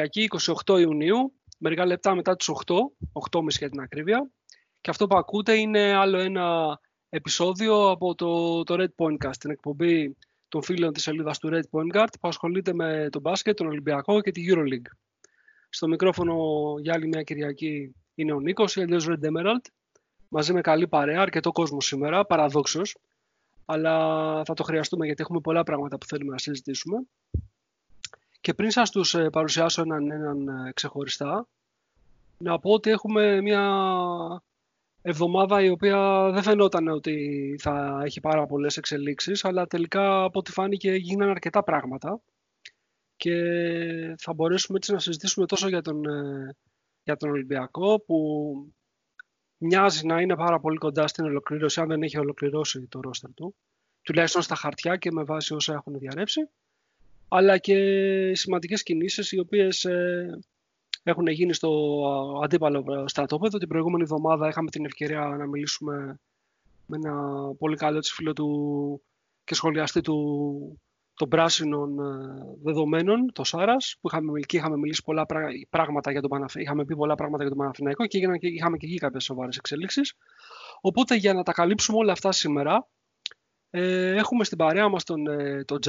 Είναι Κυριακή 28 Ιουνίου, μερικά λεπτά μετά τις 8, 8.30 για την ακρίβεια. Και αυτό που ακούτε είναι άλλο ένα επεισόδιο από το, το Red Point Cast, την εκπομπή των φίλων της σελίδας του Red Point Guard που ασχολείται με τον μπάσκετ, τον Ολυμπιακό και τη EuroLeague. Στο μικρόφωνο για άλλη μια Κυριακή είναι ο Νίκος, η αλλιώς Red Emerald, μαζί με καλή παρέα, αρκετό κόσμο σήμερα, παραδόξως, αλλά θα το χρειαστούμε γιατί έχουμε πολλά πράγματα που θέλουμε να συζητήσουμε. Και πριν σας τους ε, παρουσιάσω έναν, έναν ε, ξεχωριστά, να πω ότι έχουμε μια εβδομάδα η οποία δεν φαινόταν ότι θα έχει πάρα πολλές εξελίξεις, αλλά τελικά από ό,τι φάνηκε γίνανε αρκετά πράγματα και θα μπορέσουμε έτσι να συζητήσουμε τόσο για τον, ε, για τον Ολυμπιακό που μοιάζει να είναι πάρα πολύ κοντά στην ολοκλήρωση, αν δεν έχει ολοκληρώσει το ρόστερ του, τουλάχιστον στα χαρτιά και με βάση όσα έχουν διαρρεύσει, αλλά και σημαντικές κινήσεις οι οποίες ε, έχουν γίνει στο αντίπαλο στρατόπεδο. Την προηγούμενη εβδομάδα είχαμε την ευκαιρία να μιλήσουμε με ένα πολύ καλό της φίλο του και σχολιαστή του των πράσινων ε, δεδομένων, το Σάρας, που είχαμε, και είχαμε μιλήσει πολλά πράγματα για τον Παναθηναϊκό, είχαμε πει πολλά πράγματα για τον Παναθηναϊκό και, και είχαμε και εκεί κάποιες σοβαρές εξελίξεις. Οπότε για να τα καλύψουμε όλα αυτά σήμερα, ε, έχουμε στην παρέα μας τον, ε, τον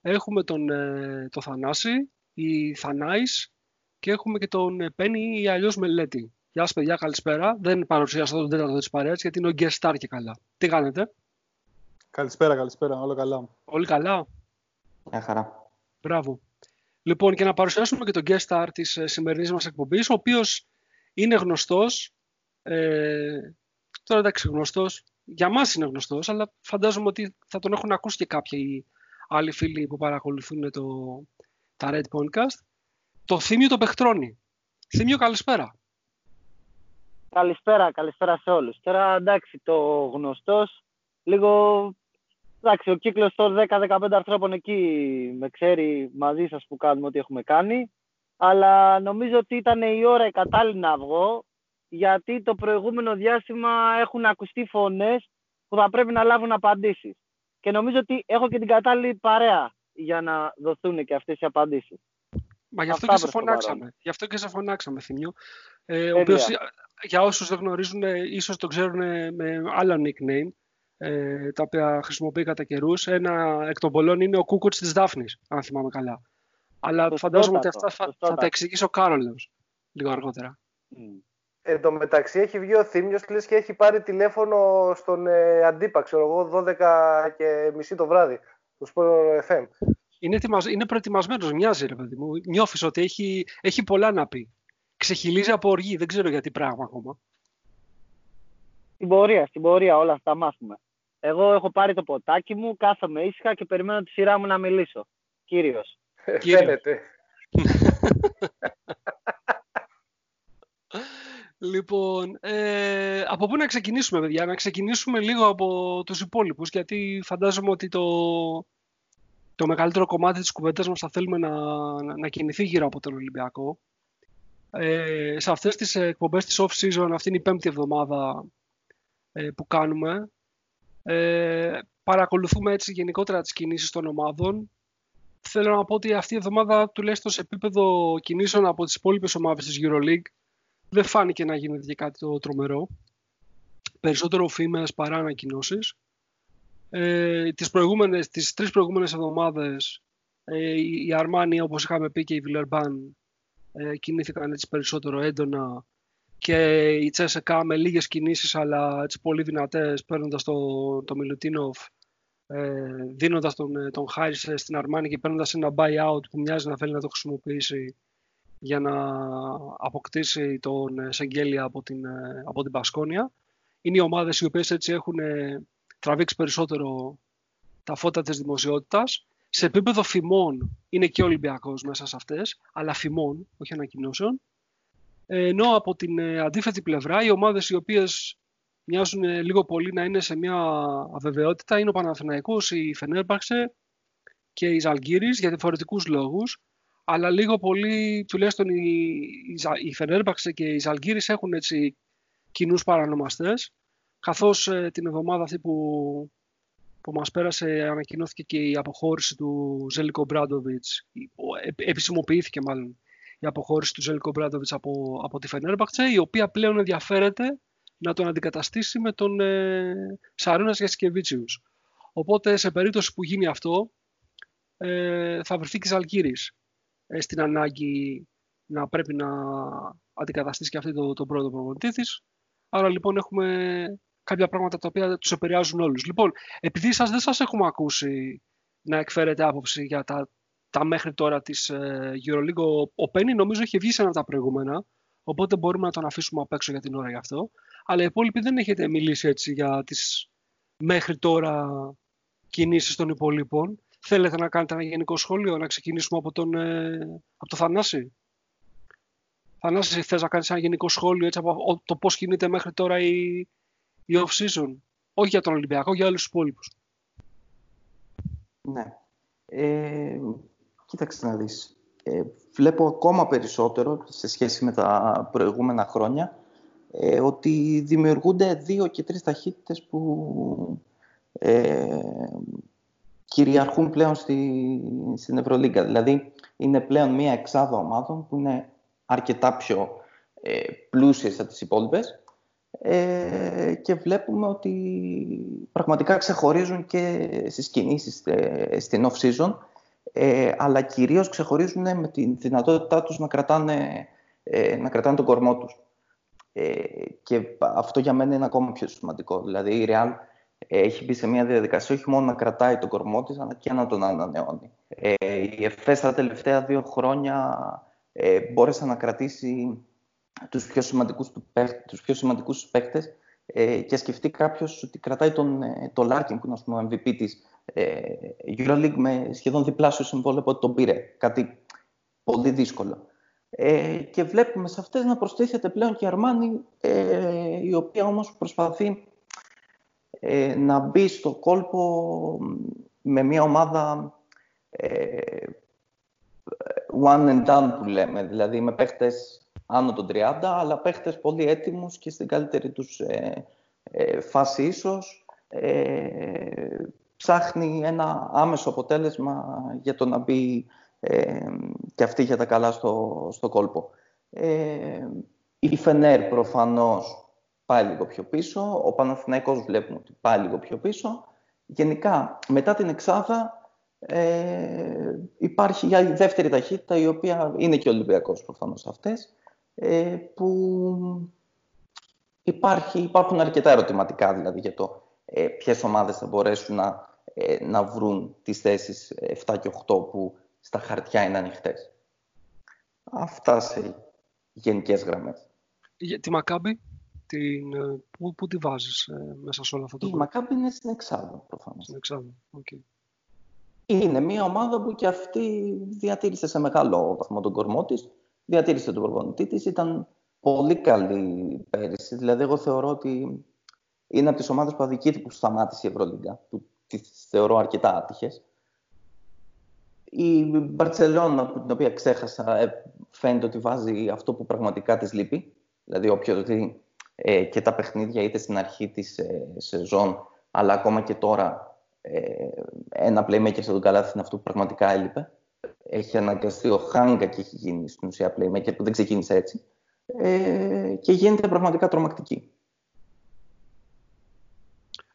έχουμε τον, ε, το Θανάση, η Θανάης και έχουμε και τον ε, Πένι ή αλλιώς Μελέτη. Γεια σας παιδιά, καλησπέρα. Δεν παρουσιάσω τον τέταρτο της παρέας γιατί είναι ο guest star και καλά. Τι κάνετε; Καλησπέρα, καλησπέρα. Όλα καλά. Όλοι καλά; Μια χαρά. Μπράβο. Λοιπόν, και να παρουσιάσουμε και τον guest star της ε, σημερινής μας εκπομπής, ο οποίος είναι γνωστός, ε, τώρα εντάξει γνωστός, για μας είναι γνωστός, αλλά φαντάζομαι ότι θα τον έχουν ακούσει και κάποιοι άλλοι φίλοι που παρακολουθούν το, τα Red Podcast. Το Θήμιο το Πεχτρώνει. Θήμιο, καλησπέρα. Καλησπέρα, καλησπέρα σε όλους. Τώρα εντάξει, το γνωστός, λίγο Εντάξει, ο κύκλος των 10-15 ανθρώπων εκεί με ξέρει μαζί σας που κάνουμε ό,τι έχουμε κάνει. Αλλά νομίζω ότι ήταν η ώρα η κατάλληλη να βγω, γιατί το προηγούμενο διάστημα έχουν ακουστεί φωνές που θα πρέπει να λάβουν απαντήσεις. Και νομίζω ότι έχω και την κατάλληλη παρέα για να δοθούν και αυτές οι απαντήσεις. Μα γι' αυτό και σε φωνάξαμε. Γι' αυτό και σε φωνάξαμε, Θημιού. Ε, ο οποίος, για όσους δεν γνωρίζουν, ίσως το ξέρουν με άλλο nickname ε, τα οποία χρησιμοποιεί κατά καιρούς. Ένα εκ των πολλών είναι ο Κούκοτ της Δάφνης, αν θυμάμαι καλά. Αλλά φαντάζομαι ότι αυτά θα, θα, τα εξηγήσει ο Κάρολος λίγο αργότερα. Mm. Εν τω μεταξύ έχει βγει ο Θήμιος και έχει πάρει τηλέφωνο στον ε, Αντίπα, ξέρω εγώ, 12 και μισή το βράδυ, του Sport FM. Είναι, είναι προετοιμασμένος, μοιάζει ρε παιδί μου. Νιώθεις ότι έχει, έχει πολλά να πει. Ξεχυλίζει από οργή, δεν ξέρω γιατί πράγμα ακόμα. Στην πορεία, στην πορεία όλα αυτά μάθουμε. Εγώ έχω πάρει το ποτάκι μου, κάθομαι ήσυχα και περιμένω τη σειρά μου να μιλήσω. Κύριος. Φαίνεται. λοιπόν, ε, από πού να ξεκινήσουμε, παιδιά; Να ξεκινήσουμε λίγο από τους υπόλοιπους, γιατί φαντάζομαι ότι το, το μεγαλύτερο κομμάτι της κουβέντας μας θα θέλουμε να, να, να κινηθεί γύρω από τον Ολυμπιακό. Ε, σε αυτές τις εκπομπές της off-season, αυτή είναι η πέμπτη εβδομάδα ε, που κάνουμε, ε, παρακολουθούμε έτσι γενικότερα τις κινήσεις των ομάδων. Θέλω να πω ότι αυτή η εβδομάδα τουλάχιστον σε επίπεδο κινήσεων από τις υπόλοιπες ομάδες της EuroLeague δεν φάνηκε να γίνεται και κάτι το τρομερό. Περισσότερο φήμες παρά ανακοινώσεις. Ε, τις, προηγούμενες, τις τρεις προηγούμενες εβδομάδες ε, η Αρμάνια όπως είχαμε πει και η Βιλερμπάν ε, κινήθηκαν έτσι περισσότερο έντονα και η Τσέσεκα με λίγες κινήσεις αλλά έτσι πολύ δυνατές παίρνοντας το, το Μιλουτίνοφ ε, δίνοντας τον, ε, τον Χάρις στην Αρμάνη και παίρνοντας ένα buyout που μοιάζει να θέλει να το χρησιμοποιήσει για να αποκτήσει τον ε, Σεγγέλια από την, ε, από την Πασκόνια. Είναι οι ομάδες οι οποίες έτσι έχουν τραβήξει περισσότερο τα φώτα της δημοσιότητας. Σε επίπεδο φημών είναι και ο Ολυμπιακός μέσα σε αυτές, αλλά φημών, όχι ανακοινώσεων. Ενώ από την ε, αντίθετη πλευρά οι ομάδες οι οποίες μοιάζουν ε, λίγο πολύ να είναι σε μια αβεβαιότητα είναι ο Παναθηναϊκός, η Φενέρμπαξε και η Ζαλγκύρης για διαφορετικούς λόγους. Αλλά λίγο πολύ, τουλάχιστον η, η Φενέρμπαξε και η Ζαλγκύρης έχουν έτσι κοινούς παρανομαστές. Καθώς ε, την εβδομάδα αυτή που, που μας πέρασε ανακοινώθηκε και η αποχώρηση του Ζέλικο Μπράντοβιτς, επισημοποιήθηκε μάλλον η αποχώρηση του Ζέλικο Μπράντοβιτς από, από τη Φενέρμπαχτσε, η οποία πλέον ενδιαφέρεται να τον αντικαταστήσει με τον ε, Σαρούνας Γιασκεβίτσιους. Οπότε σε περίπτωση που γίνει αυτό, ε, θα βρεθεί και Ζαλκύρης ε, στην ανάγκη να πρέπει να αντικαταστήσει και αυτή το, τον πρώτο προπονητή της. Άρα λοιπόν έχουμε κάποια πράγματα τα οποία τους επηρεάζουν όλους. Λοιπόν, επειδή σας, δεν σας έχουμε ακούσει να εκφέρετε άποψη για τα, τα μέχρι τώρα της ε, Euroleague, ο, ο Πένι νομίζω έχει βγει σε ένα από τα προηγούμενα, οπότε μπορούμε να τον αφήσουμε απ' έξω για την ώρα γι' αυτό. Αλλά οι υπόλοιποι δεν έχετε μιλήσει έτσι για τις μέχρι τώρα κινήσεις των υπολείπων. Θέλετε να κάνετε ένα γενικό σχόλιο, να ξεκινήσουμε από τον, ε, από το Θανάση; Θανάση, θες να κάνεις ένα γενικό σχόλιο έτσι, από το πώς κινείται μέχρι τώρα η, η off-season; Όχι για τον Ολυμπιακό, για όλους τους υπόλοιπους. Ναι. Ε, κοίταξε να δεις. Ε, βλέπω ακόμα περισσότερο σε σχέση με τα προηγούμενα χρόνια ε, ότι δημιουργούνται δύο και τρεις ταχύτητες που ε, κυριαρχούν πλέον στη, στην Ευρωλίγκα. Δηλαδή, είναι πλέον μία εξάδα ομάδων που είναι αρκετά πιο ε, πλούσιες από τις υπόλοιπες ε, και βλέπουμε ότι πραγματικά ξεχωρίζουν και στις κινήσεις ε, στην off-season ε, αλλά κυρίως ξεχωρίζουν με τη δυνατότητά τους να κρατάνε, ε, να κρατάνε τον κορμό τους. και αυτό για μένα είναι ακόμα πιο σημαντικό. Δηλαδή η Real έχει μπει σε μια διαδικασία όχι μόνο να κρατάει τον κορμό της, αλλά και να τον ανανεώνει. Ε, η ΕΦΕ τα τελευταία δύο χρόνια ε, μπόρεσε να κρατήσει τους πιο σημαντικούς, τους πιο σημαντικούς παίκτες ε, και σκεφτεί κάποιος ότι κρατάει τον, ε, το Larkin, που είναι ο MVP της ε, EuroLeague, με σχεδόν διπλάσιο συμβόλαιο από τον πήρε. Κάτι πολύ δύσκολο. Ε, και βλέπουμε σε αυτές να προστίθεται πλέον και η Αρμάνη, ε, η οποία όμως προσπαθεί ε, να μπει στο κόλπο με μια ομάδα ε, one and done που λέμε, δηλαδή με παίχτες άνω των 30, αλλά παίχτες πολύ έτοιμους και στην καλύτερη τους ε, ε, φάση ίσως. Ε, ψάχνει ένα άμεσο αποτέλεσμα για το να μπει ε, και αυτή για τα καλά στο, στο κόλπο. Ε, η Φενέρ προφανώς πάει λίγο πιο πίσω, ο Παναθηναϊκός βλέπουμε ότι πάει λίγο πιο πίσω. Γενικά, μετά την εξάδα, ε, υπάρχει η άλλη δεύτερη ταχύτητα, η οποία είναι και ο Ολυμπιακός προφανώς αυτές, ε, που υπάρχει, υπάρχουν αρκετά ερωτηματικά δηλαδή για το ε, ποιες ομάδες θα μπορέσουν να, ε, να βρουν τις θέσεις 7 και 8 που στα χαρτιά είναι ανοιχτές. Αυτά σε γενικές γραμμές. Για τη Μακάμπη, την, ε, πού, πού τη βάζεις ε, μέσα σε όλο αυτό το Η Μακάμπη είναι στην Εξάδα, προφανώς. Στην Εξάδα, okay. Είναι μια ομάδα που και αυτή διατήρησε σε μεγάλο βαθμό τον κορμό της, διατήρησε τον προπονητή της, ήταν πολύ καλή πέρυσι. Δηλαδή, εγώ θεωρώ ότι είναι από τις ομάδες που αδικείται που σταμάτησε η Ευρωλίγκα, που τις θεωρώ αρκετά άτυχες. Η Μπαρσελόνα, την οποία ξέχασα, ε, φαίνεται ότι βάζει αυτό που πραγματικά της λείπει. Δηλαδή, όποιο ε, και τα παιχνίδια είτε στην αρχή της ε, σεζόν, αλλά ακόμα και τώρα ε, ένα playmaker στον καλάθι είναι αυτό που πραγματικά έλειπε. Έχει αναγκαστεί ο Χάγκα και έχει γίνει στην ουσία playmaker που δεν ξεκίνησε έτσι. Ε, και γίνεται πραγματικά τρομακτική.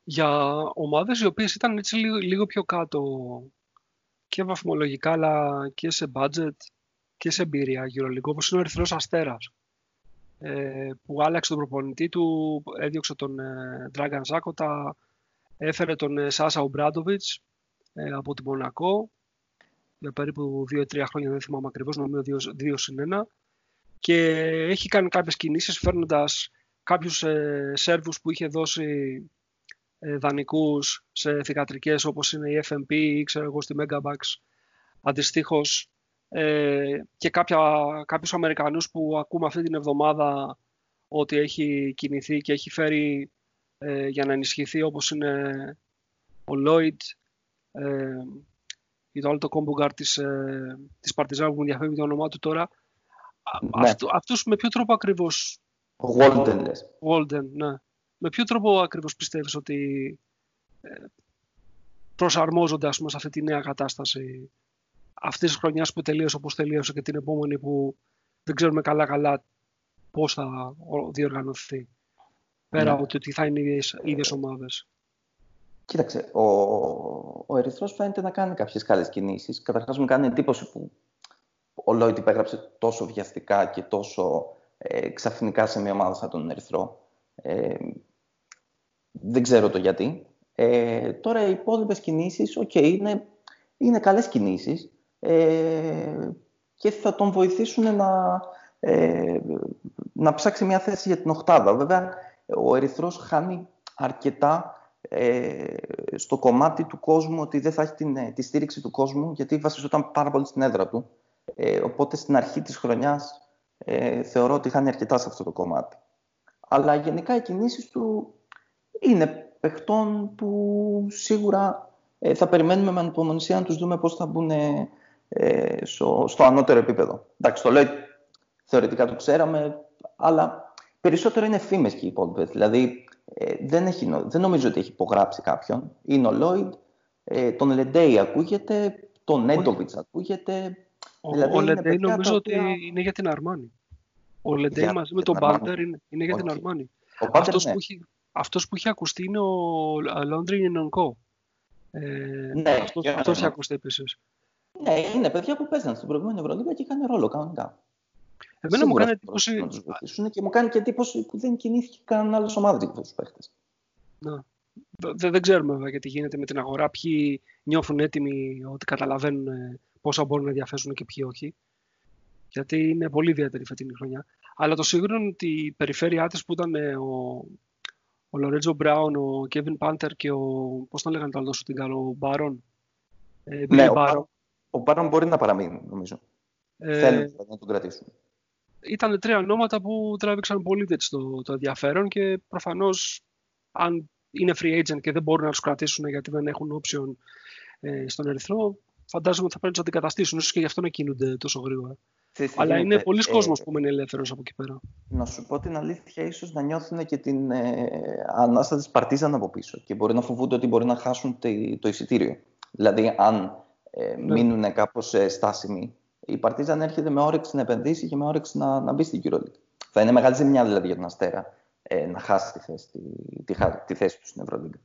Για ομάδες οι οποίες ήταν έτσι λίγο, λίγο πιο κάτω και βαθμολογικά αλλά και σε budget και σε εμπειρία γύρω όπως είναι ο Ερυθρός Αστέρας ε, που άλλαξε τον προπονητή του, έδιωξε τον ε, Dragan Ζάκοτα, Έφερε τον ε, Σάσα Ομπράντοβιτς ε, από τη Μονακό για περίπου 2-3 χρόνια, δεν θυμάμαι ακριβώς, νομίζω 2 συν 1 και έχει κάνει κάποιες κινήσεις φέρνοντας κάποιους ε, Σέρβους που είχε δώσει ε, δανεικούς σε θηγατρικές όπως είναι η FMP ή ξέρω εγώ στη Mega Bemax αντιστοίχως ε, και κάποια, κάποιους Αμερικανούς που ακούμε αυτή την εβδομάδα ότι έχει κινηθεί και έχει φέρει ε, για να ενισχυθεί όπως είναι ο Λόιτ ε, ή το άλλο το combo guard της, ε, της Παρτιζάν που μου διαφεύγει το όνομά του τώρα. Ναι. αυτούς με ποιο τρόπο ακριβώς... Ο Walden λες. Walden, ναι. Με ποιο τρόπο ακριβώς πιστεύεις ότι ε, προσαρμόζονται ας πούμε, σε αυτή τη νέα κατάσταση αυτής της χρονιάς που τελείωσε όπως τελείωσε και την επόμενη που δεν ξέρουμε καλά-καλά πώς θα διοργανωθεί. Πέρα ναι. από το ότι θα είναι οι ίδιες ομάδες. Κοίταξε, ο, ο Ερυθρός φαίνεται να κάνει κάποιες καλές κινήσεις. Καταρχάς μου κάνει εντύπωση που ο Λόιτ υπέγραψε τόσο βιαστικά και τόσο ε, ξαφνικά σε μια ομάδα σαν τον Ερυθρό. Ε, δεν ξέρω το γιατί. Ε, τώρα οι υπόλοιπες κινήσεις, οκ, είναι, είναι καλές κινήσεις ε, και θα τον βοηθήσουν να, ε, να ψάξει μια θέση για την οκτάδα. Βέβαια, ο Ερυθρός χάνει αρκετά ε, στο κομμάτι του κόσμου ότι δεν θα έχει την, ε, τη στήριξη του κόσμου γιατί βασιζόταν πάρα πολύ στην έδρα του. Ε, οπότε στην αρχή της χρονιάς ε, θεωρώ ότι χάνει αρκετά σε αυτό το κομμάτι. Αλλά γενικά οι κινήσεις του είναι παιχτών που σίγουρα ε, θα περιμένουμε με ανυπομονησία να τους δούμε πώς θα μπουν ε, στο, στο ανώτερο επίπεδο. Εντάξει, το λέω θεωρητικά το ξέραμε, αλλά περισσότερο είναι φήμες και οι υπόλοιπες. Δηλαδή, ε, δεν, έχει, δεν νομίζω ότι έχει υπογράψει κάποιον. Είναι ο Λόιντ, ε, τον Λεντέι ακούγεται, τον Νέντοβιτς ακούγεται. Ο, δηλαδή, ο Λεντέι νομίζω ότι είναι για την Αρμάνη. Ο Λεντέι μαζί με τον Μπάντερ είναι, είναι για την Αρμάνη. Αυτός, ναι. που έχει, αυτός που έχει ακουστεί είναι ο Λόντρι Νινονκό. Ε, ναι, αυτός, αυτός έχει ακουστεί επίσης. Ναι, είναι παιδιά που παίζαν στην προηγούμενη Ευρωλίγα και είχαν ρόλο κανονικά. Εμένα μου κάνει εντύπωση. Να τους και μου κάνει και εντύπωση που δεν κινήθηκε κανένα άλλος ομάδας για αυτούς τους παίχτες. Ναι. Δεν, δεν ξέρουμε βέβαια γιατί γίνεται με την αγορά. Ποιοι νιώθουν έτοιμοι ότι καταλαβαίνουν ε, πόσα μπορούν να διαθέσουν και ποιοι όχι. Γιατί είναι πολύ ιδιαίτερη φετινή χρονιά. Αλλά το σίγουρο είναι ότι η περιφέρειά της που ήταν ε, ο, ο Λορέτζο Μπράουν, ο Κέβιν Πάντερ και ο. Πώς τον λέγανε το άλλο σου την καλό, ο Μπάρον. Ε, ναι, ο, ο Μπάρον μπορεί να παραμείνει, νομίζω. Ε, Θέλουν δηλαδή να τον κρατήσουν. Ήταν τρία ονόματα που τράβηξαν πολύ το, το ενδιαφέρον και προφανώς αν είναι free agent και δεν μπορούν να τους κρατήσουν γιατί δεν έχουν option ε, στον Ερυθρό, φαντάζομαι ότι θα πρέπει να τους αντικαταστήσουν, ίσως και γι' αυτό να κινούνται τόσο γρήγορα. Αλλά είναι πολλοί ε, κόσμος που είναι ελεύθερος από εκεί πέρα. Να σου πω την αλήθεια, ίσως να νιώθουν και την ε, ανάσταση της Παρτίζαν από πίσω και μπορεί να φοβούνται ότι μπορεί να χάσουν το, το εισιτήριο. Δηλαδή, αν ε, ναι. μείνουν κάπως ε, στάσιμοι. Η Παρτίζαν έρχεται με όρεξη να επενδύσει και με όρεξη να, να μπει στην Euroleague. Θα είναι μεγάλη ζημιά δηλαδή για τον Αστέρα ε, να χάσει τη θέση, τη, τη, τη, θέση τους στην Ευρωλίγκα.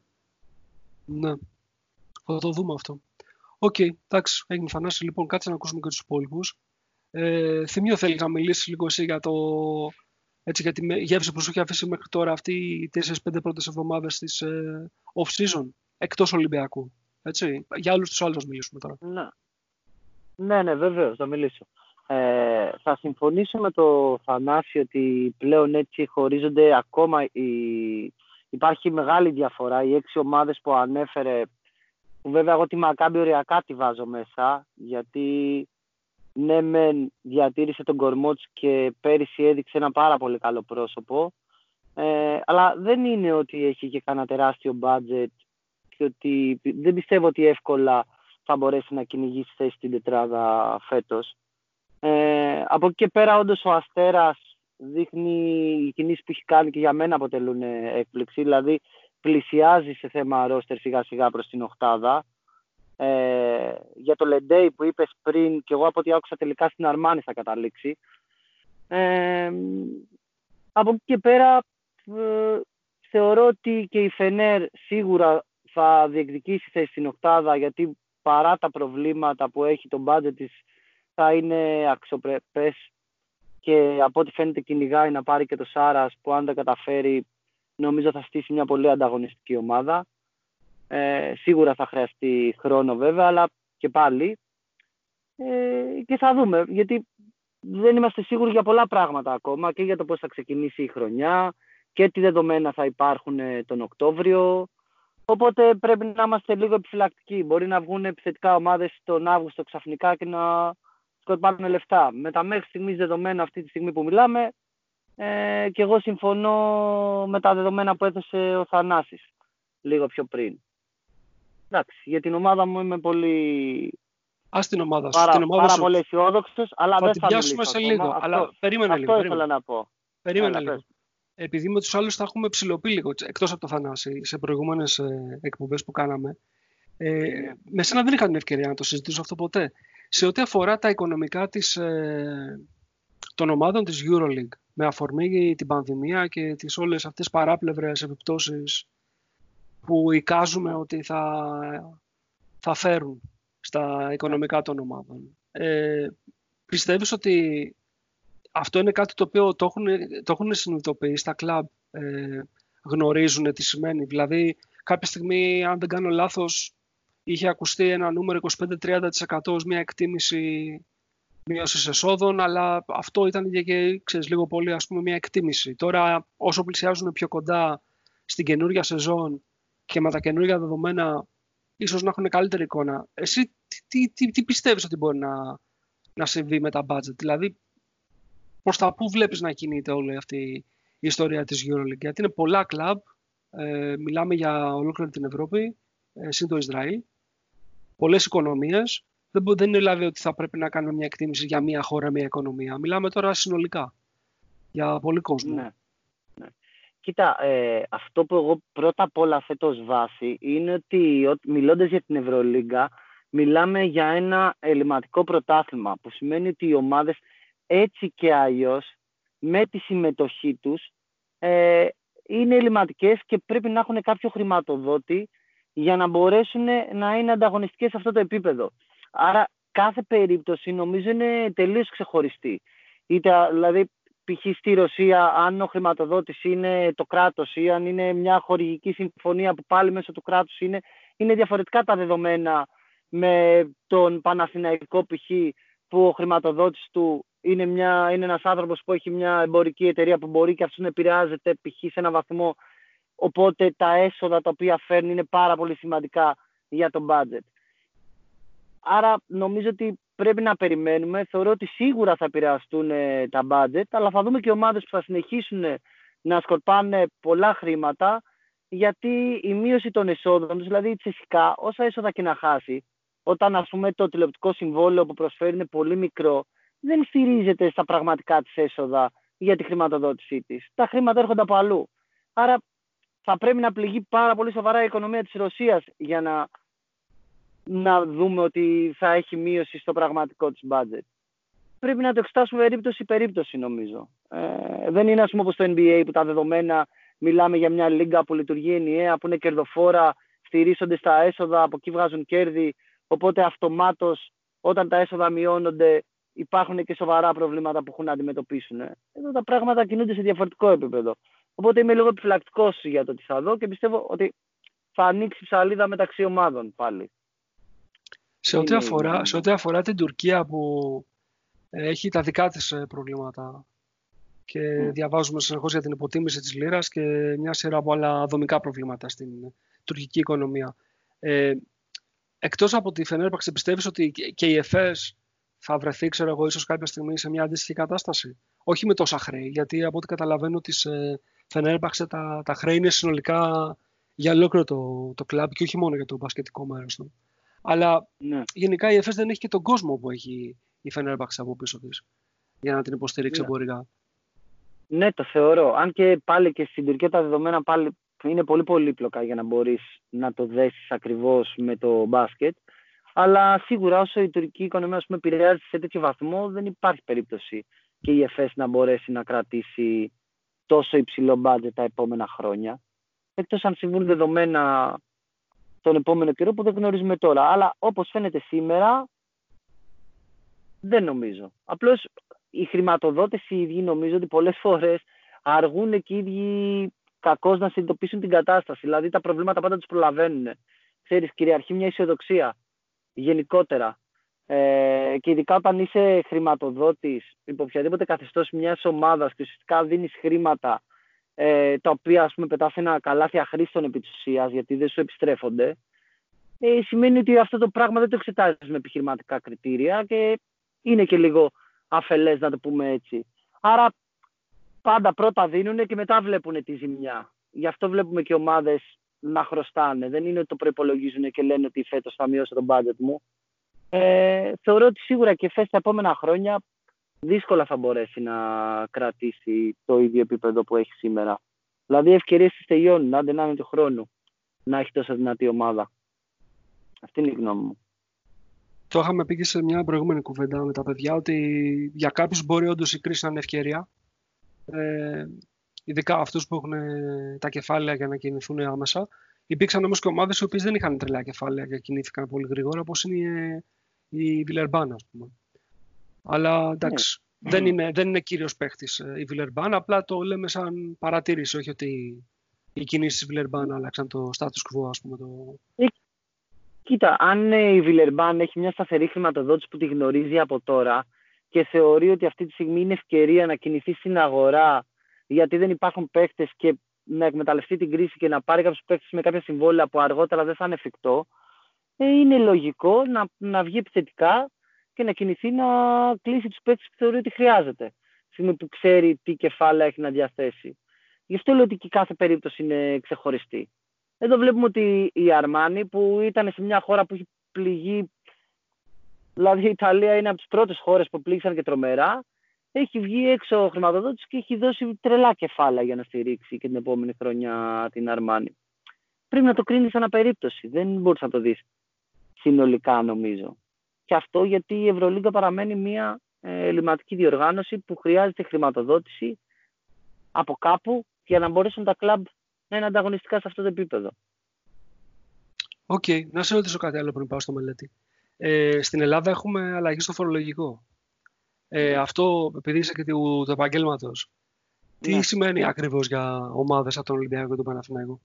Ναι. Θα το δούμε αυτό. OK, okay, εντάξει, έγινε φανάση. Λοιπόν, κάτσε να ακούσουμε και τους υπόλοιπους. Ε, Θυμίο θέλει να μιλήσεις λίγο εσύ για, το, έτσι, για τη γεύση που σου έχει αφήσει μέχρι τώρα αυτή οι 4-5 πρώτες εβδομάδες της ε, off-season, εκτός Ολυμπιακού. Έτσι. Για όλους τους άλλους να μιλήσουμε τώρα. Ναι, ναι, ναι βεβαίως, θα μιλήσω. Ε, θα συμφωνήσω με το Θανάση ότι πλέον έτσι χωρίζονται ακόμα η... υπάρχει μεγάλη διαφορά. Οι έξι ομάδες που ανέφερε, που βέβαια εγώ τη Μακάμπη οριακά τη βάζω μέσα, γιατί ναι μεν διατήρησε τον κορμό και πέρυσι έδειξε ένα πάρα πολύ καλό πρόσωπο, ε, αλλά δεν είναι ότι έχει και κανένα τεράστιο budget ότι δεν πιστεύω ότι εύκολα θα μπορέσει να κυνηγήσει θέση στην τετράδα φέτος. Ε, από εκεί και πέρα όντως ο Αστέρας δείχνει οι κινήσεις που έχει κάνει και για μένα αποτελούν έκπληξη. Δηλαδή πλησιάζει σε θέμα ρόστερ σιγά σιγά προς την οχτάδα. Ε, για το Λεντέι που είπες πριν και εγώ από ό,τι άκουσα τελικά στην Αρμάνη θα καταλήξει. Ε, από εκεί και πέρα ε, θεωρώ ότι και η Φενέρ σίγουρα θα διεκδικήσει θέση στην οκτάδα γιατί παρά τα προβλήματα που έχει το budget της θα είναι αξιοπρεπές και από ό,τι φαίνεται κυνηγάει να πάρει και το Σάρας που αν δεν καταφέρει νομίζω θα στήσει μια πολύ ανταγωνιστική ομάδα. Ε, σίγουρα θα χρειαστεί χρόνο βέβαια αλλά και πάλι ε, και θα δούμε γιατί δεν είμαστε σίγουροι για πολλά πράγματα ακόμα και για το πώς θα ξεκινήσει η χρονιά και τι δεδομένα θα υπάρχουν ε, τον Οκτώβριο Οπότε πρέπει να είμαστε λίγο επιφυλακτικοί. Μπορεί να βγουν επιθετικά ομάδες τον Αύγουστο ξαφνικά και να σκοτώνουν λεφτά. Με τα μέχρι στιγμής δεδομένα αυτή τη στιγμή που μιλάμε, ε, και εγώ συμφωνώ με τα δεδομένα που έδωσε ο Θανάσης λίγο πιο πριν. Εντάξει, για την ομάδα μου είμαι πολύ... Ας την ομάδα σου. Πάρα, την ομάδα πάρα πολύ αισιόδοξος, αλλά θα δεν θα μιλήσω. σε λίγο. Αυτό, αλλά περίμενε αυτό λίγο. Αυτό ήθελα να πω. Περίμενε λίγο επειδή με τους άλλους θα έχουμε ψηλοπεί λίγο, εκτός από το Θανάση, σε προηγούμενες ε, εκπομπές που κάναμε, Ε, με σένα δεν είχα την ευκαιρία να το συζητήσω αυτό ποτέ. Σε ό,τι αφορά τα οικονομικά της, ε, των ομάδων της EuroLeague, με αφορμή την πανδημία και τις όλες αυτές παράπλευρες επιπτώσεις που εικάζουμε ότι θα, θα φέρουν στα οικονομικά των ομάδων. Ε, πιστεύεις ότι αυτό είναι κάτι το οποίο το έχουν, το έχουν συνειδητοποιήσει τα κλαμπ, ε, γνωρίζουν τι σημαίνει. Δηλαδή, κάποια στιγμή, αν δεν κάνω λάθος, είχε ακουστεί ένα νούμερο 25-30% ως μια εκτίμηση μείωσης εσόδων, αλλά αυτό ήταν και, ξέρεις, λίγο πολύ ας πούμε, μια εκτίμηση. Τώρα, όσο πλησιάζουν πιο κοντά στην καινούργια σεζόν και με τα καινούργια δεδομένα, ίσως να έχουν καλύτερη εικόνα. Εσύ τι, τι, τι πιστεύεις ότι μπορεί να, να συμβεί με τα budget, δηλαδή προς τα πού βλέπεις να κινείται όλη αυτή η ιστορία της EuroLeague, γιατί είναι πολλά κλαμπ, ε, μιλάμε για ολόκληρη την Ευρώπη, ε, συν το Ισραήλ, πολλές οικονομίες, δεν, δεν είναι δηλαδή ότι θα πρέπει να κάνουμε μια εκτίμηση για μια χώρα, μια οικονομία. Μιλάμε τώρα συνολικά για πολύ κόσμο. Ναι. ναι. Κοίτα, ε, αυτό που εγώ πρώτα απ' όλα θέτω ως βάση είναι ότι μιλώντας για την Ευρωλίγκα μιλάμε για ένα ελληματικό πρωτάθλημα που σημαίνει ότι οι ομάδες έτσι και αλλιώς με τη συμμετοχή τους ε, είναι ελληματικές και πρέπει να έχουν κάποιο χρηματοδότη για να μπορέσουν να είναι ανταγωνιστικές σε αυτό το επίπεδο. Άρα κάθε περίπτωση νομίζω είναι τελείως ξεχωριστή. Είτε, δηλαδή, π.χ. στη Ρωσία, αν ο χρηματοδότης είναι το κράτος ή αν είναι μια χορηγική συμφωνία που πάλι μέσω του κράτους είναι, είναι διαφορετικά τα δεδομένα με τον Παναθηναϊκό π.χ. που ο χρηματοδότης του είναι, μια, είναι ένας άνθρωπος που έχει μια εμπορική εταιρεία που μπορεί και αυτός να επηρεάζεται π.χ. σε έναν βαθμό οπότε τα έσοδα τα οποία φέρνει είναι πάρα πολύ σημαντικά για το budget. Άρα νομίζω ότι πρέπει να περιμένουμε. Θεωρώ ότι σίγουρα θα επηρεαστούν ε, τα budget, αλλά θα δούμε και ομάδες που θα συνεχίσουν να σκορπάνε πολλά χρήματα, γιατί η μείωση των εσόδων τους, δηλαδή η Τσεσικά, όσα έσοδα και να χάσει, όταν ας πούμε το τηλεοπτικό συμβόλαιο που προσφέρει είναι πολύ μικρό, δεν στηρίζεται στα πραγματικά της έσοδα για τη χρηματοδότησή της. Τα χρήματα έρχονται από αλλού. Άρα θα πρέπει να πληγεί πάρα πολύ σοβαρά η οικονομία της Ρωσίας για να να δούμε ότι θα έχει μείωση στο πραγματικό της budget. Πρέπει να το εξετάσουμε περίπτωση περίπτωση νομίζω. Ε, δεν είναι ας πούμε όπως το NBA που τα δεδομένα μιλάμε για μια λίγα που λειτουργεί ενιαία, που είναι κερδοφόρα, στηρίζονται στα έσοδα, από εκεί βγάζουν κέρδη, οπότε αυτομάτως όταν τα έσοδα μειώνονται υπάρχουν και σοβαρά προβλήματα που έχουν να αντιμετωπίσουν. Εδώ τα πράγματα κινούνται σε διαφορετικό επίπεδο. Οπότε είμαι λίγο επιφυλακτικός για το τι θα δω και πιστεύω ότι θα ανοίξει ψαλίδα μεταξύ ομάδων πάλι. Σε ό,τι, αφορά, σε ό,τι αφορά την Τουρκία που έχει τα δικά της ε, προβλήματα και διαβάζουμε συνεχώς για την υποτίμηση της λίρας και μια σειρά από άλλα δομικά προβλήματα στην τουρκική οικονομία. Ε, εκτός από τη Φενέρπαξη, πιστεύεις ότι και η ΕΦΕΣ θα βρεθεί, ξέρω εγώ, ίσως κάποια στιγμή σε μια αντίστοιχη κατάσταση. Όχι με τόσα χρέη, γιατί από ό,τι καταλαβαίνω της ε, Φενέρπαξε τα, τα χρέη είναι συνολικά για ολόκληρο το, το κλαμπ και όχι μόνο για το μπασκετικό μέρος του. Αλλά ναι. γενικά η ΕΦΕΣ δεν έχει και τον κόσμο που έχει η Φενέρμπαξ από πίσω της για να την υποστηρίξει ναι. εμπορικά. Ναι, το θεωρώ. Αν και πάλι και στην Τουρκία τα δεδομένα πάλι είναι πολύ πολύπλοκα για να μπορείς να το δέσεις ακριβώς με το μπάσκετ. Αλλά σίγουρα όσο η τουρκική οικονομία πούμε, επηρεάζει σε τέτοιο βαθμό δεν υπάρχει περίπτωση και η ΕΦΕΣ να μπορέσει να κρατήσει τόσο υψηλό μπάτζετ τα επόμενα χρόνια. Εκτός αν συμβούν δεδομένα τον επόμενο καιρό που δεν γνωρίζουμε τώρα. Αλλά όπως φαίνεται σήμερα, δεν νομίζω. Απλώς οι χρηματοδότες οι ίδιοι νομίζω ότι πολλές φορές αργούν και οι ίδιοι κακώς να συνειδητοποιήσουν την κατάσταση. Δηλαδή τα προβλήματα πάντα τους προλαβαίνουν. Ξέρεις, κυριαρχεί μια αισιοδοξία γενικότερα. Ε, και ειδικά όταν είσαι χρηματοδότης υπό οποιαδήποτε καθεστώς μιας ομάδας και ουσιαστικά δίνεις χρήματα ε, τα οποία ας πούμε πετάς ένα καλάθι αχρήστων επί της ουσίας, γιατί δεν σου επιστρέφονται, ε, σημαίνει ότι αυτό το πράγμα δεν το εξετάζεις με επιχειρηματικά κριτήρια και είναι και λίγο αφελές να το πούμε έτσι. Άρα πάντα πρώτα δίνουν και μετά βλέπουν τη ζημιά. Γι' αυτό βλέπουμε και ομάδες να χρωστάνε. Δεν είναι ότι το προπολογίζουν και λένε ότι φέτος θα μειώσω τον budget μου. Ε, θεωρώ ότι σίγουρα και φέτος τα επόμενα χρόνια δύσκολα θα μπορέσει να κρατήσει το ίδιο επίπεδο που έχει σήμερα. Δηλαδή, ευκαιρίες τη τελειώνουν, άντε να είναι του χρόνου να έχει τόσο δυνατή ομάδα. Αυτή είναι η γνώμη μου. Το είχαμε πει και σε μια προηγούμενη κουβέντα με τα παιδιά ότι για κάποιους μπορεί όντως η κρίση να είναι ευκαιρία. Ε, ειδικά αυτούς που έχουν τα κεφάλαια για να κινηθούν άμεσα. Υπήρξαν όμως και ομάδες οι οποίες δεν είχαν τρελά κεφάλαια και κινήθηκαν πολύ γρήγορα, όπως είναι η Βιλερμπάν, ας πούμε. Αλλά εντάξει, ναι. δεν, είναι, δεν είναι κύριος παίχτης ε, η Βιλερμπάν, απλά το λέμε σαν παρατήρηση, όχι ότι οι κινήσεις της Βιλερμπάν άλλαξαν το status quo, ας πούμε. Το... Ε, κοίτα, αν ε, η Βιλερμπάν έχει μια σταθερή χρηματοδότηση που τη γνωρίζει από τώρα και θεωρεί ότι αυτή τη στιγμή είναι ευκαιρία να κινηθεί στην αγορά γιατί δεν υπάρχουν παίχτες και να εκμεταλλευτεί την κρίση και να πάρει κάποιους παίχτε με κάποια συμβόλαια που αργότερα δεν θα είναι εφικτό, ε, είναι λογικό να, να βγει επιθετικά και να κινηθεί να κλείσει τους παίχτε που θεωρεί ότι χρειάζεται. Στιγμή που ξέρει τι κεφάλαια έχει να διαθέσει. Γι' αυτό λέω ότι και κάθε περίπτωση είναι ξεχωριστή. Εδώ βλέπουμε ότι η Αρμάνη που ήταν σε μια χώρα που έχει πληγεί, δηλαδή η Ιταλία είναι από τις πρώτες χώρες που πλήγησαν και τρομερά, έχει βγει έξω ο χρηματοδότης και έχει δώσει τρελά κεφάλαια για να στηρίξει και την επόμενη χρονιά την Αρμάνη. Πρέπει να το κρίνεις σαν περίπτωση. Δεν μπορείς να το δεις συνολικά νομίζω. Και αυτό γιατί η Ευρωλίγκα παραμένει μια ε, ελλειμματική διοργάνωση που χρειάζεται χρηματοδότηση από κάπου για να μπορέσουν τα κλαμπ να είναι ανταγωνιστικά σε αυτό το επίπεδο. OK, okay. να σε ρωτήσω κάτι άλλο πριν πάω στο Μελέτη. Ε, στην Ελλάδα έχουμε αλλαγή στο φορολογικό. Ε, αυτό, επειδή είσαι και του, του επαγγέλματος, τι ναι. σημαίνει ακριβώς για ομάδες από τον Ολυμπιακό και τον Παναθηναϊκό;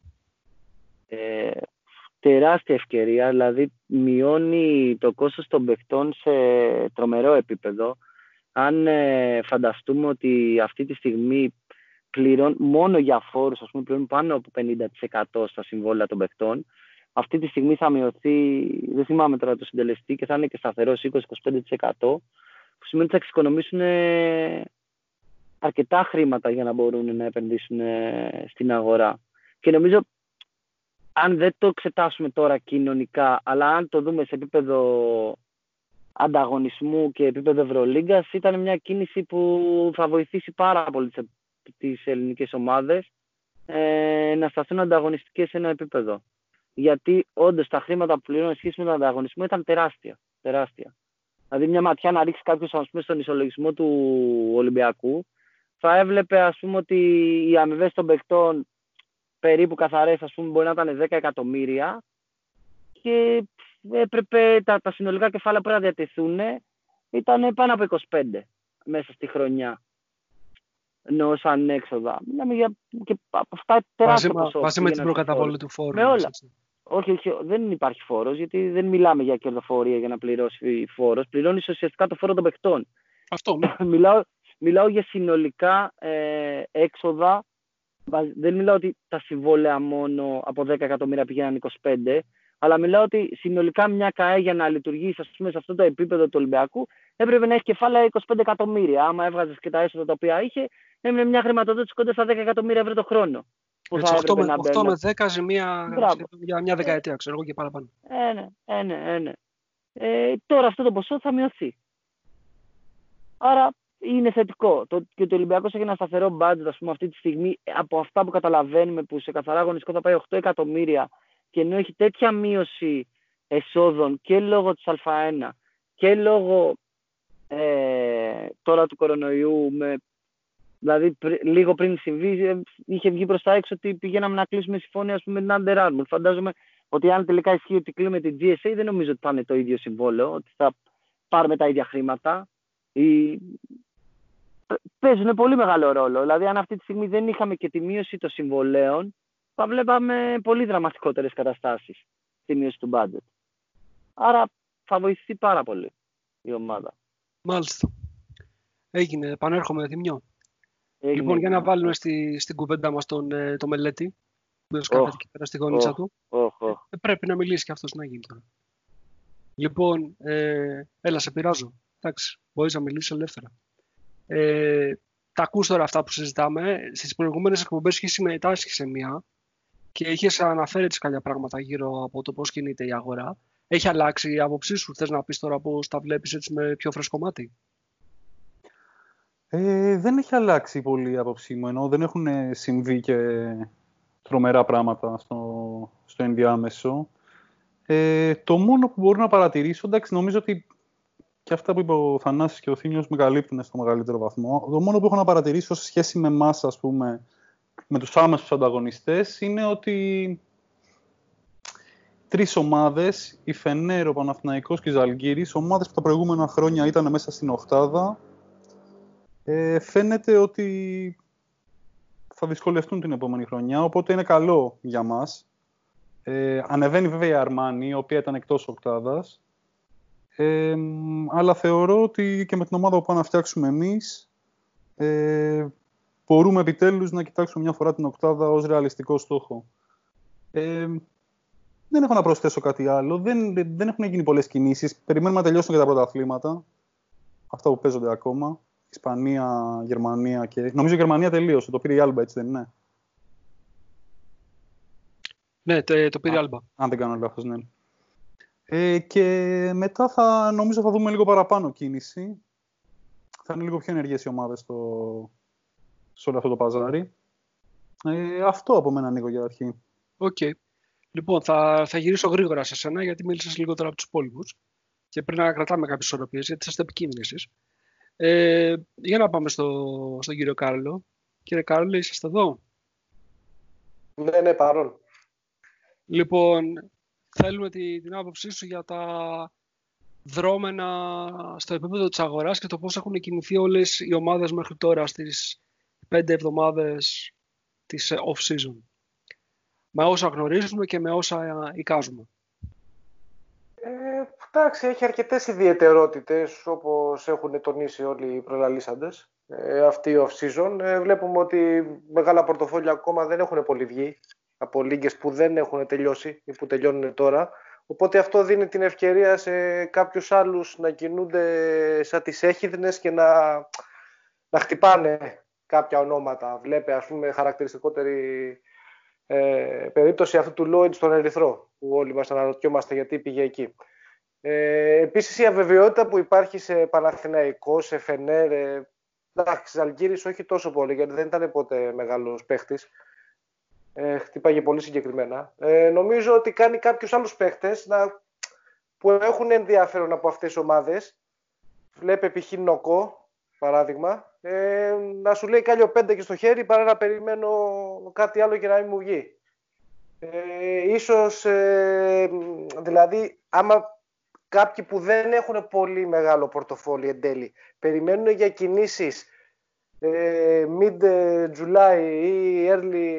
Ε, τεράστια ευκαιρία, δηλαδή μειώνει το κόστος των παιχτών σε τρομερό επίπεδο. Αν ε, φανταστούμε ότι αυτή τη στιγμή πληρών, μόνο για φόρους, ας πούμε, πληρώνουν πάνω από 50% στα συμβόλαια των παιχτών, αυτή τη στιγμή θα μειωθεί, δεν θυμάμαι τώρα το συντελεστή και θα είναι και σταθερός 20-25% που σημαίνει ότι θα εξοικονομήσουν ε, αρκετά χρήματα για να μπορούν να επενδύσουν ε, στην αγορά. Και νομίζω, αν δεν το εξετάσουμε τώρα κοινωνικά, αλλά αν το δούμε σε επίπεδο ανταγωνισμού και επίπεδο Ευρωλίγκας, ήταν μια κίνηση που θα βοηθήσει πάρα πολύ τις ελληνικές ομάδες ε, να σταθούν ανταγωνιστικές σε ένα επίπεδο. Γιατί όντως τα χρήματα που πληρώνουν σχέση με τον ανταγωνισμό ήταν τεράστια. τεράστια. Δηλαδή, μια ματιά να ρίξει κάποιος στον ισολογισμό του Ολυμπιακού, θα έβλεπε ας πούμε, ότι οι αμοιβές των παιχτών περίπου καθαρές μπορεί να ήταν 10 εκατομμύρια και έπρεπε τα, τα συνολικά κεφάλαια που να διατεθούν ήταν πάνω από 25 μέσα στη χρονιά. Ενώ σαν έξοδα. Μιλάμε για και αυτά τεράστια ποσό. Βάσει με την προκαταβολή του φόρου. Με όλα. Όχι, όχι, δεν υπάρχει φόρος, γιατί δεν μιλάμε για κερδοφορία για να πληρώσει φόρος. Πληρώνεις ουσιαστικά το φόρο των παιχτών. Αυτό, ναι. μιλάω, μιλάω για συνολικά ε, έξοδα. Δεν μιλάω ότι τα συμβόλαια μόνο από 10 εκατομμύρια πηγαίναν 25, αλλά μιλάω ότι συνολικά μια ΚΑΕ για να λειτουργήσει ας πούμε, σε αυτό το επίπεδο του Ολυμπιακού έπρεπε να έχει κεφάλαια 25 εκατομμύρια. Άμα έβγαζες και τα έσοδα τα οποία είχε, έμεινε μια χρηματοδότηση κοντά στα 10 εκατομμύρια ευρώ το χρόνο. Που Έτσι, 8, με, 8 με 10 ζημία για μια δεκαετία, ξέρω εγώ και παραπάνω. Ε, ναι, ε, ναι, ε, ναι. Ε, τώρα αυτό το ποσό θα μειωθεί. Άρα είναι θετικό. Το, και το Ολυμπιακός έχει ένα σταθερό budget, ας πούμε, αυτή τη στιγμή από αυτά που καταλαβαίνουμε που σε καθαρά αγωνιστικό θα πάει 8 εκατομμύρια και ενώ έχει τέτοια μείωση εσόδων και λόγω της Α1 και λόγω ε, τώρα του κορονοϊού με Δηλαδή, λίγο πριν συμβεί, ε, είχε βγει προς τα έξω ότι πηγαίναμε να κλείσουμε συμφωνία πούμε, με την Under Armour. Φαντάζομαι ότι αν τελικά ισχύει ότι κλείνουμε την GSA, δεν νομίζω ότι θα είναι το ίδιο συμβόλαιο, ότι θα πάρουμε τα ίδια χρήματα. Ή... Παίζουν πολύ μεγάλο ρόλο. Δηλαδή, αν αυτή τη στιγμή δεν είχαμε και τη μείωση των συμβολέων, θα βλέπαμε πολύ δραματικότερες καταστάσεις στη μείωση του budget. Άρα θα βοηθηθεί πάρα πολύ η ομάδα. Μάλιστα. Έγινε. Επανέρχομαι, Δημιό. Λοιπόν, για να βάλουμε στη, στην κουβέντα μας τον, ε, το μελέτη, που oh, εκεί πέρα στη γωνίτσα του, ε, πρέπει να μιλήσει και αυτός να γίνει τώρα. Λοιπόν, ε, έλα, σε πειράζω. Εντάξει, μπορείς να μιλήσεις ελεύθερα. Ε, τα ακούς τώρα αυτά που συζητάμε. Στις προηγούμενες εκπομπές είχες συμμετάσχει σε μία και είχες αναφέρει τις καλιά πράγματα γύρω από το πώς κινείται η αγορά. Έχει αλλάξει η άποψή σου, θες να πεις τώρα πώς τα βλέπεις έτσι με πιο φρέσκο μάτι; Ε, δεν έχει αλλάξει πολύ η άποψή μου, ενώ δεν έχουν συμβεί και τρομερά πράγματα στο, στο ενδιάμεσο. Ε, το μόνο που μπορώ να παρατηρήσω, εντάξει, νομίζω ότι και αυτά που είπε ο Θανάσης και ο Θήνιος με καλύπτουν στο μεγαλύτερο βαθμό. Το μόνο που έχω να παρατηρήσω σε σχέση με εμάς, ας πούμε, με τους άμεσους ανταγωνιστές, είναι ότι τρεις ομάδες, η Φενέρο, ο Παναθηναϊκός και η Ζαλγκύρης, ομάδες που τα προηγούμενα χρόνια ήταν μέσα στην οχτάδα, ε, φαίνεται ότι θα δυσκολευτούν την επόμενη χρονιά, οπότε είναι καλό για μας. Ε, ανεβαίνει βέβαια η Αρμάνη, η οποία ήταν εκτός οκτάδας, ε, αλλά θεωρώ ότι και με την ομάδα που πάμε να φτιάξουμε εμείς, ε, μπορούμε επιτέλους να κοιτάξουμε μια φορά την οκτάδα ως ρεαλιστικό στόχο. Ε, δεν έχω να προσθέσω κάτι άλλο. Δεν, δεν έχουν γίνει πολλές κινήσεις. Περιμένουμε να τελειώσουν και τα πρώτα αθλήματα. Αυτά που παίζονται ακόμα. Ισπανία, Γερμανία και... Νομίζω η Γερμανία τελείωσε. Το πήρε η Άλμπα, έτσι δεν είναι; Ναι, το πήρε η Άλμπα. Αν δεν κάνω λάθος, ναι. Ε, και μετά θα, νομίζω θα δούμε λίγο παραπάνω κίνηση. Θα είναι λίγο πιο ενεργές οι ομάδες στο, σε όλο αυτό το παζάρι. Ε, αυτό από μένα Νίκο για αρχή. OK. Okay. Λοιπόν, θα, θα γυρίσω γρήγορα σε σένα γιατί μίλησες λιγότερο από τους υπόλοιπους. Και πρέπει να κρατάμε κάποιες ισορροπίες γιατί είστε επικίνδυνοι εσείς. Ε, για να πάμε στο, στον κύριο Κάρλο. Κύριε Κάρλο, είσαστε εδώ; Ναι, ναι, παρόν. Λοιπόν, θέλουμε τη, την άποψή σου για τα δρόμενα στο επίπεδο της αγοράς και το πώς έχουν κινηθεί όλες οι ομάδες μέχρι τώρα στις πέντε εβδομάδες της off-season. Με όσα γνωρίζουμε και με όσα εικάζουμε. Ε, εντάξει, έχει αρκετές ιδιαιτερότητες όπως έχουν τονίσει όλοι οι προλαλήσαντες. Ε, αυτή η off-season. Ε, βλέπουμε ότι μεγάλα πορτοφόλια ακόμα δεν έχουν πολύ βγει από λίγες που δεν έχουν τελειώσει ή που τελειώνουν τώρα. Οπότε αυτό δίνει την ευκαιρία σε κάποιους άλλους να κινούνται σαν τις έχιδνες και να, να χτυπάνε κάποια ονόματα. Βλέπε, ας πούμε, χαρακτηριστικότερη ε, περίπτωση αυτού του Λόιντ στον Ερυθρό, που όλοι μας αναρωτιόμαστε γιατί πήγε εκεί. Ε, επίσης, η αβεβαιότητα που υπάρχει σε Παναθηναϊκό, σε Φενέρ, ε, εντάξει, Ζαλγκύρης όχι τόσο πολύ, γιατί δεν ήταν ποτέ μεγάλος παίχτης ε, χτυπάγε πολύ συγκεκριμένα. Ε, νομίζω ότι κάνει κάποιους άλλους παίχτες να, που έχουν ενδιαφέρον από αυτές τις ομάδες. Βλέπε π.χ. Νοκό, παράδειγμα, ε, να σου λέει κάλιο πέντε και στο χέρι παρά να περιμένω κάτι άλλο και να μην μου βγει. Ε, ίσως, ε, δηλαδή, άμα κάποιοι που δεν έχουν πολύ μεγάλο πορτοφόλι εν τέλει, περιμένουν για κινήσεις ε, mid July ή early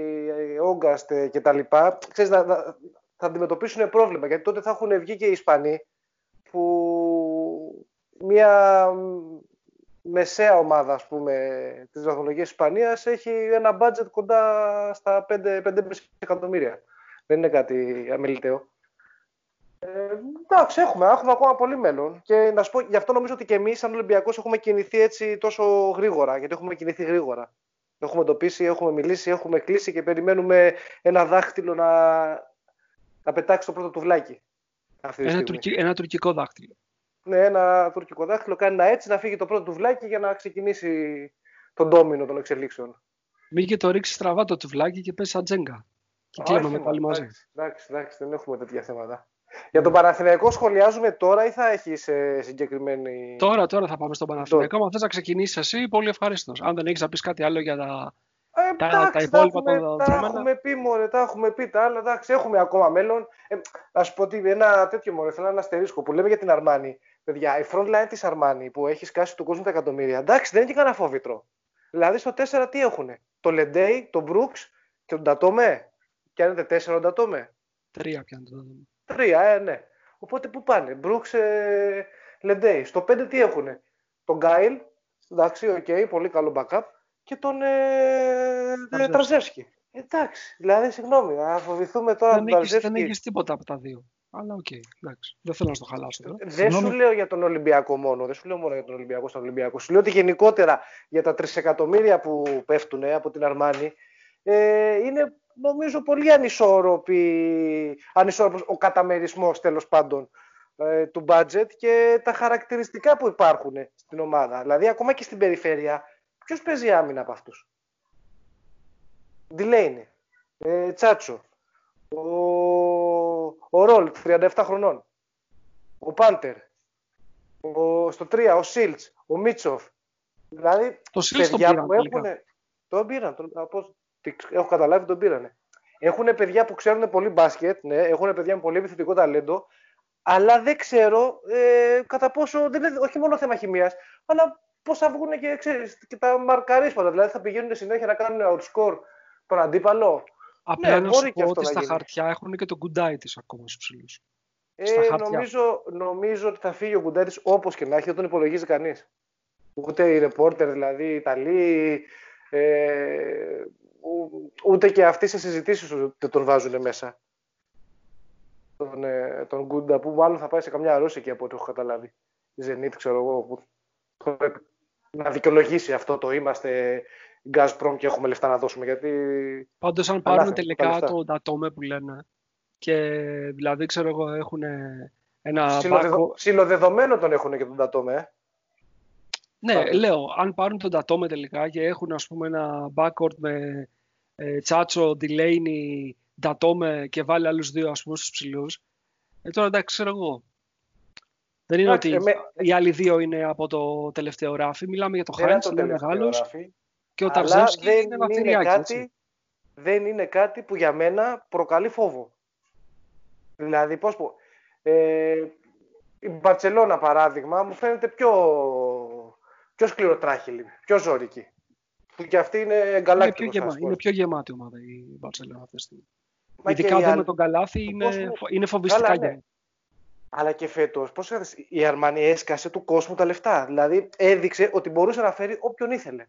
August και τα λοιπά, ξέρεις, να, θα αντιμετωπίσουν πρόβλημα, γιατί τότε θα έχουν βγει και οι Ισπανοί που μια μεσαία ομάδα, ας πούμε, της βαθμολογίας Ισπανίας έχει ένα budget κοντά στα 5-5,5 εκατομμύρια. Δεν είναι κάτι αμεληταίο. Ε, εντάξει, έχουμε, έχουμε ακόμα πολύ μέλλον. Και να σου πω, γι' αυτό νομίζω ότι και εμείς, σαν Ολυμπιακός, έχουμε κινηθεί έτσι τόσο γρήγορα. Γιατί έχουμε κινηθεί γρήγορα. Έχουμε εντοπίσει, έχουμε μιλήσει, έχουμε κλείσει και περιμένουμε ένα δάχτυλο να, να πετάξει το πρώτο του βλάκι. Ένα, τουρκι, ένα τουρκικό δάχτυλο. Ναι, ένα τουρκικό δάχτυλο κάνει ένα έτσι να φύγει το πρώτο του βλάκι για να ξεκινήσει τον ντόμινο των εξελίξεων. Μην και το ρίξει στραβά το τουβλάκι και πέσει σαν τζέγκα. Και κλαίμε πάλι μαζί. Εντάξει, εντάξει, δεν έχουμε τέτοια θέματα. Για τον Παναθηναϊκό σχολιάζουμε τώρα ή θα έχεις συγκεκριμένη. Τώρα, τώρα θα πάμε στον Παναθηναϊκό. Αν θες να ξεκινήσεις εσύ, πολύ ευχαρίστω. Αν δεν έχεις να πεις κάτι άλλο για τα, ε, τα, εντάξει, τα υπόλοιπα τα, έχουμε, τα έχουμε πει, μωρέ, τα έχουμε πει τα άλλα. Εντάξει, έχουμε ακόμα μέλλον. Ε, να σου πω ότι ένα τέτοιο μωρέ, θέλω ένα αστερίσκο που λέμε για την Αρμάνη. Παιδιά, η front line της Αρμάνη που έχει σκάσει του κόσμου τα εκατομμύρια. Εντάξει, δεν είναι και κανένα φόβητρο. Δηλαδή στο 4 τι έχουν. Το Λεντέι, το Brooks και τον Τατόμε. Πιάνετε 4 ο Τατόμε. Τρία πιάνετε τον Τατόμε. Τρία, ε, ναι. Οπότε πού πάνε; Brooks, ε, Λεντέι. Στο 5 τι έχουν. Τον Γκάιλ, εντάξει, OK, okay, πολύ καλό backup. Και τον ε, ε Τραζεύσκι. Εντάξει, δηλαδή, συγγνώμη, να φοβηθούμε τώρα δεν τον Τραζεύσκι. Δεν έχεις τίποτα από τα δύο. Αλλά OK, okay, εντάξει. Δεν θέλω να στο χαλάσω. Εδώ. Δεν σου λέω για τον Ολυμπιακό μόνο. Δεν σου λέω μόνο για τον Ολυμπιακό στον Ολυμπιακό. Σου λέω ότι γενικότερα για τα τρισεκατομμύρια που πέφτουν από την Αρμάνη ε, είναι νομίζω πολύ ανισόρροπη, ανισόρροπος ο καταμερισμός τέλος πάντων ε, του budget και τα χαρακτηριστικά που υπάρχουν στην ομάδα. Δηλαδή ακόμα και στην περιφέρεια, ποιος παίζει άμυνα από αυτούς; Ντιλέινε, ε, Τσάτσο, ο ο Ρολ, 37 χρονών. Ο Πάντερ. Ο, στο 3, ο Σίλτς, ο Μίτσοφ. Δηλαδή, το Σίλτς παιδιά τον που έχουν... Τον πήραν, τον, από, έχω καταλάβει τον πήρανε. Έχουν παιδιά που ξέρουν πολύ μπάσκετ, ναι, έχουν παιδιά με πολύ επιθετικό ταλέντο, αλλά δεν ξέρω ε, κατά πόσο, δεν είναι, όχι μόνο θέμα χημίας, αλλά πώς θα βγουν και, ξέρεις, και τα μαρκαρίσματα. Δηλαδή θα πηγαίνουν συνέχεια να κάνουν outscore τον αντίπαλο. Απλά ναι, να σου πω ότι στα χαρτιά έχουν και τον κουντάι της ακόμα στους ψηλούς. Ε, νομίζω, νομίζω ότι θα φύγει ο κουντάι της όπως και να έχει, δεν τον υπολογίζει κανείς. Ούτε οι ρεπόρτερ, δηλαδή οι Ιταλοί, ε, ούτε και αυτοί σε συζητήσεις δεν τον βάζουν μέσα. Τον, ε, τον Γκούντα που μάλλον θα πάει σε καμιά Ρώσικη από ό,τι έχω καταλάβει. Η Zenit, ξέρω εγώ, που πρέπει να δικαιολογήσει αυτό το είμαστε Gazprom και έχουμε λεφτά να δώσουμε. Γιατί... Πάντως αν πάρουν τελικά το Datome που λένε και δηλαδή ξέρω εγώ έχουν ένα... Συλλοδεδομένο τον έχουν και τον Datome, ε. Ναι, λέω, αν πάρουν τον Datome τελικά και έχουν ας πούμε ένα backcourt με ε, Τσάτσο, Ντιλέινι, Datome και βάλει άλλους δύο ας πούμε στους ψηλούς, ε, τώρα εντάξει ξέρω εγώ. Δεν είναι ότι με... οι άλλοι δύο είναι από το τελευταίο ράφι. Μιλάμε για το Χάιντς, είναι μεγάλος. Και ο Ταρζεύσκι είναι ένα είναι κάτι, Δεν είναι κάτι που για μένα προκαλεί φόβο. Δηλαδή, πώς πω. Ε, η Μπαρτσελώνα, παράδειγμα, μου φαίνεται πιο, πιο σκληροτράχυλη, πιο ζώρικη. Που και αυτή είναι εγκαλάκι. Είναι, πιο γεμα... είναι πιο γεμάτη ομάδα η Μπαρτσελώνα αυτή τη στιγμή. Ειδικά εδώ με τον Καλάθι είναι, είναι φοβιστικά ναι. γεμάτη. Αλλά και φέτος, πώς η Αρμάνι έσκασε του κόσμου τα λεφτά. Δηλαδή έδειξε ότι μπορούσε να φέρει όποιον ήθελε.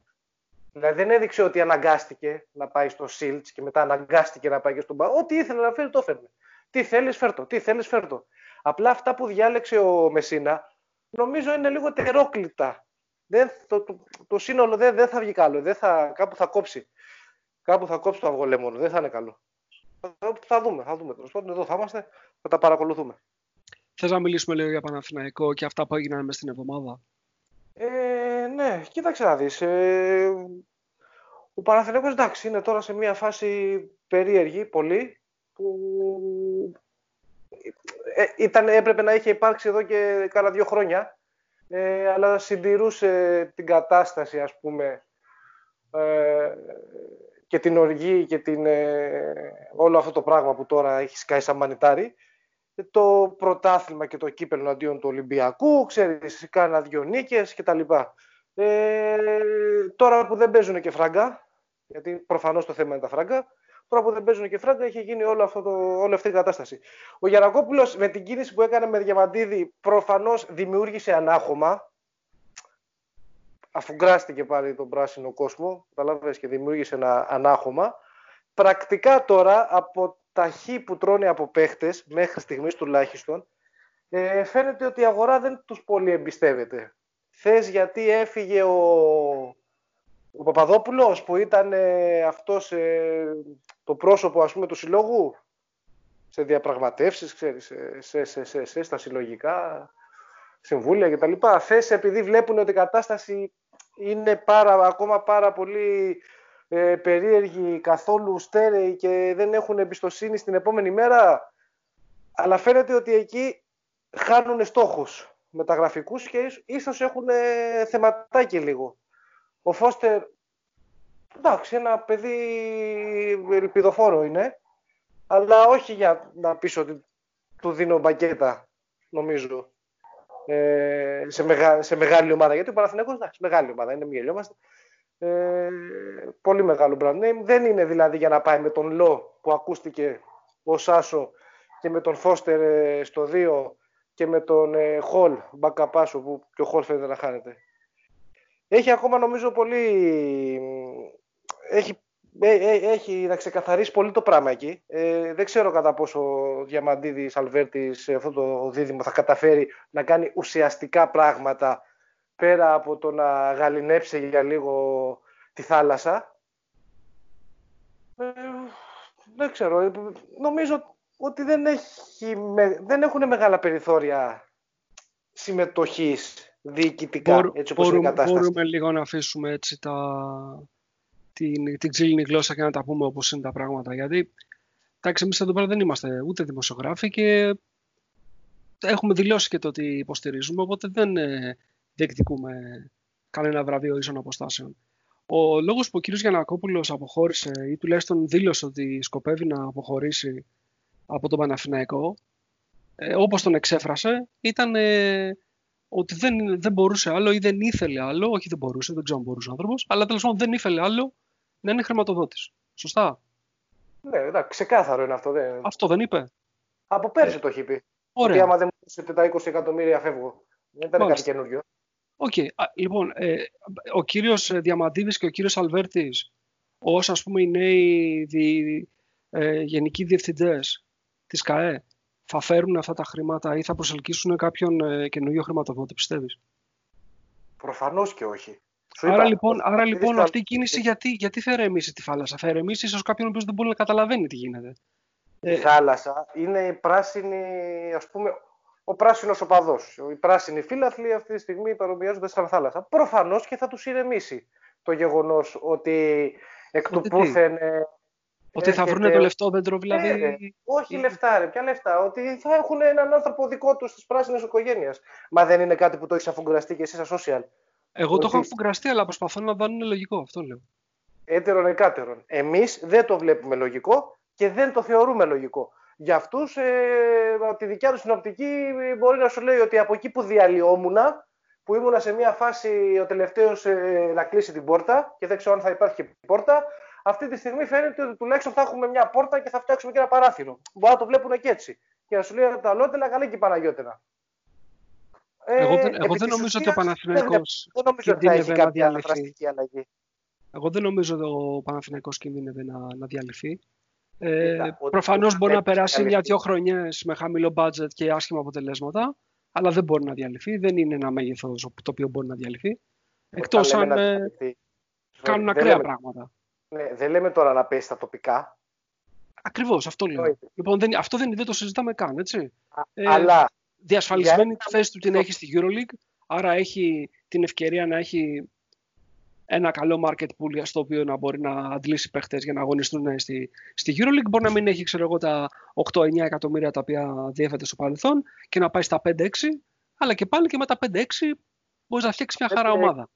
Δηλαδή δεν έδειξε ότι αναγκάστηκε να πάει στο Σίλτς και μετά αναγκάστηκε να πάει και στον Μπα. Ό,τι ήθελε να φέρει το έφερνε. Τι θέλεις, φέρτο. Τι θέλεις, φέρτο. Απλά αυτά που διάλεξε ο Μεσίνα νομίζω είναι λίγο τερόκλητα. Δεν, το, το, το, σύνολο δεν, δεν θα βγει καλό. Δεν θα, κάπου θα κόψει. Κάπου θα κόψει το αυγολέμονο. Δεν θα είναι καλό. Θα, δούμε. Θα δούμε. εδώ θα είμαστε. Θα τα παρακολουθούμε. Θες να μιλήσουμε λίγο για Παναθηναϊκό και αυτά που έγιναν μέσα στην εβδομάδα; Ε, ναι, κοίταξε να δεις. Ε, ο Παναθηναϊκός εντάξει είναι τώρα σε μια φάση περίεργη πολύ που ε, ήταν, έπρεπε να είχε υπάρξει εδώ και κάνα δύο χρόνια ε, αλλά συντηρούσε την κατάσταση ας πούμε ε, και την οργή και την, ε, όλο αυτό το πράγμα που τώρα έχει σκάσει σαν μανιτάρι το πρωτάθλημα και το κύπελο αντίον του Ολυμπιακού, ξέρεις, κάνα δυο νίκες κτλ. Ε, τώρα που δεν παίζουν και φράγκα, γιατί προφανώς το θέμα είναι τα φράγκα, τώρα που δεν παίζουν και φράγκα έχει γίνει όλο αυτό το, όλη αυτή η κατάσταση. Ο Γιανακόπουλος με την κίνηση που έκανε με Διαμαντίδη προφανώς δημιούργησε ανάχωμα, αφού γκράστηκε πάλι τον πράσινο κόσμο, καταλάβες και δημιούργησε ένα ανάχωμα. Πρακτικά τώρα από τα χ που τρώνε από παίχτες, μέχρι στιγμής τουλάχιστον, ε, φαίνεται ότι η αγορά δεν τους πολύ εμπιστεύεται. Θες γιατί έφυγε ο, ο Παπαδόπουλος που ήταν ε, αυτός ε, το πρόσωπο ας πούμε του συλλόγου; Σε διαπραγματεύσεις, ξέρεις, σε, σε, σε, σε, στα συλλογικά συμβούλια κτλ. Θες επειδή βλέπουν ότι η κατάσταση είναι πάρα, ακόμα πάρα πολύ ε, περίεργοι, καθόλου στέρεοι και δεν έχουν εμπιστοσύνη στην επόμενη μέρα. Αλλά φαίνεται ότι εκεί χάνουν στόχους μεταγραφικούς και ίσως έχουν θεματάκι λίγο. Ο Φώστερ, εντάξει, ένα παιδί ελπιδοφόρο είναι, αλλά όχι για να πεις ότι του δίνω μπακέτα, νομίζω, ε, σε, μεγα, σε μεγάλη ομάδα. Γιατί ο Παναθηναίκος, εντάξει, μεγάλη ομάδα, είναι μια γελιόμαστε. Ε, πολύ μεγάλο brand name. Δεν είναι δηλαδή για να πάει με τον Λο που ακούστηκε ο Σάσο και με τον Φώστερ ε, στο 2 και με τον ε, Χολ Μπακαπάσο που και ο Χολ φαίνεται να χάνεται. Έχει ακόμα νομίζω πολύ... Έχει, ε, έχει να ξεκαθαρίσει πολύ το πράγμα εκεί. Ε, δεν ξέρω κατά πόσο ο Διαμαντίδης Αλβέρτης αυτό το δίδυμο θα καταφέρει να κάνει ουσιαστικά πράγματα πέρα από το να γαλινέψει για λίγο τη θάλασσα. Ε, δεν ξέρω. Ε, νομίζω ότι δεν, έχει, δεν έχουν μεγάλα περιθώρια συμμετοχής διοικητικά, έτσι όπως μπορούμε, είναι η κατάσταση. Μπορούμε λίγο να αφήσουμε έτσι τα, την, την ξύλινη γλώσσα και να τα πούμε όπως είναι τα πράγματα. Γιατί Εντάξει, εμείς εδώ πέρα δεν είμαστε ούτε δημοσιογράφοι και έχουμε δηλώσει και το ότι υποστηρίζουμε, οπότε δεν ε, διεκδικούμε κανένα βραβείο ίσων αποστάσεων. Ο λόγος που ο κ. Γιανακόπουλος αποχώρησε ή τουλάχιστον δήλωσε ότι σκοπεύει να αποχωρήσει από τον Παναθηναϊκό, ε, όπως τον εξέφρασε, ήταν ε, ότι δεν, δεν μπορούσε άλλο ή δεν ήθελε άλλο, όχι δεν μπορούσε, δεν ξέρω αν μπορούσε ο άνθρωπος, αλλά τέλος πάντων δεν ήθελε άλλο να είναι χρηματοδότης. Σωστά; Ναι, εντάξει, ξεκάθαρο είναι αυτό. Δεν... Αυτό δεν είπε. Από πέρσι ε, το έχει πει. Ωραία. Ότι άμα δεν μου δώσετε τα 20 εκατομμύρια φεύγω. Δεν ήταν Μάλιστα. κάτι καινούριο. Οκ. Λοιπόν, ε, ο κύριος Διαμαντίδης και ο κύριος Αλβέρτης, ως ας πούμε οι νέοι δι, ε, γενικοί διευθυντές της ΚΑΕ, θα φέρουν αυτά τα χρήματα ή θα προσελκύσουν κάποιον ε, καινούριο χρηματοδότη, πιστεύεις; Προφανώς και όχι. Σου Άρα είπα, λοιπόν, άρα επειδή λοιπόν στα- αυτή η κίνηση γιατί, γιατί θα ηρεμήσει τη θάλασσα; Θα ηρεμήσει ίσως κάποιον ο οποίος δεν μπορεί να καταλαβαίνει τι γίνεται. Η Ε, θάλασσα είναι η πράσινη, ας πούμε, ο πράσινος οπαδός. Οι πράσινοι φίλαθλοι αυτή τη στιγμή παρομοιάζονται σαν θάλασσα. Προφανώς και θα τους ηρεμήσει το γεγονός ότι εκ του Ότι τι; πούθεν... ε, ότι θα βρουν έρχεται- το λεφτόδεντρο, δηλαδή. Ναι, ρε. όχι ή- λεφτά, ρε. Ποια λεφτά. Ότι θα έχουν έναν άνθρωπο δικό τους της πράσινης οικογένειας. Μα δεν είναι κάτι που το έχεις αφουγκραστεί και εσύ στα social. Εγώ το έχω ότι- αφουγκραστεί, αλλά προσπαθώ να δω αν είναι λογικό. Αυτό λέω. Έτερον εκάτερον. Εμείς δεν το βλέπουμε λογικό και δεν το θεωρούμε λογικό. Για αυτούς, ε, από τη δικιά τους συνοπτική, ε, μπορεί να σου λέει ότι από εκεί που διαλυόμουν, που ήμουνα σε μια φάση ο τελευταίος ε, να κλείσει την πόρτα και δεν ξέρω αν θα υπάρχει και πόρτα, αυτή τη στιγμή φαίνεται ότι τουλάχιστον θα έχουμε μια πόρτα και θα φτιάξουμε και ένα παράθυρο. Μπορεί να το βλέπουν και έτσι. Και να σου λέει από τα Λότελα, καλή και η Παναγιώτερα. Ε, Εγώ δεν, επί εγώ δεν της νομίζω ότι ο ουσίας, Παναθηναϊκός Δεν νομίζω ότι θα έχει κινδύνευε να κάποια διαλυθεί. δραστική αλλαγή. Εγώ δεν νομίζω ότι ο Παναθηναϊκός κινδύνευε να, να διαλυθεί. Ε, Κοίτα, ότι προφανώς το μπορεί να πρέπει να περάσει διαλυθεί. μια-δυο χρονιές με χαμηλό budget και άσχημα αποτελέσματα, αλλά δεν μπορεί να διαλυθεί. Δεν είναι ένα μέγεθος το οποίο μπορεί να διαλυθεί. Εκτός Όταν αν λέμε να ε, διαλυθεί, κάνουν δεν ακραία λέμε- πράγματα. Ναι, δεν λέμε τώρα να πέσει στα τοπικά, Ακριβώς, αυτό λέω. Όχι. Λοιπόν, δεν, αυτό δεν, δεν το συζητάμε καν, έτσι. α- Ε, αλλά διασφαλισμένη Για τη θέση του την το- έχει στη EuroLeague, άρα έχει την ευκαιρία να έχει ένα καλό market pool στο οποίο να μπορεί να αντλήσει παίχτες για να αγωνιστούν στη, στη EuroLeague. Μπορεί να μην έχει, ξέρω εγώ, τα 8-9 εκατομμύρια τα οποία διέφεται στο παρελθόν και να πάει στα 5-6, αλλά και πάλι και με τα 5-6 μπορείς να φτιάξεις μια χαρά 5-6. ομάδα.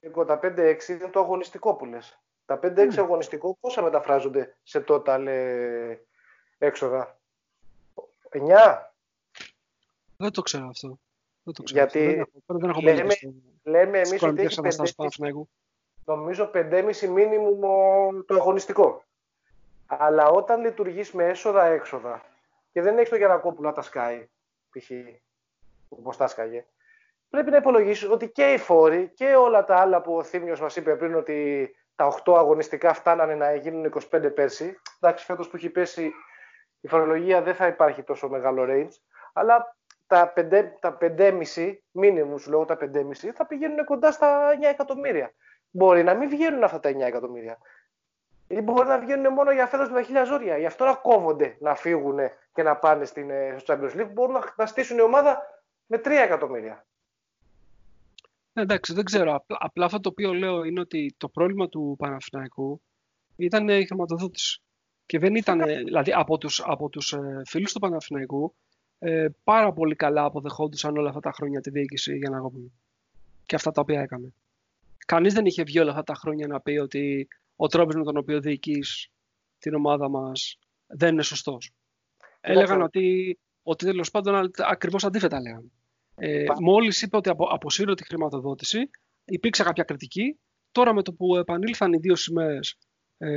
εγώ, τα 5-6 είναι το αγωνιστικό που λες. Τα 5-6 Ναι. αγωνιστικό πόσα μεταφράζονται σε total ε, έξοδα; 9. Δεν το ξέρω αυτό. Δεν το ξέρω Γιατί αυτό. Δεν έχω, δεν έχω λέμε- μπει στο- Λέμε στις εμείς ότι οικονομικές έχει αναστάσεις του 5,5 Παναθηναϊκού. νομίζω 5,5 μίνιμουμ ο- το αγωνιστικό. Αλλά όταν λειτουργείς με έσοδα-έξοδα και δεν έχεις το Γιανακόπουλο να τα σκάει, π.χ. όπως τα σκάγε, πρέπει να υπολογίσεις ότι και οι φόροι και όλα τα άλλα που ο Θήμιος μας είπε πριν ότι τα 8 αγωνιστικά φτάνανε να γίνουν 25 πέρσι. Εντάξει, φέτος που έχει πέσει η φορολογία δεν θα υπάρχει τόσο μεγάλο range, αλλά τα 5, τα 5,5 μήνυμου, σου λέω τα 5,5, θα πηγαίνουν κοντά στα 9 εκατομμύρια. Μπορεί να μην βγαίνουν αυτά τα 9 εκατομμύρια. Ή μπορεί να βγαίνουν μόνο για φέτος με τα χίλια ζώρια. Γι' αυτό να κόβονται να φύγουν και να πάνε στην, ε, στο Champions League. Μπορούν να, να στήσουν η ομάδα με 3 εκατομμύρια. Ναι, εντάξει, δεν ξέρω. Απλά, απλά αυτό το οποίο λέω είναι ότι το πρόβλημα του Παναθηναϊκού ήταν η χρηματοδότηση. Και δεν ήταν, ε, δηλαδή από τους, από τους ε, φίλους του Παναθηναϊκού ε, πάρα πολύ καλά αποδεχόντουσαν όλα αυτά τα χρόνια τη διοίκηση για να γόμπουν. Και αυτά τα οποία έκανε. Κανείς δεν είχε βγει όλα αυτά τα χρόνια να πει ότι ο τρόπος με τον οποίο διοικείς την ομάδα μας δεν είναι σωστός. Έλεγαν ότι, ότι τέλος πάντων ακριβώς αντίθετα λέγανε. Ε, Πα- μόλις είπε ότι απο, αποσύρω τη χρηματοδότηση, υπήρξε κάποια κριτική. Τώρα με το που επανήλθαν οι δύο σημαίες ε,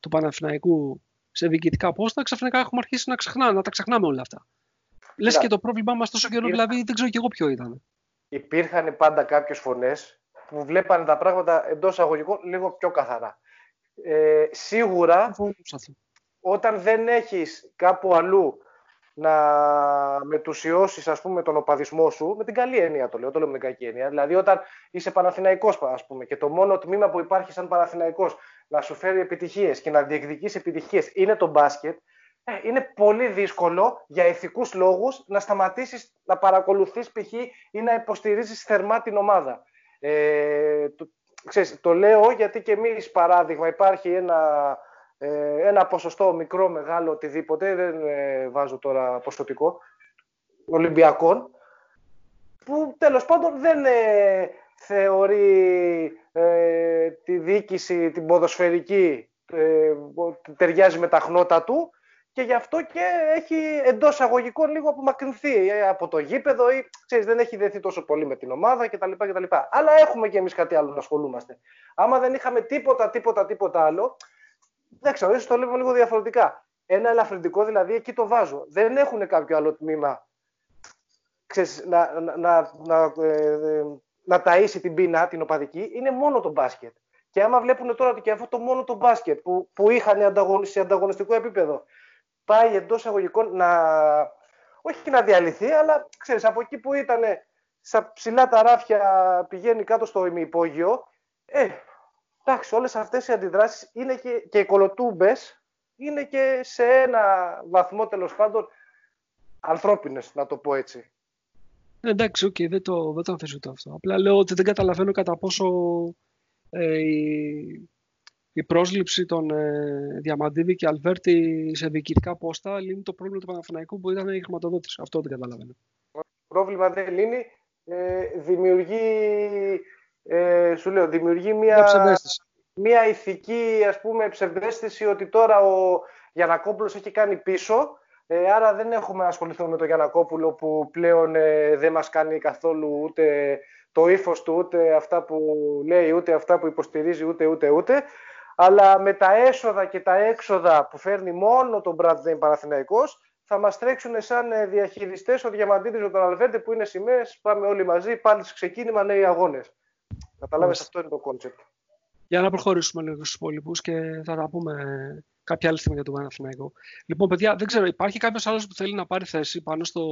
του Παναθηναϊκού σε διοικητικά πόστα, ξαφνικά έχουμε αρχίσει να, ξεχνά, να τα ξεχνάμε όλα αυτά. Λες Κοίτα, και το πρόβλημά μας τόσο καιρό, ήρθα- δηλαδή δεν ξέρω κι εγώ ποιο ήταν. Υπήρχαν πάντα κάποιες φωνές που βλέπανε τα πράγματα εντός αγωγικών λίγο πιο καθαρά. Ε, σίγουρα Συμφωνώ σε αυτό. όταν δεν έχεις κάπου αλλού να μετουσιώσεις ας πούμε τον οπαδισμό σου, με την καλή έννοια το λέω, το λέω με την κακή έννοια, δηλαδή όταν είσαι Παναθηναϊκός ας πούμε και το μόνο τμήμα που υπάρχει σαν Παναθηναϊκός να σου φέρει επιτυχίες και να διεκδικείς επιτυχίες είναι το μπάσκετ, ε, είναι πολύ δύσκολο για ηθικούς λόγους να σταματήσεις να παρακολουθείς π.χ. ή να υποστηρίζεις θερμά την ομάδα. Ε, το, ξέρεις, το λέω γιατί και εμείς παράδειγμα υπάρχει ένα ε, ένα ποσοστό μικρό, μεγάλο, οτιδήποτε, δεν ε, βάζω τώρα ποσοτικό, Ολυμπιακών, που τέλος πάντων δεν ε, θεωρεί ε, τη διοίκηση, την ποδοσφαιρική, ε, ταιριάζει με τα χνότα του και γι' αυτό και έχει εντός αγωγικών λίγο απομακρυνθεί ε, από το γήπεδο ή ξέρεις, δεν έχει δεθεί τόσο πολύ με την ομάδα κτλ. κτλ. Αλλά έχουμε και εμείς κάτι άλλο να ασχολούμαστε. Άμα δεν είχαμε τίποτα, τίποτα, τίποτα άλλο, δεν ξέρω, ίσως το βλέπουμε λίγο διαφορετικά. Ένα ελαφρυντικό δηλαδή εκεί το βάζω. Δεν έχουν κάποιο άλλο τμήμα ξέρεις, να, να, να, να, ε, να ταΐσει την πείνα, την οπαδική, είναι μόνο το μπάσκετ. Και άμα βλέπουν τώρα ότι και αυτό το μόνο το μπάσκετ που, που είχαν σε ανταγωνιστικό επίπεδο πάει εντός αγωγικών να. Όχι να διαλυθεί, αλλά ξέρεις, από εκεί που ήταν στα ψηλά τα ράφια πηγαίνει κάτω στο ημιυπόγειο. Ε, εντάξει, όλες αυτές οι αντιδράσεις είναι και, και οι κολοτούμπες είναι και σε ένα βαθμό τέλος πάντων ανθρώπινες, να το πω έτσι. Ε, εντάξει, OK, okay, δεν το, δεν το αμφισβητώ αυτό. Απλά λέω ότι δεν καταλαβαίνω κατά πόσο ε, η, η πρόσληψη των ε, Διαμαντίδη και Αλβέρτη σε διοικητικά πόστα λύνει το πρόβλημα του Παναθηναϊκού που ήταν η χρηματοδότηση. Αυτό δεν καταλαβαίνω. Το πρόβλημα δεν λύνει. Ε, δημιουργεί, ε, σου λέω, δημιουργεί μια, μια ηθική ας πούμε, ψευδέστηση ότι τώρα ο Γιανακόπουλος έχει κάνει πίσω ε, άρα δεν έχουμε να ασχοληθούμε με τον Γιανακόπουλο που πλέον ε, δεν μας κάνει καθόλου ούτε το ύφος του, ούτε αυτά που λέει, ούτε αυτά που υποστηρίζει, ούτε ούτε ούτε. Αλλά με τα έσοδα και τα έξοδα που φέρνει μόνο τον Brad Dane Παναθηναϊκός, θα μας τρέξουν σαν ε, διαχειριστές ο Διαμαντίδης με τον Αλβέντε που είναι σημαίες, πάμε όλοι μαζί, πάλι σε ξεκίνημα νέοι αγώνες. Κατάλαβες, αυτό είναι το concept. Για να προχωρήσουμε λίγο στους υπόλοιπους και θα τα πούμε κάποια άλλη στιγμή για τον Παναθηναϊκό. Λοιπόν, παιδιά, δεν ξέρω, υπάρχει κάποιος άλλος που θέλει να πάρει θέση πάνω στο,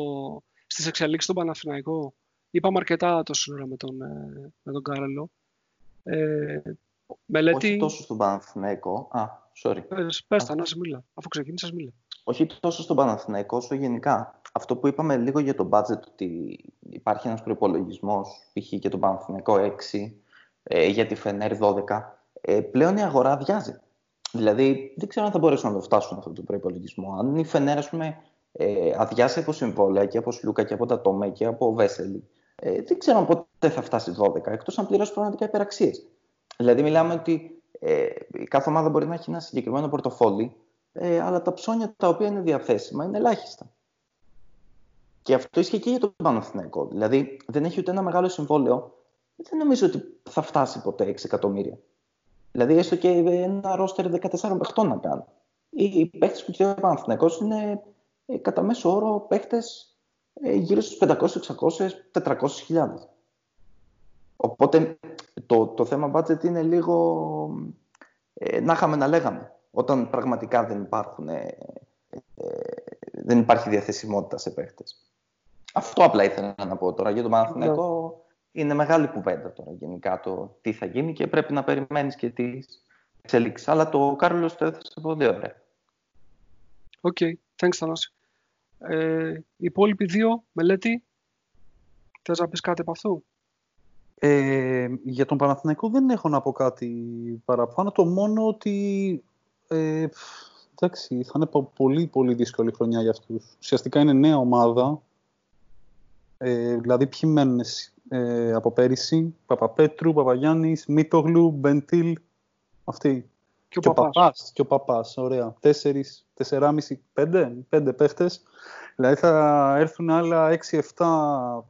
στις εξελίξεις του Παναθηναϊκού. Είπαμε αρκετά τόση ώρα με τον, ε, με τον Κάρελο. Ε, Μελέτη... Όχι τόσο στον Παναθηναϊκό. Α, sorry. Πες, πες τα, να σε μίλα. Αφού ξεκίνησες, μίλα. Όχι τόσο στον Παναθηναϊκό, όσο γενικά. Αυτό που είπαμε λίγο για το budget, ότι υπάρχει ένας προπολογισμό, π.χ. και τον Παναθηναϊκό 6, ε, για τη Φενέρ 12, ε, πλέον η αγορά αδειάζει. Δηλαδή, δεν ξέρω αν θα μπορέσουν να το φτάσουν αυτό το προπολογισμό. Αν η Φενέρα, ας πούμε, ε, αδειάσει από συμβόλαια και από Σλούκα και από τα Τόμέ και από Βέσελη, ε, δεν ξέρω πότε θα φτάσει 12, εκτός αν πληρώσει πραγματικά υπεραξίες. Δηλαδή, μιλάμε ότι ε, κάθε ομάδα μπορεί να έχει ένα συγκεκριμένο πορτοφόλι, ε, αλλά τα ψώνια τα οποία είναι διαθέσιμα είναι ελάχιστα. Και αυτό ισχύει και για το Παναθηναϊκό. Δηλαδή, δεν έχει ούτε ένα μεγάλο συμβόλαιο. Δεν νομίζω ότι θα φτάσει ποτέ 6 εκατομμύρια. Δηλαδή, έστω και ένα ρόστερ 14 παιχτών να κάνει. Οι παίχτες που ξέρει ο Παναθυνακό είναι ε, κατά μέσο όρο παίχτες ε, γύρω στους 500, 600, 400 χιλιάδες. Οπότε το, το θέμα budget είναι λίγο ε, να είχαμε να λέγαμε. Όταν πραγματικά δεν, υπάρχουν, ε, ε, δεν υπάρχει διαθεσιμότητα σε παίχτες. Αυτό απλά ήθελα να πω τώρα για τον Παναθηναϊκό είναι μεγάλη κουβέντα τώρα γενικά το τι θα γίνει και πρέπει να περιμένεις και τις εξελίξεις. Αλλά ο Κάρολος το έθεσε πολύ ωραία. OK, okay. thanks Θανάση. Ε, οι υπόλοιποι δύο, Μελέτη, θες να πεις κάτι από αυτού; Ε, για τον Παναθηναϊκό δεν έχω να πω κάτι παραπάνω. Το μόνο ότι ε, εντάξει, θα είναι πολύ πολύ δύσκολη χρονιά για αυτούς. Ουσιαστικά είναι νέα ομάδα. Ε, δηλαδή ποιοι μένουν ε, από πέρυσι; Παπαπέτρου, Παπαγιάννης, Μίτογλου, Μπεντήλ. Αυτοί. Και ο, και Παπάς. Παπάς. Και ο Παπάς, ωραία. Τέσσερις, τεσσεράμιση, πέντε, πέντε παίχτες. Δηλαδή θα έρθουν άλλα 6-7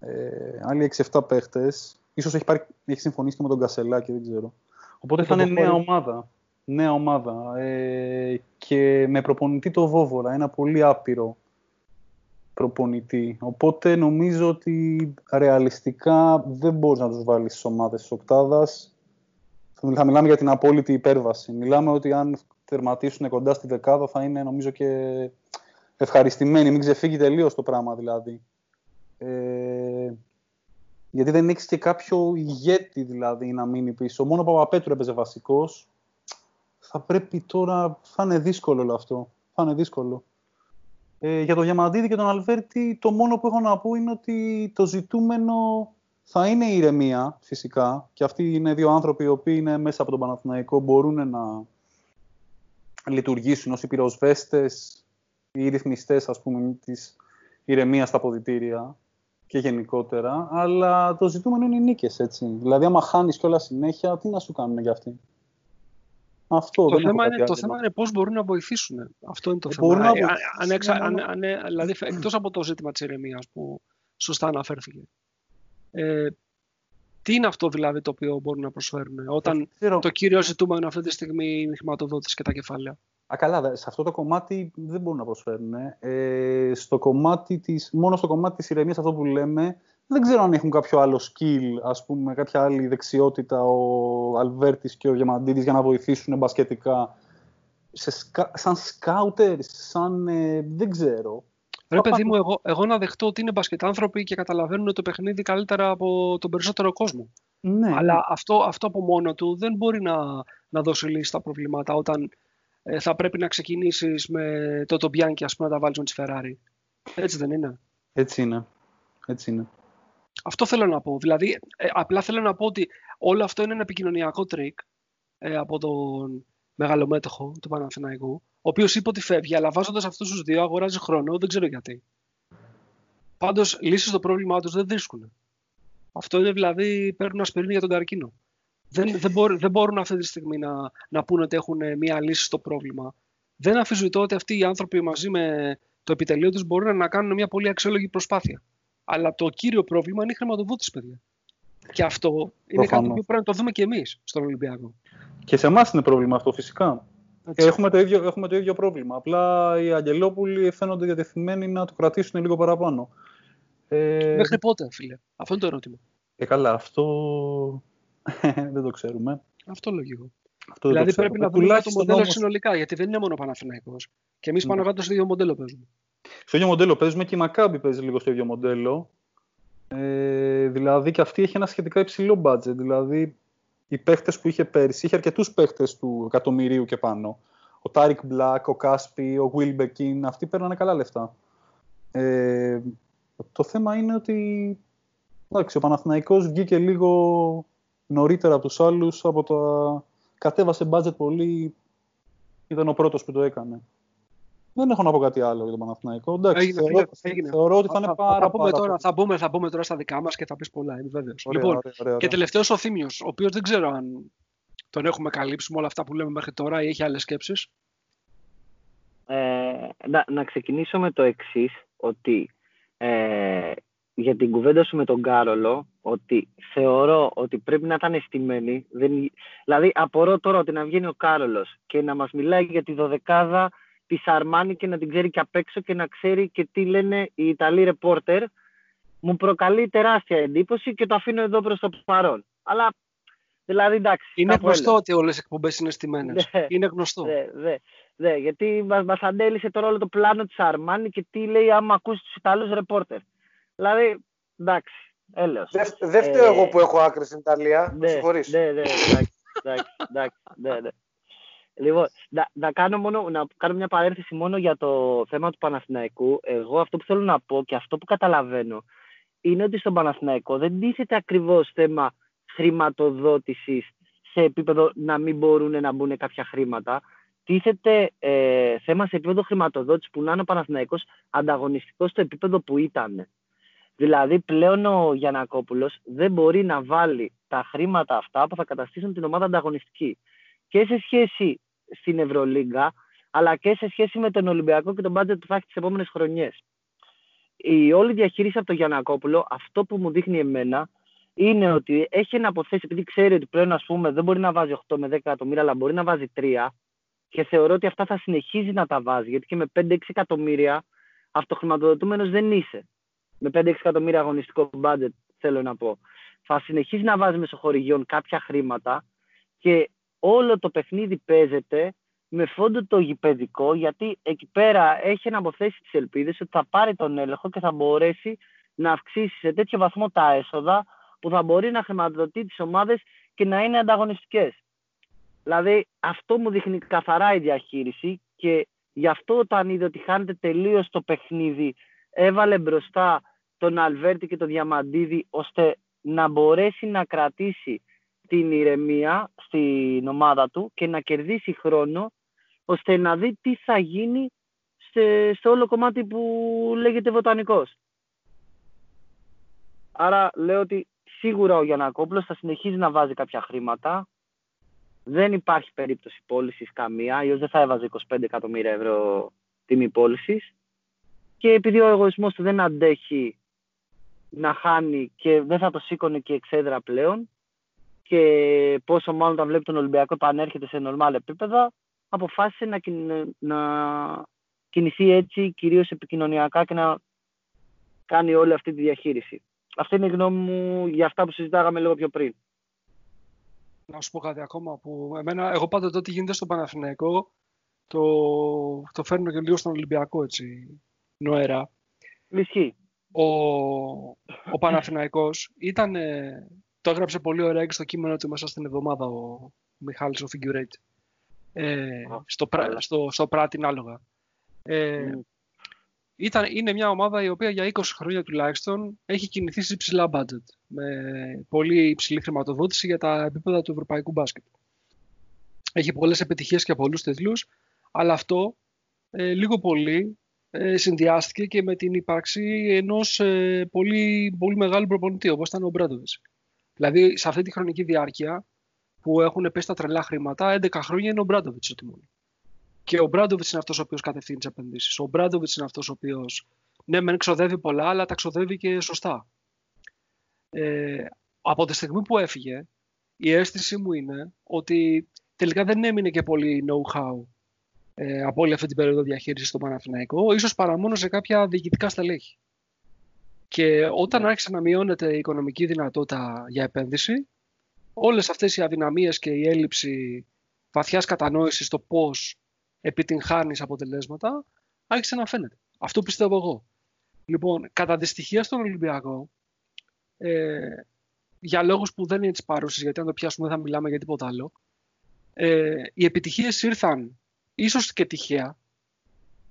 ε, άλλοι 6-7 παίχτες. Ίσως έχει, πάρει, έχει συμφωνήσει και με τον Κασελάκη, δεν ξέρω. Οπότε θα είναι νέα ομάδα. Νέα ομάδα. Ε, και με προπονητή το Βόβορα. Ένα πολύ άπειρο προπονητή. Οπότε νομίζω ότι ρεαλιστικά δεν μπορείς να τους βάλεις στις ομάδες της οκτάδας. Θα μιλάμε για την απόλυτη υπέρβαση. Μιλάμε ότι αν τερματίσουν κοντά στη δεκάδα θα είναι νομίζω και ευχαριστημένοι. Μην ξεφύγει τελείως το πράγμα δηλαδή. Ε, γιατί δεν έχει και κάποιο ηγέτη δηλαδή να μείνει πίσω. Μόνο ο Παπαπέτρου έπαιζε βασικός. Θα πρέπει τώρα... Θα είναι δύσκολο όλο αυτό. Θα είναι δύσκολο. Ε, για τον Διαμαντίδη και τον Αλβέρτη το μόνο που έχω να πω είναι ότι το ζητούμενο θα είναι η ηρεμία φυσικά και αυτοί είναι δύο άνθρωποι οι οποίοι είναι μέσα από τον Παναθηναϊκό μπορούν να, λειτουργήσουν ως οι πυροσβέστες ή οι ρυθμιστές, ας πούμε, της ηρεμίας στα ποδητήρια και γενικότερα, αλλά το ζητούμενο είναι οι νίκες, έτσι. Δηλαδή, άμα χάνεις κιόλας συνέχεια, τι να σου κάνουν για αυτοί. Αυτό, το, θέμα είναι, το θέμα είναι πώς μπορούν να βοηθήσουν. Αυτό είναι το ε, θέμα. Αν, αν, αν, δηλαδή, εκτός από το ζήτημα της ηρεμίας που σωστά αναφέρθηκε. Ε, τι είναι αυτό δηλαδή το οποίο μπορούν να προσφέρουν όταν το κύριο ζητούμενο αυτή τη στιγμή είναι η χρηματοδότηση και τα κεφάλαια; Α, καλά, σε αυτό το κομμάτι δεν μπορούν να προσφέρουν. Ε, στο κομμάτι της, μόνο στο κομμάτι της ηρεμίας αυτό που λέμε, δεν ξέρω αν έχουν κάποιο άλλο skill, ας πούμε, κάποια άλλη δεξιότητα ο Αλβέρτης και ο Διαμαντίδης για να βοηθήσουν μπασκετικά. Σε, σαν scouters, σαν ε, δεν ξέρω. Ρε παιδί μου, εγώ, εγώ να δεχτώ ότι είναι μπασκετάνθρωποι και καταλαβαίνουν το παιχνίδι καλύτερα από τον περισσότερο κόσμο. Ναι. Αλλά αυτό, αυτό από μόνο του δεν μπορεί να, να δώσει λύση στα προβλήματα όταν ε, θα πρέπει να ξεκινήσεις με το Autobianchi, ας πούμε, να τα βάλεις με τη Ferrari. Έτσι δεν είναι. Έτσι είναι. Έτσι είναι. Αυτό θέλω να πω. Δηλαδή, ε, απλά θέλω να πω ότι όλο αυτό είναι ένα επικοινωνιακό τρικ ε, από τον μεγαλομέτωχο του Παναθηναϊκού, ο οποίος είπε ότι φεύγει, αλλά βάζοντας αυτούς τους δύο αγοράζει χρόνο, δεν ξέρω γιατί. Πάντως λύσεις στο πρόβλημά τους δεν βρίσκουν. Αυτό είναι δηλαδή παίρνουν ασπιρίνη για τον καρκίνο. Δεν, δεν, μπορούν, δεν μπορούν αυτή τη στιγμή να, να πούνε ότι έχουν μία λύση στο πρόβλημα. Δεν αφισβητώ ότι αυτοί οι άνθρωποι μαζί με το επιτελείο τους μπορούν να κάνουν μια πολύ αξιόλογη προσπάθεια. Αλλά το κύριο πρόβλημα είναι η χρηματοδότηση, παιδιά. Και αυτό είναι κάτι που πρέπει να το δούμε και εμείς στον Ολυμπιακό. Και σε εμάς είναι πρόβλημα αυτό, φυσικά. Έχουμε το, ίδιο, έχουμε το ίδιο πρόβλημα. Απλά οι Αγγελόπουλοι φαίνονται διατεθειμένοι να το κρατήσουν λίγο παραπάνω. Ε... Μέχρι πότε, φίλε; Αυτό είναι το ερώτημα. Ε, καλά, αυτό δεν το ξέρουμε. Αυτό λογικό. Αυτό δηλαδή πρέπει να δούμε το μοντέλο όμως... συνολικά, γιατί δεν είναι μόνο Παναθηναϊκός. Και εμείς πάνω ναι. κάτω στο ίδιο μοντέλο παίζουμε. Στο ίδιο μοντέλο παίζουμε και η Μακάμπι παίζει λίγο στο ίδιο μοντέλο. Ε, δηλαδή και αυτή έχει ένα σχετικά υψηλό budget. Δηλαδή οι παίχτες που είχε πέρυσι, είχε αρκετούς παίχτες του εκατομμυρίου και πάνω. Ο Τάρικ Μπλακ, ο Κάσπι, ο Γουίλμπεκιν, αυτοί παίρνανε καλά λεφτά. Ε, το θέμα είναι ότι εντάξει, ο Παναθηναϊκός βγήκε λίγο νωρίτερα από τους άλλους, από το... κατέβασε budget πολύ, ήταν ο πρώτος που το έκανε. Δεν έχω να πω κάτι άλλο για τον Παναθηναϊκό. Εντάξει, έγινε, θεωρώ, έγινε. θεωρώ ότι θα είναι πάρα, θα, πούμε τώρα, θα, μπούμε, θα μπούμε τώρα στα δικά μας και θα πεις πολλά, είμαι βέβαιος. Λοιπόν, ωραία, ωραία, και τελευταίος ο Θήμιος, ο οποίος δεν ξέρω αν τον έχουμε καλύψει με όλα αυτά που λέμε μέχρι τώρα ή έχει άλλες σκέψεις. Ε, να, να ξεκινήσω με το εξής, ότι ε, για την κουβέντα σου με τον Κάρολο, ότι θεωρώ ότι πρέπει να ήταν αισθημένοι. Δεν, δηλαδή, απορώ τώρα ότι να βγαίνει ο Κάρολος και να μας μιλάει για τη δωδεκάδα τη Αρμάνι και να την ξέρει και απ' έξω και να ξέρει και τι λένε οι Ιταλοί ρεπόρτερ. Μου προκαλεί τεράστια εντύπωση και το αφήνω εδώ προς το παρόν. Αλλά, δηλαδή, εντάξει. Είναι γνωστό ότι όλες οι εκπομπές είναι στημένες. Ναι. είναι γνωστό. Ναι, ναι, ναι, γιατί μας, μας αντέλησε τώρα όλο το πλάνο της Αρμάνι και τι λέει άμα ακούσει τους Ιταλούς ρεπόρτερ. Δηλαδή, εντάξει, έλεος. Δεν φταίω εγώ που έχω άκρη στην Ιταλία, ναι, Ναι, ναι, εντάξει, εντάξει, ναι, ναι. Λοιπόν, να, να, κάνω μόνο, να κάνω μια παρένθεση μόνο για το θέμα του Παναθηναϊκού. Εγώ αυτό που θέλω να πω και αυτό που καταλαβαίνω είναι ότι στον Παναθηναϊκό δεν τίθεται ακριβώς θέμα χρηματοδότησης σε επίπεδο να μην μπορούν να μπουν κάποια χρήματα. Τίθεται ε, θέμα σε επίπεδο χρηματοδότησης που να είναι ο Παναθηναϊκός ανταγωνιστικός στο επίπεδο που ήταν. Δηλαδή πλέον ο Γιανακόπουλος δεν μπορεί να βάλει τα χρήματα αυτά που θα καταστήσουν την ομάδα ανταγωνιστική και σε σχέση στην Ευρωλίγκα, αλλά και σε σχέση με τον Ολυμπιακό και τον μπάτζετ που θα έχει τις επόμενες χρονιές. Η όλη διαχείριση από τον Γιανακόπουλο, αυτό που μου δείχνει εμένα, είναι ότι έχει ένα αποθέσει, επειδή ξέρει ότι πλέον ας πούμε, δεν μπορεί να βάζει 8 με 10 εκατομμύρια, αλλά μπορεί να βάζει 3, και θεωρώ ότι αυτά θα συνεχίζει να τα βάζει, γιατί και με 5-6 εκατομμύρια αυτοχρηματοδοτούμενος δεν είσαι. Με 5-6 εκατομμύρια αγωνιστικό μπάτζετ, θέλω να πω. Θα συνεχίζει να βάζει μεσοχορηγιών κάποια χρήματα και όλο το παιχνίδι παίζεται με φόντο το γηπαιδικό, γιατί εκεί πέρα έχει να αποθέσει τις ελπίδες ότι θα πάρει τον έλεγχο και θα μπορέσει να αυξήσει σε τέτοιο βαθμό τα έσοδα που θα μπορεί να χρηματοδοτεί τις ομάδες και να είναι ανταγωνιστικές. Δηλαδή αυτό μου δείχνει καθαρά η διαχείριση και γι' αυτό όταν είδε ότι χάνεται τελείως το παιχνίδι έβαλε μπροστά τον Αλβέρτη και τον Διαμαντίδη ώστε να μπορέσει να κρατήσει την ηρεμία στην ομάδα του και να κερδίσει χρόνο ώστε να δει τι θα γίνει σε, σε όλο κομμάτι που λέγεται βοτανικός. Άρα λέω ότι σίγουρα ο Γιανακόπουλος θα συνεχίζει να βάζει κάποια χρήματα. Δεν υπάρχει περίπτωση πώλησης καμία, αλλιώ δεν θα έβαζε 25 εκατομμύρια ευρώ τιμή πώλησης. Και επειδή ο εγωισμός του δεν αντέχει να χάνει και δεν θα το σήκωνε και εξέδρα πλέον και πόσο μάλλον όταν βλέπει τον Ολυμπιακό επανέρχεται σε νορμάλ επίπεδα, αποφάσισε να, να κινηθεί έτσι κυρίως επικοινωνιακά και να κάνει όλη αυτή τη διαχείριση. Αυτή είναι η γνώμη μου για αυτά που συζητάγαμε λίγο πιο πριν. Να σου πω κάτι ακόμα που εμένα, εγώ πάντοτε ό,τι γίνεται στο Παναθηναϊκό το, το φέρνω και λίγο στον Ολυμπιακό έτσι, νοερά. Ισχύει. Ο, ο Παναθηναϊκός ήταν, το έγραψε πολύ ωραία και στο κείμενο του μέσα στην εβδομάδα ο Μιχάλης ο Figurate. Ε, στο, στο, στο Πράτην άλογα. Ε, ήταν, είναι μια ομάδα η οποία για 20 χρόνια τουλάχιστον έχει κινηθεί σε υψηλά budget. Με πολύ υψηλή χρηματοδότηση για τα επίπεδα του ευρωπαϊκού μπάσκετ. Έχει πολλές επιτυχίες και πολλούς τίτλους, αλλά αυτό ε, λίγο πολύ ε, συνδυάστηκε και με την ύπαρξη ενός ε, πολύ, πολύ μεγάλου προπονητή, όπως ήταν ο Μπράντοβιτς. Δηλαδή, σε αυτή τη χρονική διάρκεια που έχουν πέσει τα τρελά χρήματα, 11 χρόνια είναι ο Μπράντοβιτς ο τιμόνι. Και ο Μπράντοβιτς είναι αυτός ο οποίος κατευθύνει τις επενδύσεις. Ο Μπράντοβιτς είναι αυτός ο οποίος, ναι, μεν ξοδεύει πολλά, αλλά τα ξοδεύει και σωστά. Ε, από τη στιγμή που έφυγε, η αίσθηση μου είναι ότι τελικά δεν έμεινε και πολύ know-how ε, από όλη αυτή την περίοδο διαχείρισης στο Παναθηναϊκό, ίσως παρά μόνο σε κάποια διοικητικά στελέχη. Και όταν άρχισε να μειώνεται η οικονομική δυνατότητα για επένδυση, όλες αυτές οι αδυναμίες και η έλλειψη βαθιάς κατανόησης στο πώς επιτυγχάνεις αποτελέσματα, άρχισε να φαίνεται. Αυτό πιστεύω εγώ. Λοιπόν, κατά τη στοιχεία στον Ολυμπιακό, ε, για λόγους που δεν είναι της παρούσης, γιατί αν το πιάσουμε δεν θα μιλάμε για τίποτα άλλο, ε, οι επιτυχίες ήρθαν ίσως και τυχαία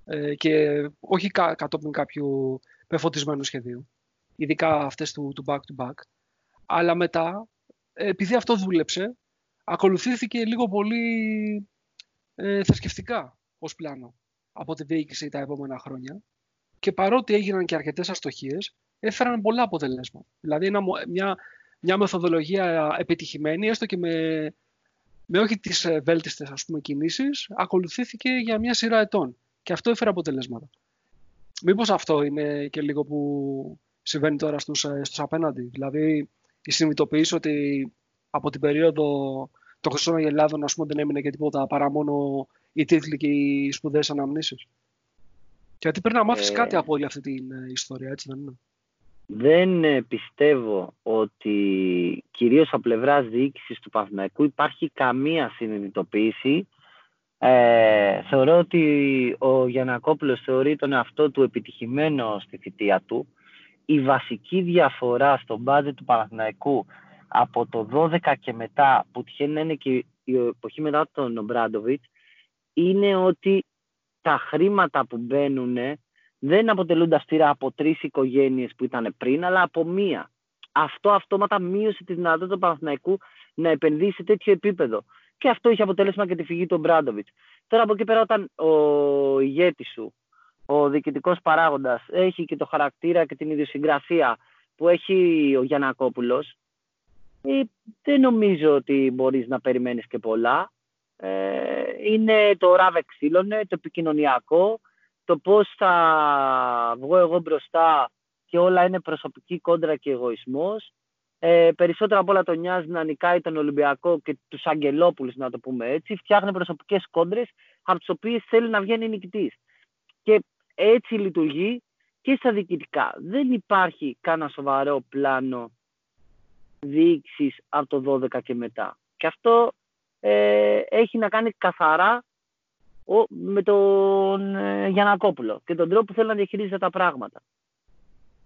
ε, και όχι κα, κατόπιν κάποιου πεφωτισμένου σχεδίου, ειδικά αυτές του, του back-to-back, αλλά μετά, επειδή αυτό δούλεψε, ακολουθήθηκε λίγο πολύ ε, θρησκευτικά ως πλάνο από τη διοίκηση τα επόμενα χρόνια και παρότι έγιναν και αρκετές αστοχίες, έφεραν πολλά αποτελέσματα. Δηλαδή μια, μια μεθοδολογία επιτυχημένη, έστω και με, με όχι τις ε, βέλτιστες ας πούμε, κινήσεις, ακολουθήθηκε για μια σειρά ετών. Και αυτό έφερε αποτελέσματα. Μήπως αυτό είναι και λίγο που συμβαίνει τώρα στους, ε, στους απέναντι. Δηλαδή η συνειδητοποίηση ότι από την περίοδο το Χρυσό Αγελάδων ας πούμε, δεν έμεινε και τίποτα παρά μόνο οι τίτλοι και οι σπουδαίες αναμνήσεις. Γιατί πρέπει να μάθεις ε... κάτι από όλη αυτή την ε, ιστορία, έτσι δεν είναι; Δεν ε, πιστεύω ότι κυρίως από πλευράς διοίκησης του Παθηναϊκού υπάρχει καμία συνειδητοποίηση. Ε, θεωρώ ότι ο Γιανακόπουλος θεωρεί τον εαυτό του επιτυχημένο στη θητεία του. Η βασική διαφορά στο μπάτζετ του Παναθηναϊκού από το 12 και μετά, που τυχαίνει να είναι και η εποχή μετά τον Ομπράντοβιτς, είναι ότι τα χρήματα που μπαίνουν δεν αποτελούν αυστηρά από τρεις οικογένειες που ήταν πριν, αλλά από μία. Αυτό αυτόματα μείωσε τη δυνατότητα του Παναθηναϊκού να επενδύσει σε τέτοιο επίπεδο. Και αυτό είχε αποτέλεσμα και τη φυγή του Μπράντοβιτ. Τώρα από εκεί πέρα, όταν ο ηγέτης σου, ο διοικητικός παράγοντας, έχει και το χαρακτήρα και την ιδιοσυγκρασία που έχει ο Γιανακόπουλο, ε, δεν νομίζω ότι μπορείς να περιμένεις και πολλά. Ε, είναι το ράβε ξύλωνε, το επικοινωνιακό, το πώς θα βγω εγώ μπροστά και όλα είναι προσωπική κόντρα και εγωισμός. Ε, περισσότερο από όλα τον νοιάζει να νικάει τον Ολυμπιακό και τους Αγγελόπουλους, να το πούμε έτσι. Φτιάχνει προσωπικές κόντρες από τις οποίες θέλει να βγαίνει νικητής. Και έτσι λειτουργεί και στα διοικητικά. Δεν υπάρχει κανένα σοβαρό πλάνο διοίκησης από το 12 και μετά. Και αυτό ε, έχει να κάνει καθαρά ο, με τον ε, Γιανακόπουλο και τον τρόπο που θέλει να διαχειρίζεται τα πράγματα.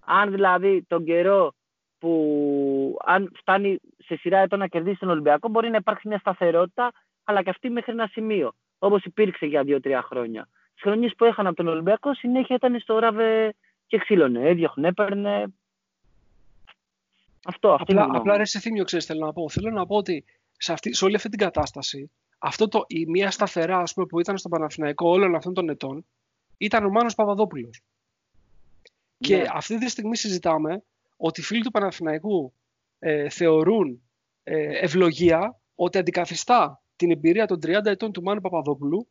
Αν δηλαδή τον καιρό που αν φτάνει σε σειρά ετών να κερδίσει τον Ολυμπιακό μπορεί να υπάρξει μια σταθερότητα αλλά και αυτή μέχρι ένα σημείο όπως υπήρξε για δύο-τρία χρόνια. Στις χρονίες που έχανα από τον Ολυμπιακό συνέχεια ήταν στο ράβε και ξύλωνε, έδιωχνε, έπαιρνε, αυτό, αυτή απλά, απλά ρε σε θύμιο, ξέρεις, θέλω να πω. Θέλω να πω ότι σε, αυτή, σε όλη αυτή την κατάσταση αυτό το, η μία σταθερά ας πούμε, που ήταν στο Παναθηναϊκό όλων αυτών των ετών ήταν ο Μάνος Παπαδόπουλος. Και Ναι. αυτή τη στιγμή συζητάμε ότι οι φίλοι του Παναθηναϊκού ε, θεωρούν ε, ευλογία ότι αντικαθιστά την εμπειρία των 30 ετών του Μάνου Παπαδόπουλου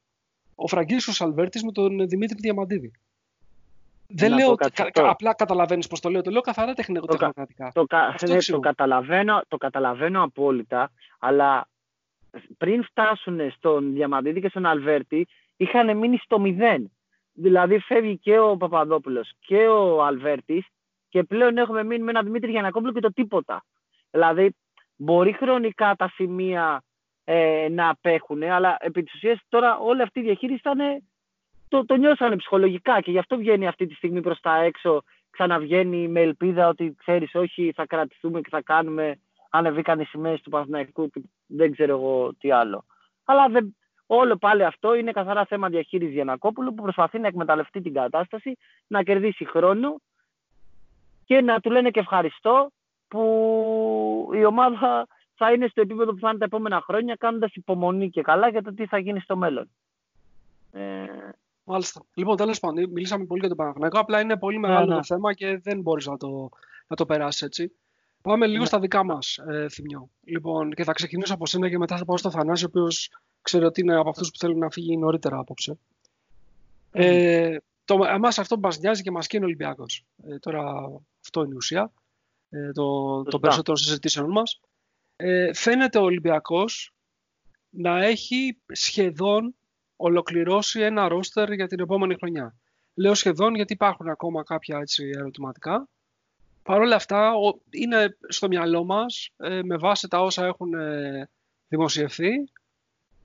ο Φραγκίσκος Αλβέρτης με τον Δημήτρη Διαμαντίδη. Δεν Να λέω πω ότι κάτι κα- αυτό. κα- απλά καταλαβαίνεις πώς το λέω, το λέω καθαρά τεχνικό, Το κα- τεχνοκρατικά. Το, κα... Αυτό ναι, το, εξηγώ. καταλαβαίνω, το καταλαβαίνω απόλυτα, αλλά πριν φτάσουν στον Διαμαντίδη και στον Αλβέρτη, είχαν μείνει στο μηδέν. Δηλαδή φεύγει και ο Παπαδόπουλος και ο Αλβέρτης και πλέον έχουμε μείνει με έναν Δημήτρη Γιανακόπουλο και το τίποτα. Δηλαδή μπορεί χρονικά τα σημεία ε, να απέχουν, αλλά επί της ουσίας τώρα όλη αυτή η διαχείριση ήταν, το, το νιώσανε ψυχολογικά και γι' αυτό βγαίνει αυτή τη στιγμή προς τα έξω ξαναβγαίνει με ελπίδα ότι ξέρεις όχι θα κρατηθούμε και θα κάνουμε ανεβήκαν οι σημαίες του Παναθηναϊκού και δεν ξέρω εγώ τι άλλο. Αλλά δεν, όλο πάλι αυτό είναι καθαρά θέμα διαχείρισης Γιανακόπουλου που προσπαθεί να εκμεταλλευτεί την κατάσταση, να κερδίσει χρόνο και να του λένε και ευχαριστώ που η ομάδα θα είναι στο επίπεδο που θα είναι τα επόμενα χρόνια κάνοντας υπομονή και καλά για το τι θα γίνει στο μέλλον. Ε, Μάλιστα. Λοιπόν, τέλος πάντων, μιλήσαμε πολύ για τον Παναθηναϊκό. Απλά είναι πολύ μεγάλο ναι. το θέμα και δεν μπορείς να το, να το περάσεις έτσι. Πάμε λίγο Ναι. στα δικά μας, ε, Θημιό. Λοιπόν, και θα ξεκινήσω από σένα και μετά θα πάω στο Θανάση, ο οποίος ξέρει ότι είναι από αυτούς που θέλουν να φύγει νωρίτερα απόψε. Ε, το, εμάς αυτό που μας νοιάζει και μας καίνει ο Ολυμπιακός. Ε, τώρα αυτό είναι η ουσία ε, το, το Σωστά. περισσότερο συζητήσεων μας. Ε, φαίνεται ο Ολυμπιακός να έχει σχεδόν ολοκληρώσει ένα ρόστερ για την επόμενη χρονιά. Λέω σχεδόν γιατί υπάρχουν ακόμα κάποια έτσι, ερωτηματικά. Παρ' όλα αυτά ο- είναι στο μυαλό μας ε, με βάση τα όσα έχουν ε, δημοσιευθεί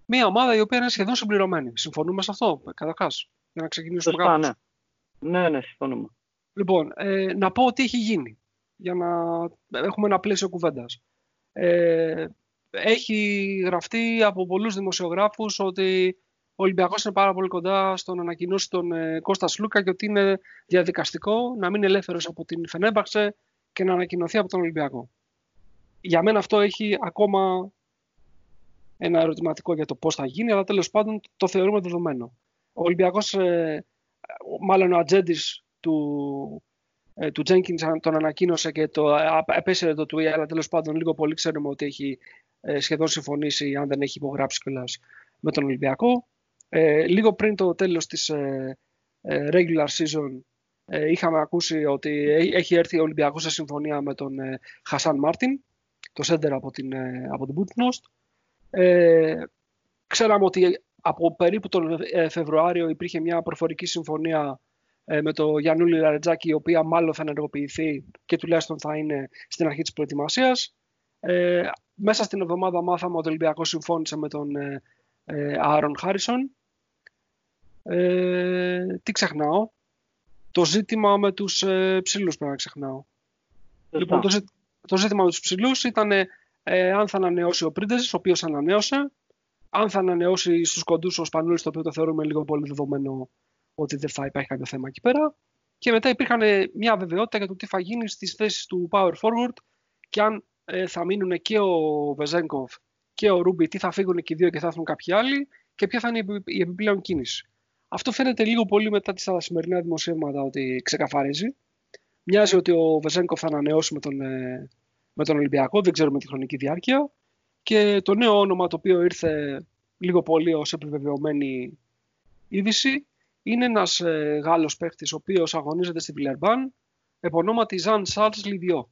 μια ομάδα η οποία είναι σχεδόν συμπληρωμένη. Συμφωνούμε σε αυτό καταρχάς; Για να ξεκινήσουμε σωστά, κάπως. ναι. Ναι, ναι, συμφωνούμε. Λοιπόν, ε, να πω τι έχει γίνει για να έχουμε ένα πλαίσιο κουβέντας. Ε, έχει γραφτεί από πολλούς δημοσιογράφους ότι ο Ολυμπιακός είναι πάρα πολύ κοντά στο να ανακοινώσει τον ε, Κώστα Σλούκα και ότι είναι διαδικαστικό να μείνει ελεύθερος από την Φενέμπαξε και να ανακοινωθεί από τον Ολυμπιακό. Για μένα αυτό έχει ακόμα ένα ερωτηματικό για το πώς θα γίνει, αλλά τέλος πάντων το θεωρούμε δεδομένο. Ο Ολυμπιακός, ε, μάλλον ο ατζέντης του, ε, του Jenkins τον ανακοίνωσε και το ε, επέσυρε το tweet, αλλά τέλος πάντων λίγο πολύ ξέρουμε ότι έχει ε, σχεδόν συμφωνήσει, αν δεν έχει υπογράψει κιόλας, με τον Ολυμπιακό. Ε, λίγο πριν το τέλος της ε, ε, regular season ε, είχαμε ακούσει ότι έ- έχει έρθει ο Ολυμπιακός σε συμφωνία με τον ε, Χασάν Μάρτιν, το σέντερ από την, ε, από την Butnost. Ε, ξέραμε ότι από περίπου τον ε, Φεβρουάριο υπήρχε μια προφορική συμφωνία ε, με το Γιαννούλη Λαρετζάκη, η οποία μάλλον θα ενεργοποιηθεί και τουλάχιστον θα είναι στην αρχή της προετοιμασίας. Ε, μέσα στην εβδομάδα μάθαμε ότι ο Ολυμπιακός συμφώνησε με τον ε, ε, Άρον Χάρισον. Ε, τι ξεχνάω; Το ζήτημα με τους ε, ψηλούς πρέπει να ξεχνάω. Σωστά. Λοιπόν, το, ζή- το ζήτημα με τους ψηλούς ήταν ε, αν θα ανανεώσει ο Πρίντεζης, ο οποίος ανανέωσε, αν θα ανανεώσει στους κοντούς ο Σπανούλης, το οποίο το θεωρούμε λίγο πολύ δεδομένο ότι δεν θα υπάρχει κάποιο θέμα εκεί πέρα. Και μετά υπήρχαν ε, μια βεβαιότητα για το τι θα γίνει στις θέσεις του Power Forward και αν ε, θα μείνουν και ο Βεζέγκοφ και ο Ρούμπι, τι θα φύγουν και οι δύο και θα έρθουν κάποιοι άλλοι και ποια θα είναι η επι- η επιπλέον κίνηση. Αυτό φαίνεται λίγο πολύ μετά τις σημερινά δημοσίευματα ότι ξεκαθαρίζει. Μοιάζει ότι ο Βεζέγκοφ θα ανανεώσει με τον, ε, με τον Ολυμπιακό, δεν ξέρουμε τη χρονική διάρκεια. Και το νέο όνομα το οποίο ήρθε λίγο πολύ ως επιβεβαιωμένη είδηση είναι ένας ε, Γάλλος παίχτης ο οποίος αγωνίζεται στη Βιλερμπάν επ' ονόματι Ζαν Σάλτς Λιδιό.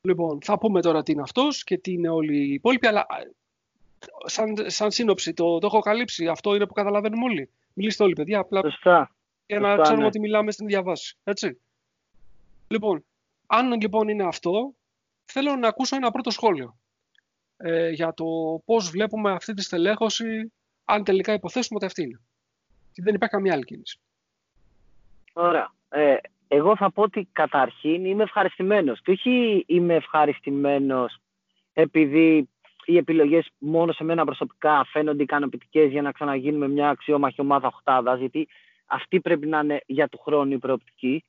Λοιπόν, θα πούμε τώρα τι είναι αυτός και τι είναι όλοι οι υπόλοιποι, αλλά ε, σαν, σαν σύνοψη το, το έχω καλύψει. Αυτό είναι που καταλαβαίνουμε όλοι. Μιλήστε όλοι, παιδιά, απλά Σωστά. για να Σωστά, ξέρουμε ναι. ότι μιλάμε στην ίδια βάση. Έτσι. Λοιπόν, αν λοιπόν είναι αυτό, θέλω να ακούσω ένα πρώτο σχόλιο ε, για το πώς βλέπουμε αυτή τη στελέχωση, αν τελικά υποθέσουμε ότι αυτή είναι. Και δεν υπάρχει καμία άλλη κίνηση. Ωραία. Ε, εγώ θα πω ότι καταρχήν είμαι ευχαριστημένος. Και όχι είμαι ευχαριστημένος επειδή οι επιλογές μόνο σε μένα προσωπικά φαίνονται ικανοποιητικές για να ξαναγίνουμε μια αξιόμαχη ομάδα οχτάδα, γιατί αυτή πρέπει να είναι για του χρόνου η προοπτική.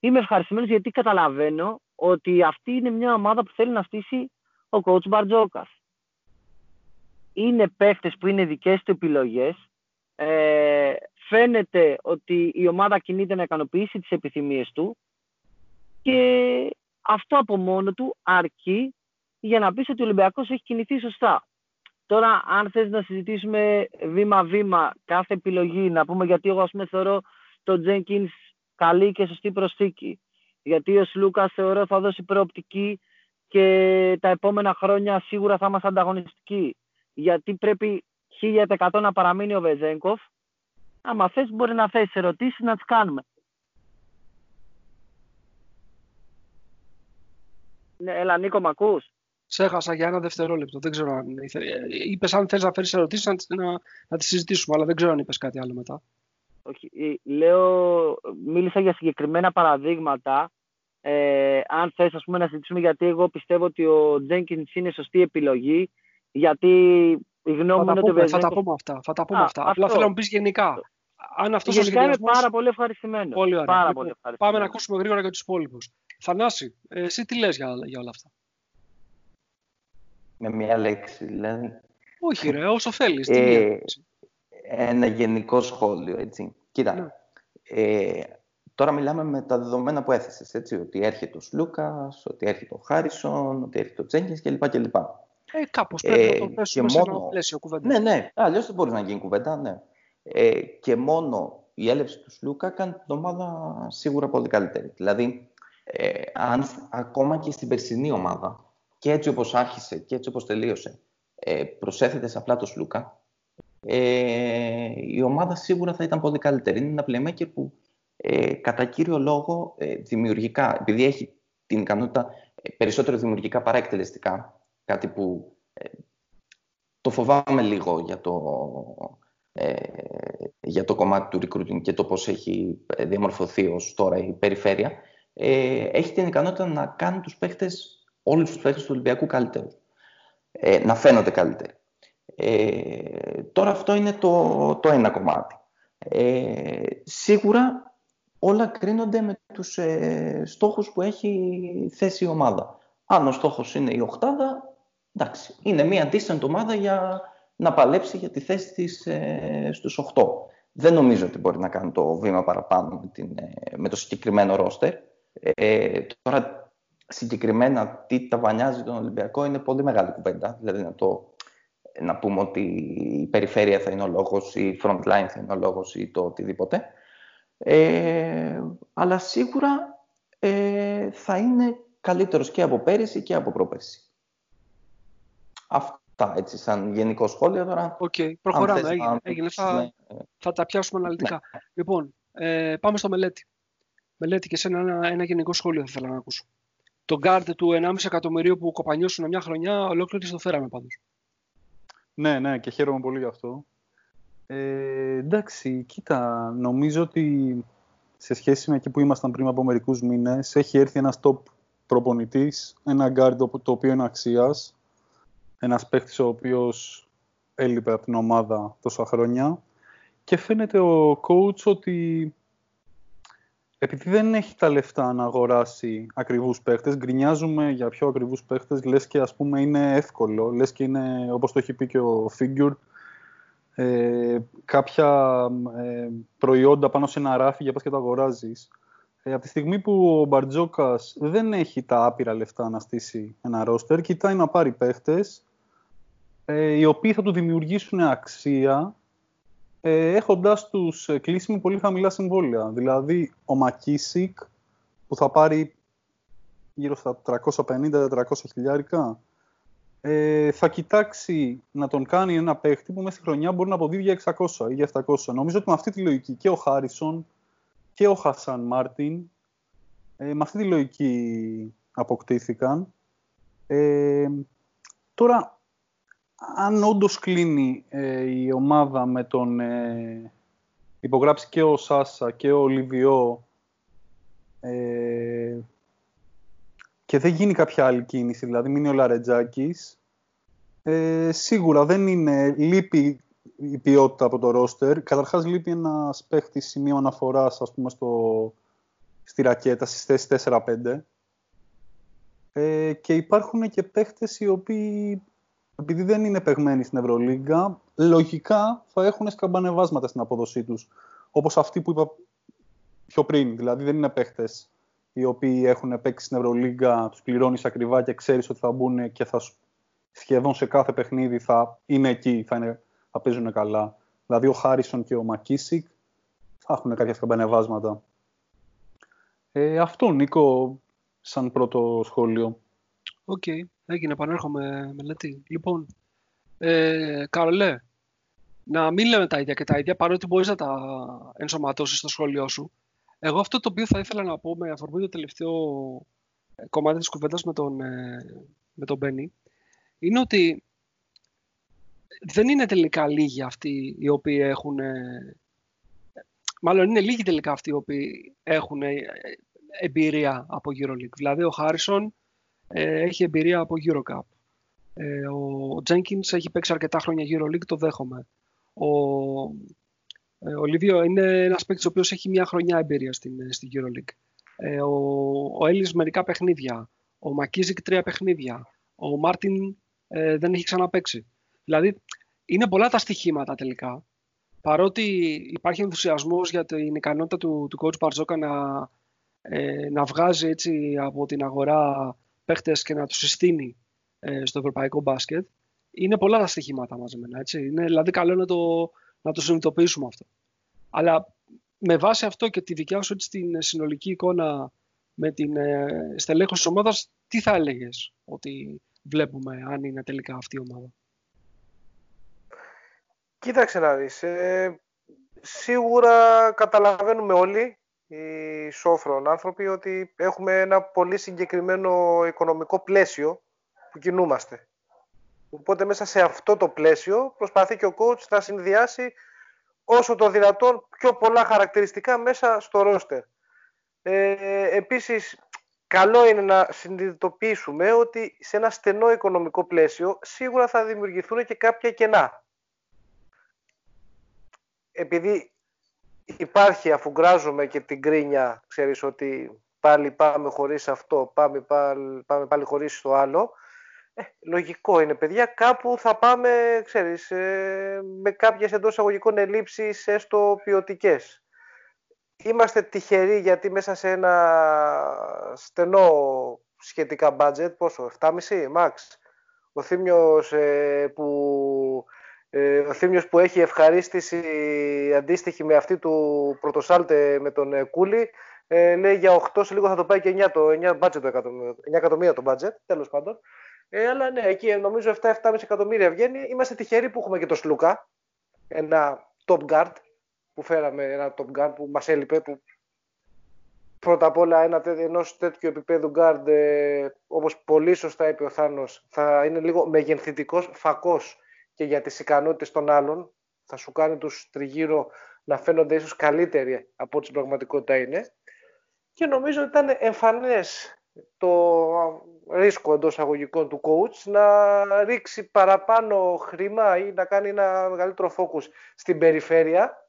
Είμαι ευχαριστημένος γιατί καταλαβαίνω ότι αυτή είναι μια ομάδα που θέλει να στήσει ο coach Μπαρτζόκας. είναι παίχτες που είναι δικές του επιλογές. Ε, φαίνεται ότι η ομάδα κινείται να ικανοποιήσει τις επιθυμίες του και αυτό από μόνο του αρκεί για να πεις ότι ο Ολυμπιακός έχει κινηθεί σωστά. Τώρα, αν θες να συζητήσουμε βήμα-βήμα κάθε επιλογή, να πούμε γιατί εγώ ας πούμε θεωρώ τον Jenkins καλή και σωστή προσθήκη. Γιατί ο Σλούκας θεωρώ θα δώσει προοπτική και τα επόμενα χρόνια σίγουρα θα είμαστε ανταγωνιστικοί. Γιατί πρέπει 1000% να παραμείνει ο Βεζέγκοφ. Άμα θες μπορεί να θέσει ερωτήσεις να τις κάνουμε. Ναι, έλα Νίκο, μ' ακούς; Σε έχασα για ένα δευτερόλεπτο. Δεν ξέρω αν είπες αν θες να φέρεις ερωτήσεις να, να, να τις συζητήσουμε, αλλά δεν ξέρω αν είπες κάτι άλλο μετά. Όχι, ε, λέω, μίλησα για συγκεκριμένα παραδείγματα. Ε, αν θες ας πούμε, να συζητήσουμε γιατί εγώ πιστεύω ότι ο Τζένκινς είναι σωστή επιλογή, γιατί η γνώμη είναι ότι Θα τα πούμε αυτά. Θα τα πούμε Α, αυτά. Απλά θέλω να μου πεις γενικά. Αν αυτός γενικά ο είμαι πάρα πολύ ευχαριστημένος. Πολύ ωραία. Πάρα λοιπόν, πολύ πάμε να ακούσουμε γρήγορα για τους υπόλοιπους. Θανάση, εσύ τι λες για, για όλα αυτά; Με μία λέξη, δηλαδή. Όχι ρε, όσο θέλεις. Ε, ένα γενικό σχόλιο, έτσι. Κοίτα, ναι. ε, τώρα μιλάμε με τα δεδομένα που έθεσες, έτσι, ότι έρχεται ο Σλούκας, ότι έρχεται ο Χάρισον, ότι έρχεται ο Τζένκινς κλπ. κλπ. Ε, κάπως πρέπει ε, να το θέσουμε σε ένα πλαίσιο κουβέντας. Ναι, ναι, αλλιώς δεν μπορεί να γίνει κουβέντα, ναι. Ε, και μόνο η έλευση του Σλούκα κάνει την ομάδα σίγουρα πολύ καλύτερη. Δηλαδή, ε, αν ακόμα και στην περσινή ομάδα, και έτσι όπως άρχισε και έτσι όπως τελείωσε, ε, προσέθετε απλά το Σλούκα, ε, η ομάδα σίγουρα θα ήταν πολύ καλύτερη. Είναι ένα playmaker που ε, κατά κύριο λόγο ε, δημιουργικά, επειδή έχει την ικανότητα ε, περισσότερο δημιουργικά παρά εκτελεστικά, κάτι που ε, το φοβάμαι λίγο για το, για το κομμάτι του recruiting και το πώς έχει διαμορφωθεί ως τώρα η περιφέρεια, έχει την ικανότητα να κάνει τους παίχτες, όλους τους παίχτες του Ολυμπιακού καλύτερους. να φαίνονται καλύτεροι. Ε, τώρα αυτό είναι το, το ένα κομμάτι. Ε, σίγουρα όλα κρίνονται με τους ε, στόχους που έχει θέσει η ομάδα. Αν ο στόχος είναι η οχτάδα, εντάξει, είναι μια decent ομάδα για να παλέψει για τη θέση της ε, στους 8. Δεν νομίζω ότι μπορεί να κάνει το βήμα παραπάνω με, την, ε, με το συγκεκριμένο ρόστερ. Ε, τώρα συγκεκριμένα τι ταβανιάζει τον Ολυμπιακό είναι πολύ μεγάλη κουβέντα. Δηλαδή να το να πούμε ότι η περιφέρεια θα είναι ο λόγος, η front line θα είναι ο λόγος ή το οτιδήποτε. Ε, αλλά σίγουρα ε, θα είναι καλύτερος και από πέρυσι και από πρόπερσι. Αυτά έτσι σαν γενικό σχόλιο τώρα. OK, okay, προχωράμε. Έγινε, έγινε. Θα, ναι. θα τα πιάσουμε αναλυτικά. Ναι. Λοιπόν, ε, πάμε στο Μελέτη. Μελέτη και σε ένα, ένα γενικό σχόλιο θα ήθελα να ακούσω. Το guard του 1,5 εκατομμυρίου που κοπανιόσουν μια χρονιά, ολόκληρη το φέραμε πάντως. Ναι, ναι, και χαίρομαι πολύ γι' αυτό. Ε, εντάξει, κοίτα, νομίζω ότι σε σχέση με εκεί που ήμασταν πριν από μερικούς μήνες, έχει έρθει ένας top προπονητής, ένα γκάρντ το οποίο είναι αξίας, ένας παίχτης ο οποίος έλειπε από την ομάδα τόσα χρόνια και φαίνεται ο coach ότι επειδή δεν έχει τα λεφτά να αγοράσει ακριβούς παίχτες, γκρινιάζουμε για πιο ακριβούς παίχτες, λες και ας πούμε είναι εύκολο, λες και είναι, όπως το έχει πει και ο Figure, ε, κάποια ε, προϊόντα πάνω σε ένα ράφι για πας και τα αγοράζεις. Ε, από τη στιγμή που ο Μπαρτζόκας δεν έχει τα άπειρα λεφτά να στήσει ένα ρόστερ, κοιτάει να πάρει παίχτες, ε, οι οποίοι θα του δημιουργήσουν αξία ε, έχοντας τους ε, κλείσει με πολύ χαμηλά συμβόλαια. Δηλαδή, ο Μακίσικ που θα πάρει γύρω στα 350-400 χιλιάρικα, ε, θα κοιτάξει να τον κάνει ένα παίχτη που μέσα στη χρονιά μπορεί να αποδίδει για 600 ή για 700. Νομίζω ότι με αυτή τη λογική και ο Χάρισον και ο Χασάν Μάρτιν ε, με αυτή τη λογική αποκτήθηκαν. Ε, τώρα, αν όντως κλείνει ε, η ομάδα με τον ε, υπογράψει και ο Σάσα και ο Λιβιό ε, και δεν γίνει κάποια άλλη κίνηση, δηλαδή μείνει ο Λαρετζάκης, ε, σίγουρα δεν είναι, λείπει η ποιότητα από το ρόστερ. Καταρχάς λείπει ένας παίχτης σημείο αναφοράς, ας πούμε, στο, στη ρακέτα, στις θέσεις 4-5. Ε, και υπάρχουν και παίχτες οι οποίοι επειδή δεν είναι παιγμένοι στην Ευρωλίγκα, λογικά θα έχουν σκαμπανεβάσματα στην απόδοσή τους. Όπως αυτοί που είπα πιο πριν. Δηλαδή δεν είναι παίχτες οι οποίοι έχουν παίξει στην Ευρωλίγκα, τους πληρώνεις ακριβά και ξέρεις ότι θα μπουν και θα σχεδόν σε κάθε παιχνίδι θα είναι εκεί, θα, είναι, θα παίζουν καλά. Δηλαδή ο Χάρισον και ο Μακίσικ θα έχουν κάποια σκαμπανεβάσματα. Ε, αυτό, Νίκο, σαν πρώτο σχόλιο. OK, okay. έγινε, επανέρχομαι Μελέτη. Λοιπόν, ε, Καρολέ, να μην λέμε τα ίδια και τα ίδια, παρότι μπορείς να τα ενσωματώσεις στο σχόλιο σου. Εγώ αυτό το οποίο θα ήθελα να πω με αφορμή το τελευταίο ε, κομμάτι της κουβέντας με τον, ε, με τον Μπένι, είναι ότι δεν είναι τελικά λίγοι αυτοί οι οποίοι έχουν... Ε, μάλλον είναι λίγοι τελικά αυτοί οι οποίοι έχουν εμπειρία από EuroLeague. Δηλαδή ο Χάρισον έχει εμπειρία από EuroCup. ο Jenkins έχει παίξει αρκετά χρόνια EuroLeague, το δέχομαι. Ο, ε, ο Λίβιο είναι ένας παίκτης ο οποίος έχει μια χρονιά εμπειρία στην, ε, στην EuroLeague. Ε, ο, ο Έλλης μερικά παιχνίδια. Ο Μακίζικ τρία παιχνίδια. Ο Μάρτιν ε, δεν έχει ξαναπέξει. Δηλαδή είναι πολλά τα στοιχήματα τελικά. Παρότι υπάρχει ενθουσιασμός για την ικανότητα του, του coach Μπαρτζόκα να, ε, να βγάζει έτσι από την αγορά παίχτες και να τους συστήνει ε, στο ευρωπαϊκό μπάσκετ, είναι πολλά τα στοιχήματα μαζεμένα. Έτσι. Είναι δηλαδή καλό να το, να το συνειδητοποιήσουμε αυτό. Αλλά με βάση αυτό και τη δικιά σου την συνολική εικόνα με την ε, στελέχωση της ομάδας, τι θα έλεγες ότι βλέπουμε αν είναι τελικά αυτή η ομάδα; Κοίταξε να δεις. Ε, σίγουρα καταλαβαίνουμε όλοι οι σόφρον άνθρωποι ότι έχουμε ένα πολύ συγκεκριμένο οικονομικό πλαίσιο που κινούμαστε. Οπότε μέσα σε αυτό το πλαίσιο προσπαθεί και ο coach να συνδυάσει όσο το δυνατόν πιο πολλά χαρακτηριστικά μέσα στο ρόστερ. Ε, επίσης, καλό είναι να συνειδητοποιήσουμε ότι σε ένα στενό οικονομικό πλαίσιο σίγουρα θα δημιουργηθούν και κάποια κενά. Επειδή υπάρχει, αφού γκράζουμε και την κρίνια, ξέρεις ότι πάλι πάμε χωρίς αυτό, πάμε πάλι, πάμε πάλι χωρίς το άλλο, ε, λογικό είναι, παιδιά. Κάπου θα πάμε, ξέρεις, ε, με κάποιες εντός αγωγικών ελλείψεις, έστω ποιοτικές. Είμαστε τυχεροί γιατί μέσα σε ένα στενό σχετικά budget, πόσο, 7,5 max. Ο Θήμιος, ε, που, ε, ο Θήμιος που έχει ευχαρίστηση αντίστοιχη με αυτή του πρωτοσάλτε με τον ε, Κούλι, ε, λέει για 8 σε λίγο θα το πάει και 9 το 9 budget το 9 εκατομμύρια το budget, τέλος πάντων. Ε, αλλά ναι, εκεί νομίζω 7-7,5 εκατομμύρια βγαίνει. Είμαστε τυχεροί που έχουμε και το Σλούκα, ένα top guard που φέραμε, ένα top guard που μας έλειπε, που πρώτα απ' όλα ένα ενός τέτοιου επίπεδου guard, ε, όπως πολύ σωστά είπε ο Θάνος, θα είναι λίγο μεγενθητικός φακός και για τις ικανότητες των άλλων. Θα σου κάνει τους τριγύρω να φαίνονται ίσως καλύτεροι από ό,τι στην πραγματικότητα είναι. Και νομίζω ότι ήταν εμφανές το ρίσκο εντός αγωγικών του coach να ρίξει παραπάνω χρήμα ή να κάνει ένα μεγαλύτερο focus στην περιφέρεια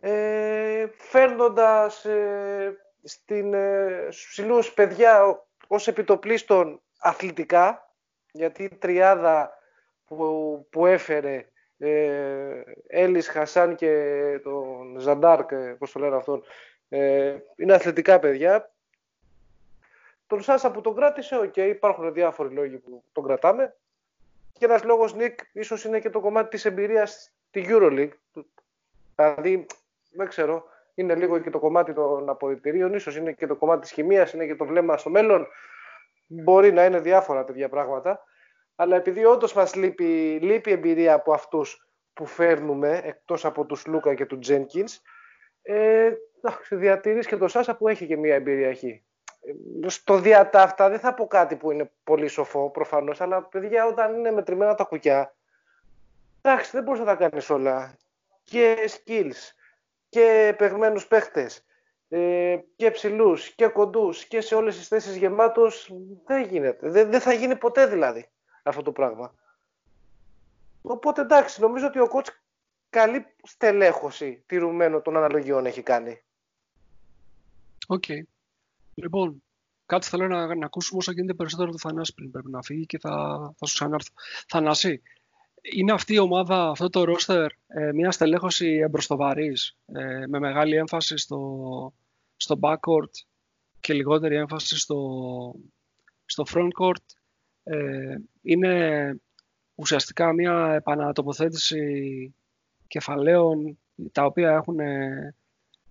ε, φέρνοντας ε, στην, ε, στους παιδιά ως επιτοπλίστων αθλητικά γιατί η τριάδα που, που έφερε ε, Έλλης Χασάν και τον Ζαντάρκ, ε, πώς το λένε αυτόν, ε, είναι αθλητικά παιδιά τον Σάσα που τον κράτησε, οκ, okay, υπάρχουν διάφοροι λόγοι που τον κρατάμε. Και ένας λόγος, Νίκ, ίσως είναι και το κομμάτι της εμπειρίας στη Euroleague. Δηλαδή, δεν ξέρω, είναι λίγο και το κομμάτι των αποδητηρίων, ίσως είναι και το κομμάτι της χημίας, είναι και το βλέμμα στο μέλλον. Μπορεί να είναι διάφορα τέτοια πράγματα. Αλλά επειδή όντως μας λείπει, λείπει εμπειρία από αυτούς που φέρνουμε, εκτός από τους Λούκα και τους Τζένκινς, ε, διατηρείς και τον Σάσα που έχει και μία εμπειρία εκεί στο διατάφτα δεν θα πω κάτι που είναι πολύ σοφό προφανώς, αλλά παιδιά όταν είναι μετρημένα τα κουκιά, εντάξει δεν μπορείς να τα κάνεις όλα. Και skills, και παιγμένους παίχτες, ε, και ψηλούς και κοντούς και σε όλες τις θέσεις γεμάτος, δεν γίνεται. Δεν, δεν θα γίνει ποτέ δηλαδή αυτό το πράγμα. Οπότε εντάξει, νομίζω ότι ο κότς καλή στελέχωση τηρουμένο των αναλογιών έχει κάνει. Οκ. Λοιπόν, κάτι θέλω να, να ακούσουμε όσο γίνεται περισσότερο το Θανάση πριν πρέπει να φύγει και θα, θα σου ξανάρθω. Θανάση, είναι αυτή η ομάδα, αυτό το ρόστερ, ε, μια στελέχωση εμπροσθοβαρής, ε, με μεγάλη έμφαση στο, στο backcourt και λιγότερη έμφαση στο, στο frontcourt. Ε, είναι ουσιαστικά μια επανατοποθέτηση κεφαλαίων τα οποία έχουν ε,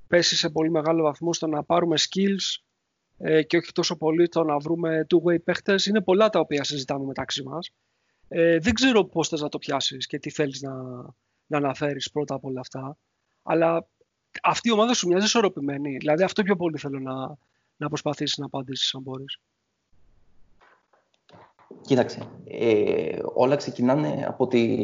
πέσει σε πολύ μεγάλο βαθμό στο να πάρουμε skills ε, και όχι τόσο πολύ το να βρούμε two-way παίχτες. Είναι πολλά τα οποία συζητάμε μεταξύ μας. Ε, δεν ξέρω πώς θες να το πιάσεις και τι θέλεις να, να αναφέρεις πρώτα από όλα αυτά. Αλλά αυτή η ομάδα σου μοιάζει ισορροπημένη. Δηλαδή αυτό πιο πολύ θέλω να, να προσπαθήσεις να απαντήσεις αν μπορείς. Κοίταξε, ε, όλα ξεκινάνε από τη,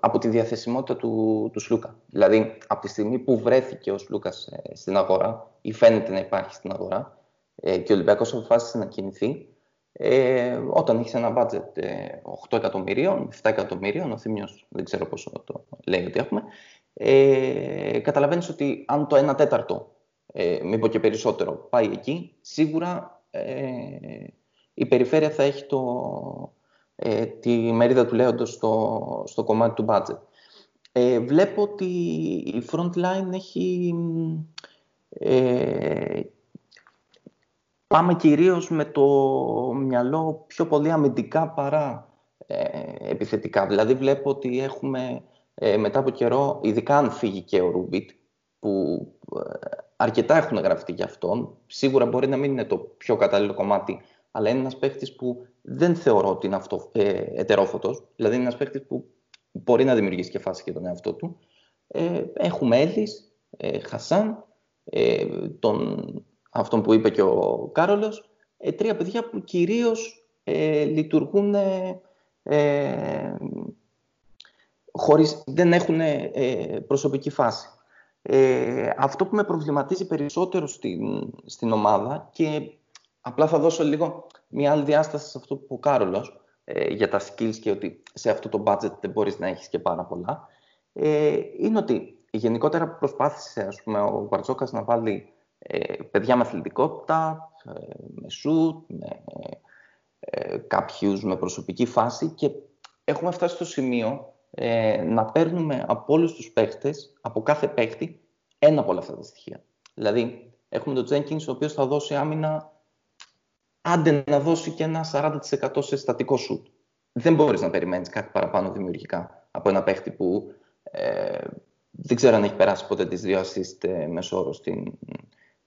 από τη διαθεσιμότητα του, του Σλούκα. Δηλαδή, από τη στιγμή που βρέθηκε ο Σλούκας ε, στην αγορά ή φαίνεται να υπάρχει στην αγορά ε, και ο Ολυμπιακός αποφάσισε να κινηθεί, ε, όταν έχει ένα budget 8 εκατομμυρίων, 7 εκατομμυρίων, ο Θήμιος δεν ξέρω πόσο το λέει ότι έχουμε, ε, καταλαβαίνεις ότι αν το 1 τέταρτο, ε, μήπως και περισσότερο, πάει εκεί, σίγουρα ε, η περιφέρεια θα έχει το, ε, τη μερίδα του λέοντος στο, στο κομμάτι του budget. Ε, βλέπω ότι η Frontline έχει... Ε, πάμε κυρίως με το μυαλό πιο πολύ αμυντικά παρά ε, επιθετικά. Δηλαδή βλέπω ότι έχουμε ε, μετά από καιρό, ειδικά αν φύγει και ο Ρούμπιτ, που αρκετά έχουν γραφτεί για αυτόν, σίγουρα μπορεί να μην είναι το πιο κατάλληλο κομμάτι αλλά είναι ένας παίχτη που δεν θεωρώ ότι είναι αυτό, ε, ετερόφωτος. Δηλαδή είναι ένας παίχτη που μπορεί να δημιουργήσει και φάση για τον εαυτό του. Ε, έχουμε Έλλης, ε, Χασάν, ε, τον, αυτόν που είπε και ο Κάρολος, ε, τρία παιδιά που κυρίως ε, λειτουργούν ε, χωρίς, δεν έχουν προσωπική φάση. αυτό που με προβληματίζει περισσότερο στην, στην ομάδα και Απλά θα δώσω λίγο μια άλλη διάσταση σε αυτό που είπε ο Κάρολος ε, για τα skills και ότι σε αυτό το budget δεν μπορείς να έχεις και πάρα πολλά. Ε, είναι ότι γενικότερα προσπάθησε ας πούμε, ο Βαρτζόκας να βάλει ε, παιδιά με αθλητικότητα, ε, με σουτ, με ε, κάποιους με προσωπική φάση και έχουμε φτάσει στο σημείο ε, να παίρνουμε από όλους τους παίχτες, από κάθε παίχτη, ένα από όλα αυτά τα στοιχεία. Δηλαδή, έχουμε τον Jenkins, ο οποίος θα δώσει άμυνα άντε να δώσει και ένα 40% σε στατικό σουτ. Δεν μπορείς να περιμένεις κάτι παραπάνω δημιουργικά από ένα παίχτη που ε, δεν ξέρω αν έχει περάσει ποτέ τις δύο assist ε, μέσο όρο στην,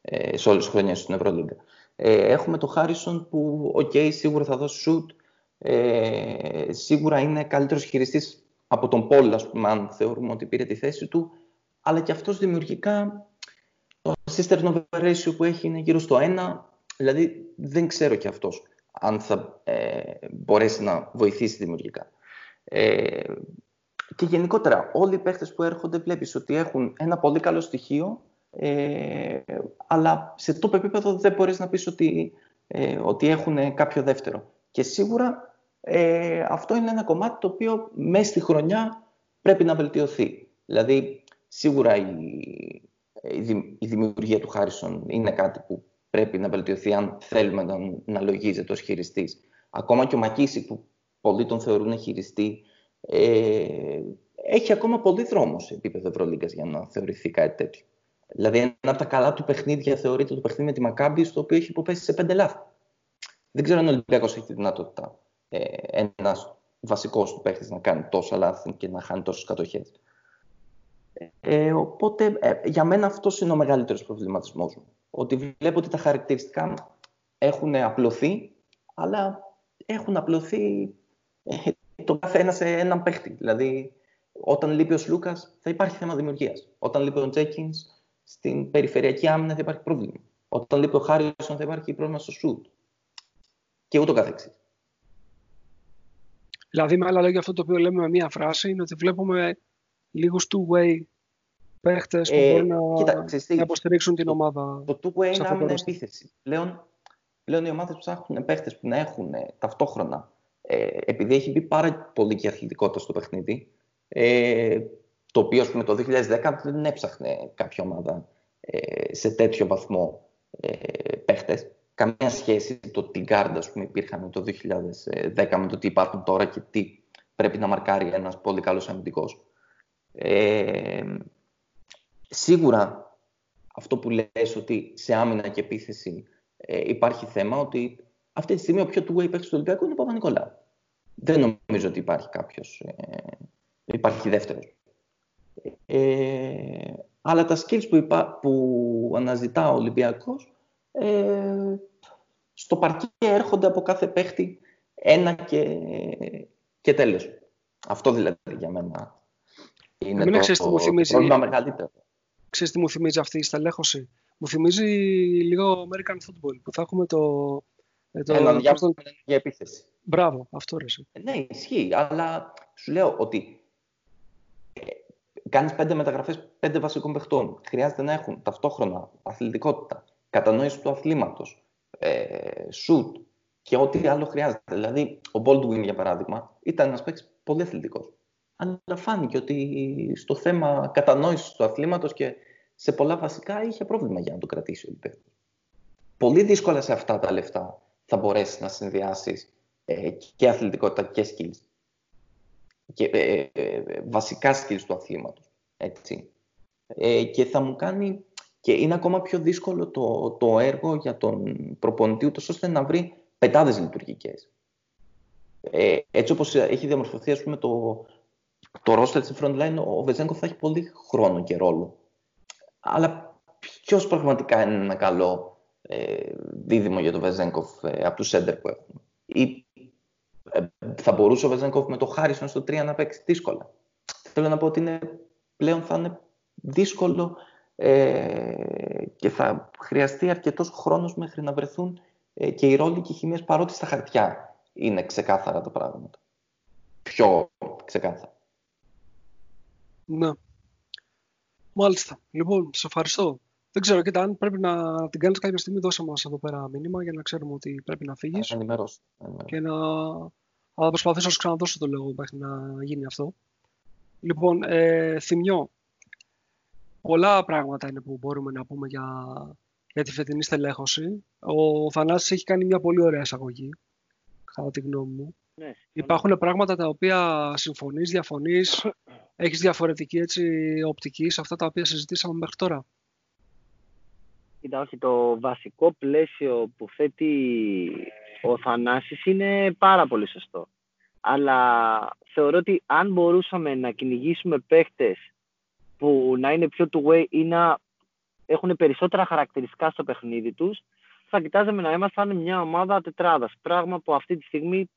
ε, σε όλες τις χρονιές στην Ευρωλίγκα. Ε, έχουμε το Χάρισον που, οκ, σίγουρα θα δώσει σουτ, ε, σίγουρα είναι καλύτερος χειριστής από τον Πολ, ας πούμε, αν θεωρούμε ότι πήρε τη θέση του, αλλά και αυτός δημιουργικά το assist turnover ratio που έχει είναι γύρω στο 1, Δηλαδή δεν ξέρω κι αυτός αν θα ε, μπορέσει να βοηθήσει δημιουργικά. Ε, και γενικότερα όλοι οι παίχτες που έρχονται βλέπεις ότι έχουν ένα πολύ καλό στοιχείο ε, αλλά σε το επίπεδο δεν μπορείς να πεις ότι, ε, ότι έχουν κάποιο δεύτερο. Και σίγουρα ε, αυτό είναι ένα κομμάτι το οποίο μέσα στη χρονιά πρέπει να βελτιωθεί. Δηλαδή σίγουρα η, η δημιουργία του Χάρισον είναι κάτι που πρέπει να βελτιωθεί αν θέλουμε να, να λογίζεται ως χειριστής. Ακόμα και ο Μακίση που πολλοί τον θεωρούν χειριστή ε, έχει ακόμα πολύ δρόμο σε επίπεδο Ευρωλίγκας για να θεωρηθεί κάτι τέτοιο. Δηλαδή, ένα από τα καλά του παιχνίδια θεωρείται το παιχνίδι με τη Μακάμπη, στο οποίο έχει υποπέσει σε πέντε λάθη. Δεν ξέρω αν ο Ολυμπιακός έχει τη δυνατότητα ε, ένας βασικός του παίχτης να κάνει τόσα λάθη και να χάνει τόσες κατοχές. Ε, οπότε, ε, για μένα αυτός είναι ο μεγαλύτερος προβληματισμός μου ότι βλέπω ότι τα χαρακτηριστικά έχουν απλωθεί, αλλά έχουν απλωθεί ε, το κάθε ένας σε έναν παίχτη. Δηλαδή, όταν λείπει ο Λούκα, θα υπάρχει θέμα δημιουργίας. Όταν λείπει ο Τζέκινς, στην περιφερειακή άμυνα θα υπάρχει πρόβλημα. Όταν λείπει ο Χάρισον, θα υπάρχει πρόβλημα στο σουτ. Και ούτω καθεξής. Δηλαδή, με άλλα λόγια, αυτό το οποίο λέμε με μία φράση είναι ότι βλέπουμε λίγους two-way παίχτες που ε, μπορούν να, κοίτα, να υποστηρίξουν την ομάδα. Το two-way είναι άμυνα επίθεση. Πλέον, πλέον οι ομάδες ψάχνουν παίχτες που να έχουν ε, ταυτόχρονα. Ε, επειδή έχει μπει πάρα πολύ και αθλητικότητα στο παιχνίδι, ε, το οποίο ας πούμε, το 2010 δεν έψαχνε κάποια ομάδα ε, σε τέτοιο βαθμό ε, παίχτες. καμία σχέση το τι γκαρντ ας πούμε, υπήρχαν το 2010 με το τι υπάρχουν τώρα και τι πρέπει να μαρκάρει ένας πολύ καλός αμυντικός. Ε, σίγουρα αυτό που λες ότι σε άμυνα και επίθεση ε, υπάρχει θέμα ότι αυτή τη στιγμή ο πιο two-way παίκτης του Ολυμπιακού είναι ο Παπανικολάου. Δεν νομίζω ότι υπάρχει κάποιος, ε, υπάρχει δεύτερος. Ε, αλλά τα skills που, υπά, που αναζητά ο Ολυμπιακός ε, στο παρκέ έρχονται από κάθε παίχτη ένα και, και τέλος. Αυτό δηλαδή για μένα είναι το, ξέρεις, το, το πρόβλημα μεγαλύτερο. Ξέρεις τι μου θυμίζει αυτή η στελέχωση; Μου θυμίζει λίγο American Football που θα έχουμε το... Ε, το Έναν διάβολο για επίθεση. Μπράβο, αυτό ρε. Ε, ναι, ισχύει, αλλά σου λέω ότι ε, κάνεις πέντε μεταγραφές πέντε βασικών παιχτών. Χρειάζεται να έχουν ταυτόχρονα αθλητικότητα, κατανόηση του αθλήματος, ε, shoot και ό,τι άλλο χρειάζεται. Δηλαδή, ο Baldwin, για παράδειγμα, ήταν ένας παίκτης πολύ αθλητικός. Αλλά φάνηκε ότι στο θέμα κατανόησης του αθλήματος και σε πολλά βασικά είχε πρόβλημα για να το κρατήσει ο Ολυμπιακός. Πολύ δύσκολα σε αυτά τα λεφτά θα μπορέσεις να συνδυάσεις ε, και αθλητικότητα και skills. Και, ε, ε, βασικά skills του αθλήματος. Έτσι. Ε, και θα μου κάνει και είναι ακόμα πιο δύσκολο το, το έργο για τον προπονητή ούτως ώστε να βρει πεντάδες λειτουργικές. Ε, έτσι όπως έχει διαμορφωθεί ας πούμε, το, το roster της frontline, ο Βεζέγκοφ θα έχει πολύ χρόνο και ρόλο. Αλλά ποιος πραγματικά είναι ένα καλό ε, δίδυμο για τον Βεζέγκοφ ε, από τους σέντερ που έχουμε; Ή ε, θα μπορούσε ο Βεζέγκοφ με το Χάρισον στο 3 να παίξει δύσκολα. Θέλω να πω ότι είναι, πλέον θα είναι δύσκολο ε, και θα χρειαστεί αρκετός χρόνος μέχρι να βρεθούν ε, και οι ρόλοι και οι χημίες παρότι στα χαρτιά είναι ξεκάθαρα τα πράγματα. Πιο ξεκάθαρα. Ναι. Μάλιστα. Λοιπόν, σε ευχαριστώ. Δεν ξέρω, κοίτα, αν πρέπει να την κάνεις κάποια στιγμή, δώσε μας εδώ πέρα μήνυμα για να ξέρουμε ότι πρέπει να φύγεις. Ενημερώσω. Και να... Θα προσπαθήσω να σου ξαναδώσω το λόγο μέχρι να γίνει αυτό. Λοιπόν, ε, θυμιώ. Πολλά πράγματα είναι που μπορούμε να πούμε για, για τη φετινή στελέχωση. Ο Θανάσης έχει κάνει μια πολύ ωραία εισαγωγή, κατά τη γνώμη μου. Ναι, Υπάρχουν πράγματα τα οποία συμφωνείς, διαφωνείς, έχεις διαφορετική έτσι, οπτική σε αυτά τα οποία συζητήσαμε μέχρι τώρα. Κοίτα, όχι, το βασικό πλαίσιο που θέτει ο Θανάσης είναι πάρα πολύ σωστό. Αλλά θεωρώ ότι αν μπορούσαμε να κυνηγήσουμε παίχτες που να είναι πιο two-way ή να έχουν περισσότερα χαρακτηριστικά στο παιχνίδι τους, θα κοιτάζαμε να ήμασταν μια ομάδα τετράδας. Πράγμα που αυτή τη στιγμή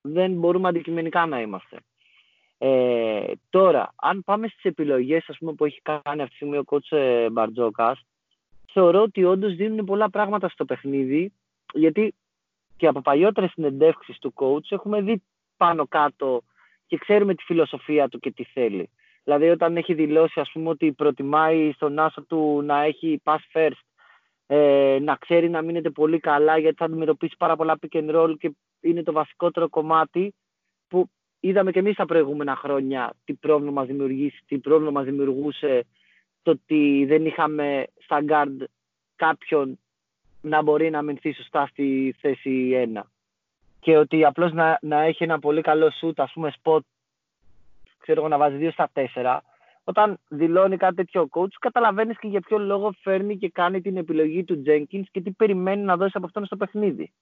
δεν μπορούμε αντικειμενικά να είμαστε. Ε, τώρα, αν πάμε στις επιλογές ας πούμε, που έχει κάνει αυτή τη στιγμή ο coach ε, Μπαρτζόκας, θεωρώ ότι όντως δίνουν πολλά πράγματα στο παιχνίδι, γιατί και από παλιότερες συνεντεύξεις του coach έχουμε δει πάνω κάτω και ξέρουμε τη φιλοσοφία του και τι θέλει. Δηλαδή όταν έχει δηλώσει ας πούμε ότι προτιμάει στον άσο του να έχει pass first, ε, να ξέρει να μείνεται πολύ καλά γιατί θα αντιμετωπίσει πάρα πολλά pick and roll και είναι το βασικότερο κομμάτι που είδαμε και εμείς τα προηγούμενα χρόνια τι πρόβλημα μας, τι πρόβλημα μας δημιουργούσε το ότι δεν είχαμε στα guard κάποιον να μπορεί να μηνθεί σωστά στη θέση 1. Και ότι απλώς να, να έχει ένα πολύ καλό shoot, ας πούμε, spot, ξέρω εγώ, να βάζει 2 στα 4, όταν δηλώνει κάτι τέτοιο ο coach, καταλαβαίνεις και για ποιο λόγο φέρνει και κάνει την επιλογή του Jenkins και τι περιμένει να δώσει από αυτόν στο παιχνίδι.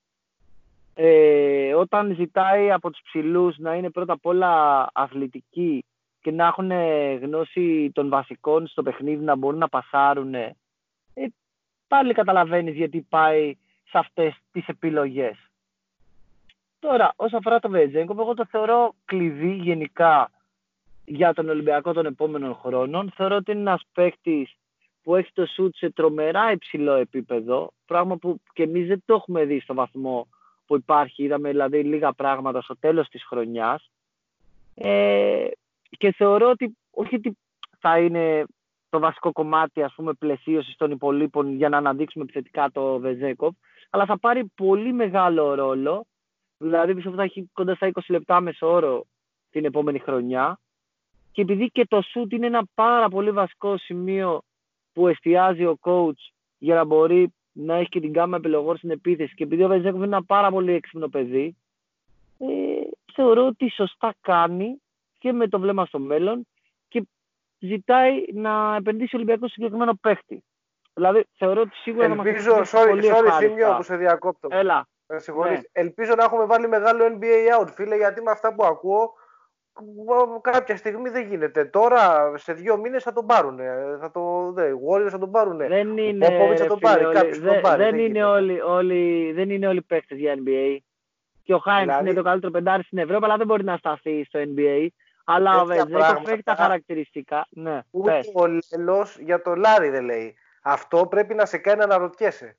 Ε, όταν ζητάει από τους ψηλούς να είναι πρώτα απ' όλα αθλητικοί και να έχουν γνώση των βασικών στο παιχνίδι, να μπορούν να πασάρουν, ε, πάλι καταλαβαίνεις γιατί πάει σε αυτές τις επιλογές. Τώρα, όσον αφορά το Βετζέγκοφ, εγώ το θεωρώ κλειδί γενικά για τον Ολυμπιακό των επόμενων χρόνων. Θεωρώ ότι είναι ένας παίκτης που έχει το σουτ σε τρομερά υψηλό επίπεδο, πράγμα που και εμείς δεν το έχουμε δει στο βαθμό που υπάρχει. Είδαμε δηλαδή λίγα πράγματα στο τέλος της χρονιάς. Ε, και θεωρώ ότι όχι ότι θα είναι το βασικό κομμάτι ας πούμε πλαισίωσης των υπολείπων για να αναδείξουμε επιθετικά το Βεζέκοφ, αλλά θα πάρει πολύ μεγάλο ρόλο, δηλαδή πιστεύω θα έχει κοντά στα 20 λεπτά μέσω όρο την επόμενη χρονιά. Και επειδή και το σουτ είναι ένα πάρα πολύ βασικό σημείο που εστιάζει ο coach για να μπορεί να έχει και την κάμα επιλογών στην επίθεση και επειδή ο Βεζέκοφ είναι ένα πάρα πολύ έξυπνο παιδί, ε, θεωρώ ότι σωστά κάνει και με το βλέμμα στο μέλλον και ζητάει να επενδύσει ο Ολυμπιακός συγκεκριμένο παίχτη. Δηλαδή, θεωρώ ότι σίγουρα Ελπίζω, θα μας sorry, πολύ sorry, Θήμιο, που σε διακόπτω. Έλα. Ναι. Ελπίζω να έχουμε βάλει μεγάλο NBA out, φίλε, γιατί με αυτά που ακούω κάποια στιγμή δεν γίνεται. Τώρα, σε δύο μήνες θα τον πάρουν. Θα το, δε, Warriors θα τον πάρουν. Δεν είναι, ο θα τον πάρει, όλοι, δε, τον πάρει. Δεν, δεν, είναι όλοι, όλοι, δεν είναι όλοι παίκτες για NBA. Και ο Χάινς δηλαδή... είναι το καλύτερο πεντάρι στην Ευρώπη, αλλά δεν μπορεί να σταθεί στο NBA. Αλλά ο Βεζέκοφ έχει τα χαρακτηριστικά. Ναι, Ούτε πες. ο Λέλος για το Λάρι δεν λέει. Αυτό πρέπει να σε κάνει να αναρωτιέσαι.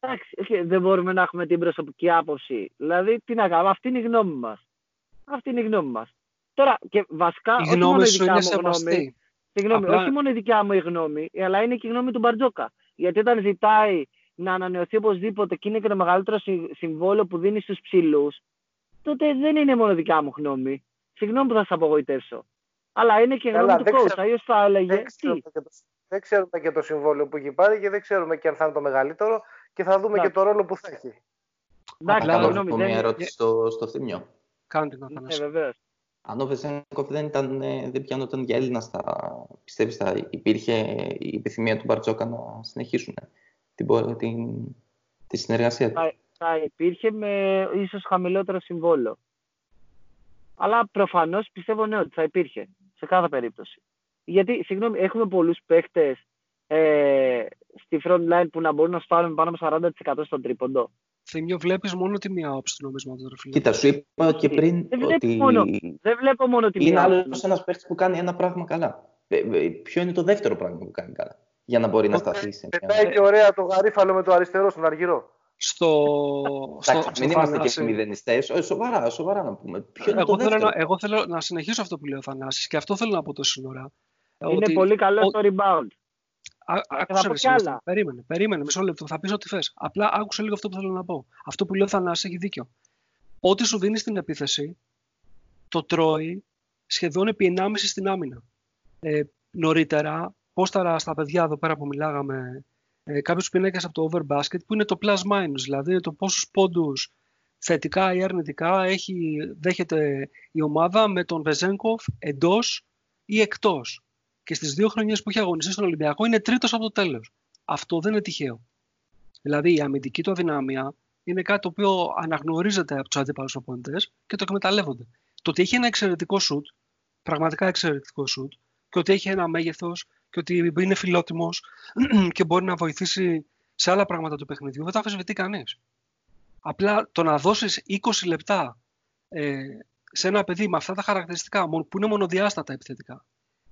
Εντάξει, δεν μπορούμε να έχουμε την προσωπική άποψη. Δηλαδή, τι να κάνουμε, αυτή είναι η γνώμη μας. Αυτή είναι η γνώμη μας. Τώρα, και βασικά, η γνώμη σου είναι σεβαστή. Συγγνώμη, Απλά... όχι μόνο η δικιά μου η γνώμη, αλλά είναι και η γνώμη του Μπαρτζόκα. Γιατί όταν ζητάει να ανανεωθεί οπωσδήποτε και είναι και το μεγαλύτερο συμβόλαιο που δίνει στους ψηλούς, τότε δεν είναι μόνο δικιά μου γνώμη. Συγγνώμη που θα σα απογοητεύσω. Αλλά είναι και η γνώμη του coach. Αλλιώς θα έλεγε. Δεν ξέρουμε, και το, δεν ξέρουμε και το συμβόλαιο που έχει πάρει και δεν ξέρουμε και αν θα είναι το μεγαλύτερο και θα δούμε και το ρόλο που θα έχει. Εντάξει, να πω μια ερώτηση στο, στο θύμιο. Κάντε την Αθανάση. Ε, Αν ο Βεζένκοφ δεν, ήταν, ε, δεν πιάνονταν για Έλληνα, θα πιστεύεις θα υπήρχε η επιθυμία του Μπαρτζόκα να συνεχίσουν την, την, τη συνεργασία του; Θα, θα υπήρχε με ίσως χαμηλότερο συμβόλαιο. Αλλά προφανώς πιστεύω ναι ότι θα υπήρχε σε κάθε περίπτωση. Γιατί, συγγνώμη, έχουμε πολλούς παίχτες ε, στη front line που να μπορούν να σπάρουν πάνω από 40% στον τρίποντο. Θύμιο, βλέπεις μόνο τη μία όψη του νομίσματος. Κοίτα, σου είπα και πριν δεν ότι μόνο, δεν βλέπω μόνο τη μία Είναι άλλο ένας παίχτης που κάνει ένα πράγμα καλά. Ε, ε, ποιο είναι το δεύτερο πράγμα που κάνει καλά για να μπορεί να σταθεί σε μια... Πετάει και ωραία το γαρίφαλο με το αριστερό στον αργυρό. Στο, στο, στο μην είμαστε και μηδενιστές, ε, σοβαρά, σοβαρά να πούμε. Ποιο είναι εγώ, το θέλω να, εγώ θέλω να συνεχίσω αυτό που λέει ο Θανάσης και αυτό θέλω να πω τόση ώρα. Είναι ότι, πολύ καλό ο... στο rebound. Άκουσε με Περίμενε, περίμενε, μισό λεπτό. Θα πεις ό,τι θες. Απλά άκουσε λίγο αυτό που θέλω να πω. Αυτό που λέω ο Θανάσης έχει δίκιο. Ό,τι σου δίνει στην επίθεση, το τρώει σχεδόν επί 1,5 στην άμυνα. Ε, νωρίτερα, πόσταρα στα παιδιά εδώ πέρα που μιλάγαμε, ε, κάποιου πίνακε από το overbasket που είναι το plus minus, δηλαδή το πόσους πόντους θετικά ή αρνητικά έχει, δέχεται η ομάδα με τον Βεζέγκοφ εντός ή εκτός. Και στις δύο χρονιές που έχει αγωνιστεί στον Ολυμπιακό είναι τρίτος από το τέλος. Αυτό δεν είναι τυχαίο. Δηλαδή η αμυντική του αδυναμία είναι κάτι το οποίο αναγνωρίζεται από τους αντίπαλους οπονητέ και το εκμεταλλεύονται. Το ότι έχει ένα εξαιρετικό σουτ, πραγματικά εξαιρετικό σουτ, και ότι έχει ένα μέγεθος και ότι είναι φιλότιμος και μπορεί να βοηθήσει σε άλλα πράγματα του παιχνιδιού, δεν το αφισβητεί κανείς. Απλά το να δώσεις 20 λεπτά ε, σε ένα παιδί με αυτά τα χαρακτηριστικά, που είναι μονοδιάστατα επιθετικά,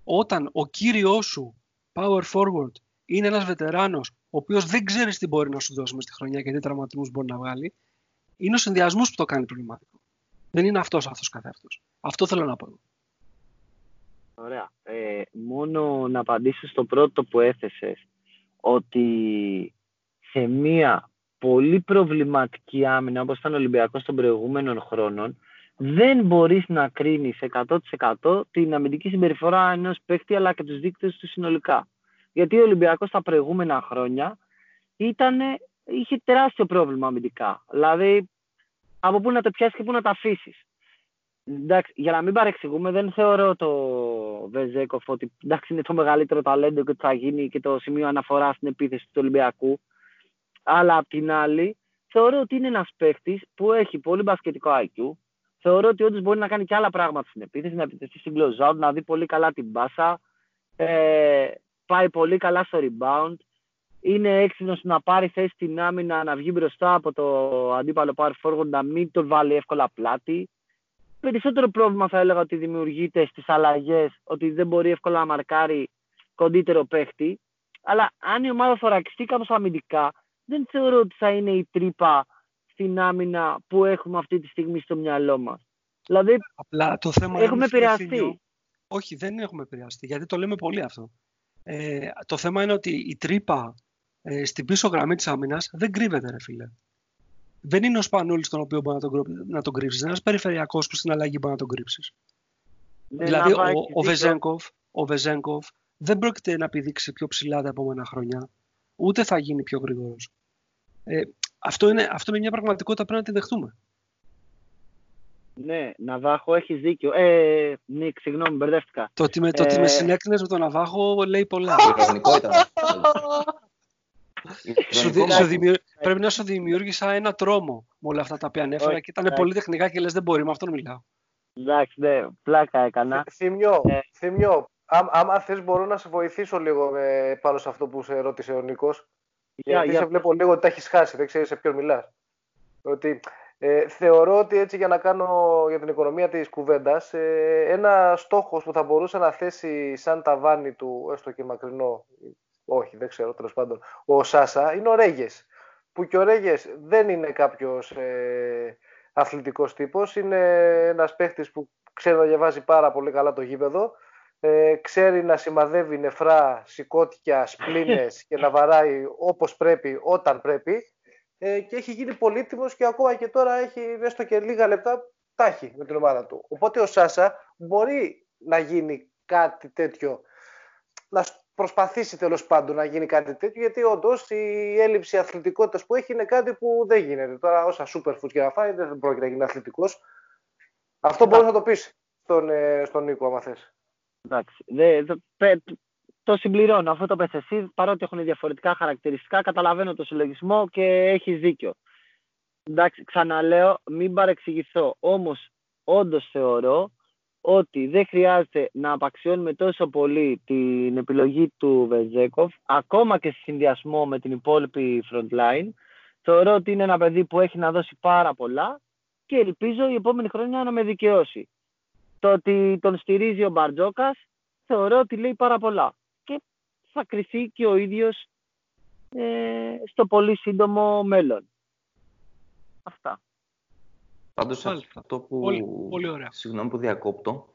όταν ο κύριο σου power forward είναι ένας βετεράνος, ο οποίος δεν ξέρεις τι μπορεί να σου δώσει μες στη χρονιά και τι τραυματισμούς μπορεί να βγάλει, είναι ο συνδυασμός που το κάνει προβληματικό. Δεν είναι αυτός αυτό καθ' Αυτός θέλω να πω. Ωραία. Ε, μόνο να απαντήσω στο πρώτο που έθεσες, ότι σε μία πολύ προβληματική άμυνα, όπως ήταν ο Ολυμπιακός των προηγούμενων χρόνων, δεν μπορείς να κρίνεις 100% την αμυντική συμπεριφορά ενός παίκτη, αλλά και τους δείκτες του συνολικά. Γιατί ο Ολυμπιακός τα προηγούμενα χρόνια ήτανε, είχε τεράστιο πρόβλημα αμυντικά. Δηλαδή, από πού να το πιάσεις και πού να τα αφήσεις. Εντάξει, για να μην παρεξηγούμε, δεν θεωρώ το Βεζέκοφ ότι εντάξει, είναι το μεγαλύτερο ταλέντο και ότι θα γίνει και το σημείο αναφοράς στην επίθεση του Ολυμπιακού. Αλλά απ' την άλλη, θεωρώ ότι είναι ένας παίχτη που έχει πολύ μπασκετικό IQ. Θεωρώ ότι όντως μπορεί να κάνει και άλλα πράγματα στην επίθεση, να επιτεθεί στην close out, να δει πολύ καλά την μπάσα. Ε, πάει πολύ καλά στο rebound. Είναι έξυπνος να πάρει θέση στην άμυνα, να βγει μπροστά από το αντίπαλο power forward, να μην τον βάλει εύκολα πλάτη περισσότερο πρόβλημα θα έλεγα ότι δημιουργείται στις αλλαγές, ότι δεν μπορεί εύκολα να μαρκάρει κοντύτερο παίχτη. Αλλά αν η ομάδα θωρακιστεί κάπως αμυντικά, δεν θεωρώ ότι θα είναι η τρύπα στην άμυνα που έχουμε αυτή τη στιγμή στο μυαλό μας. Δηλαδή, Απλά το θέμα έχουμε επηρεαστεί. Όχι, δεν έχουμε επηρεαστεί, γιατί το λέμε πολύ αυτό. Ε, το θέμα είναι ότι η τρύπα ε, στην πίσω γραμμή της άμυνας δεν κρύβεται, ρε φίλε δεν είναι ο Σπανούλης τον οποίο μπορεί να τον, να τον κρύψεις. Είναι ένας περιφερειακός που στην αλλαγή μπορεί να τον κρύψεις. δηλαδή, ο, ο, Βεζέγκοφ, ο Βεζέγκοφ δεν πρόκειται να πηδήξει πιο ψηλά τα επόμενα χρόνια. ούτε θα γίνει πιο γρήγορος. Ε, αυτό, είναι, αυτό είναι μια πραγματικότητα που πρέπει να τη δεχτούμε. Ναι, Ναβάχο, έχει δίκιο. Ε, Νίκ, συγγνώμη, μπερδεύτηκα. Το ότι με, το ότι με ε, συνέκρινες με τον Ναβάχο λέει πολλά. Ηρωνικό ήταν. σου δι, σου δημιου... Πρέπει να σου δημιούργησα ένα τρόμο με όλα αυτά τα οποία ανέφερα και ήταν πολύ τεχνικά και λες δεν μπορεί, με αυτόν μιλάω. Εντάξει, ναι, πλάκα έκανα. Θυμιώ, ε. θυμιώ. Άμα θες μπορώ να σε βοηθήσω λίγο με, πάνω σε αυτό που σε ρώτησε ο Νίκος. Γιατί για, σε βλέπω λίγο ότι τα έχεις χάσει, δεν ξέρεις σε ποιον μιλάς. Ότι ε, θεωρώ ότι έτσι για να κάνω για την οικονομία της κουβέντας ε, ένα στόχος που θα μπορούσε να θέσει σαν ταβάνι του, έστω και μακρινό, όχι δεν ξέρω τέλος πάντων, ο Σάσα είναι ο Ρέγες. Που και ο Ρέγες δεν είναι κάποιος ε, αθλητικός τύπος, είναι ένας παίχτης που ξέρει να διαβάζει πάρα πολύ καλά το γήπεδο, ε, ξέρει να σημαδεύει νεφρά, σηκώτια, σπλήνες και να βαράει όπως πρέπει, όταν πρέπει ε, και έχει γίνει πολύτιμος και ακόμα και τώρα έχει έστω και λίγα λεπτά τάχει με την ομάδα του. Οπότε ο Σάσα μπορεί να γίνει κάτι τέτοιο, να προσπαθήσει τέλος πάντων να γίνει κάτι τέτοιο, γιατί όντως η έλλειψη αθλητικότητας που έχει είναι κάτι που δεν γίνεται. Τώρα, όσα superfood και να φάει, δεν πρόκειται να γίνει αθλητικός. Αυτό μπορείς να το πεις στον, ε, στον Νίκο, άμα θες. Εντάξει. Δε, το συμπληρώνω. Αυτό το πες εσύ, παρότι έχουν διαφορετικά χαρακτηριστικά, καταλαβαίνω το συλλογισμό και έχεις δίκιο. Εντάξει, ξαναλέω, μην παρεξηγηθώ. Όμως, όντως θεωρώ ότι δεν χρειάζεται να απαξιώνουμε τόσο πολύ την επιλογή του Βεζέκοφ, ακόμα και σε συνδυασμό με την υπόλοιπη frontline. Θεωρώ ότι είναι ένα παιδί που έχει να δώσει πάρα πολλά και ελπίζω η επόμενη χρονιά να με δικαιώσει. Το ότι τον στηρίζει ο Μπαρτζόκας θεωρώ ότι λέει πάρα πολλά θα κρυθεί και ο ίδιος ε, στο πολύ σύντομο μέλλον. Αυτά. Πάντως αυτό που... Πολύ, πολύ ωραία. Συγγνώμη που διακόπτω,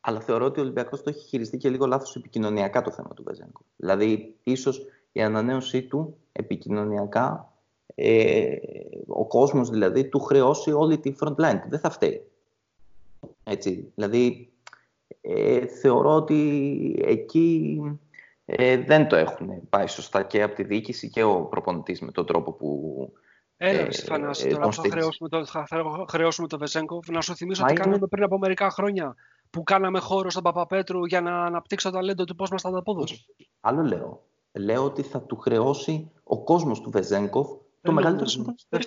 αλλά θεωρώ ότι ο Ολυμπιακός το έχει χειριστεί και λίγο λάθος επικοινωνιακά το θέμα του Βεζέγκο. Δηλαδή, ίσως η ανανέωσή του επικοινωνιακά, ε, ο κόσμος δηλαδή, του χρεώσει όλη τη front line του. Δεν θα φταίει. Έτσι, δηλαδή, ε, θεωρώ ότι εκεί ε, δεν το έχουν πάει σωστά και από τη διοίκηση και ο προπονητής με τον τρόπο που Έλα, ε, Θανάση, τώρα θα χρεώσουμε, το, θα χρεώσουμε το Βεζέγκοφ. Να σου θυμίσω Μα τι είναι... κάναμε πριν από μερικά χρόνια που κάναμε χώρο στον Παπαπέτρου για να αναπτύξει το ταλέντο του πώς μας τα ανταπόδωσε. Άλλο λέω. Λέω ότι θα του χρεώσει ο κόσμος του Βεζέγκοφ το μεγαλύτερο συμφωνισμό. Δεν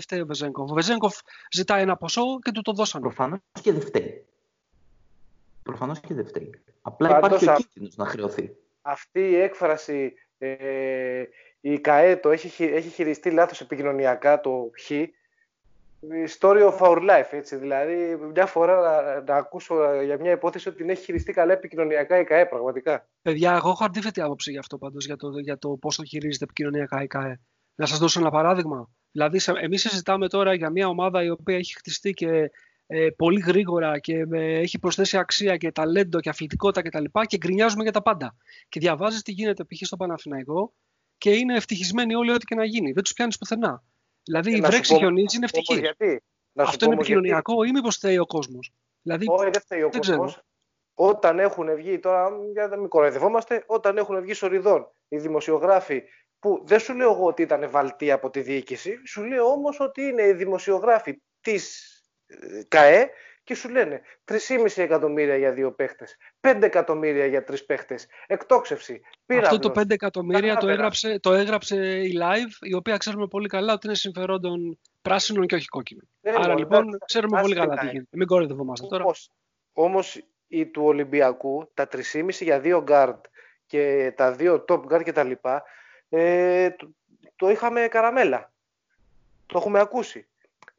φταίει ο Βεζέγκοφ. Ο Βεζέγκοφ ζητάει ένα ποσό και του το δώσανε. Προφανώς και δεν φταίει. Προφανώς και δεν φταίει. Απλά υπάρχει ο κίνδυνος να χρεωθεί. Αυτή η έκφραση ε, η ΚΑΕ το έχει, έχει χειριστεί λάθος επικοινωνιακά το χ story of our life, έτσι. Δηλαδή, μια φορά να, να, ακούσω για μια υπόθεση ότι την έχει χειριστεί καλά επικοινωνιακά η ΚΑΕ, πραγματικά. Παιδιά, εγώ έχω αντίθετη άποψη για αυτό πάντως, για το, για το πώς το χειρίζεται επικοινωνιακά η ΚΑΕ. Να σας δώσω ένα παράδειγμα. Δηλαδή, εμείς συζητάμε τώρα για μια ομάδα η οποία έχει χτιστεί και ε, πολύ γρήγορα και ε, έχει προσθέσει αξία και ταλέντο και αθλητικότητα κτλ. Και, και γκρινιάζουμε για τα πάντα. Και διαβάζεις τι γίνεται π.χ. στο Παναθηναϊκό και είναι ευτυχισμένοι όλοι ό,τι και να γίνει. Δεν τους πιάνεις πουθενά. Δηλαδή η βρέξη χιονίζει είναι ευτυχή. Γιατί. Αυτό είναι επικοινωνιακό ή μήπως φταίει ο κόσμος. Δηλαδή, Όχι, δεν φταίει ο κόσμος. Όταν έχουν βγει, τώρα για να μην κοροϊδευόμαστε, όταν έχουν βγει σοριδών οι δημοσιογράφοι που δεν σου λέω εγώ ότι ήταν βαλτοί από τη διοίκηση, σου λέω όμως ότι είναι οι δημοσιογράφοι της ΚΑΕ και σου λένε 3,5 εκατομμύρια για δύο παίχτες, 5 εκατομμύρια για τρεις παίχτες, εκτόξευση. Αυτό το 5 εκατομμύρια το έγραψε, το έγραψε η Live, η οποία ξέρουμε πολύ καλά ότι είναι συμφερόντων πράσινων και όχι κόκκινων. Ε, Άρα λοιπόν ξέρουμε πολύ καλά τι γίνεται. Μην κοροϊδευόμαστε τώρα. Όμως η του Ολυμπιακού, τα 3,5 για δύο guard και τα δύο top guard κτλ. Ε, το, το είχαμε καραμέλα. Το έχουμε ακούσει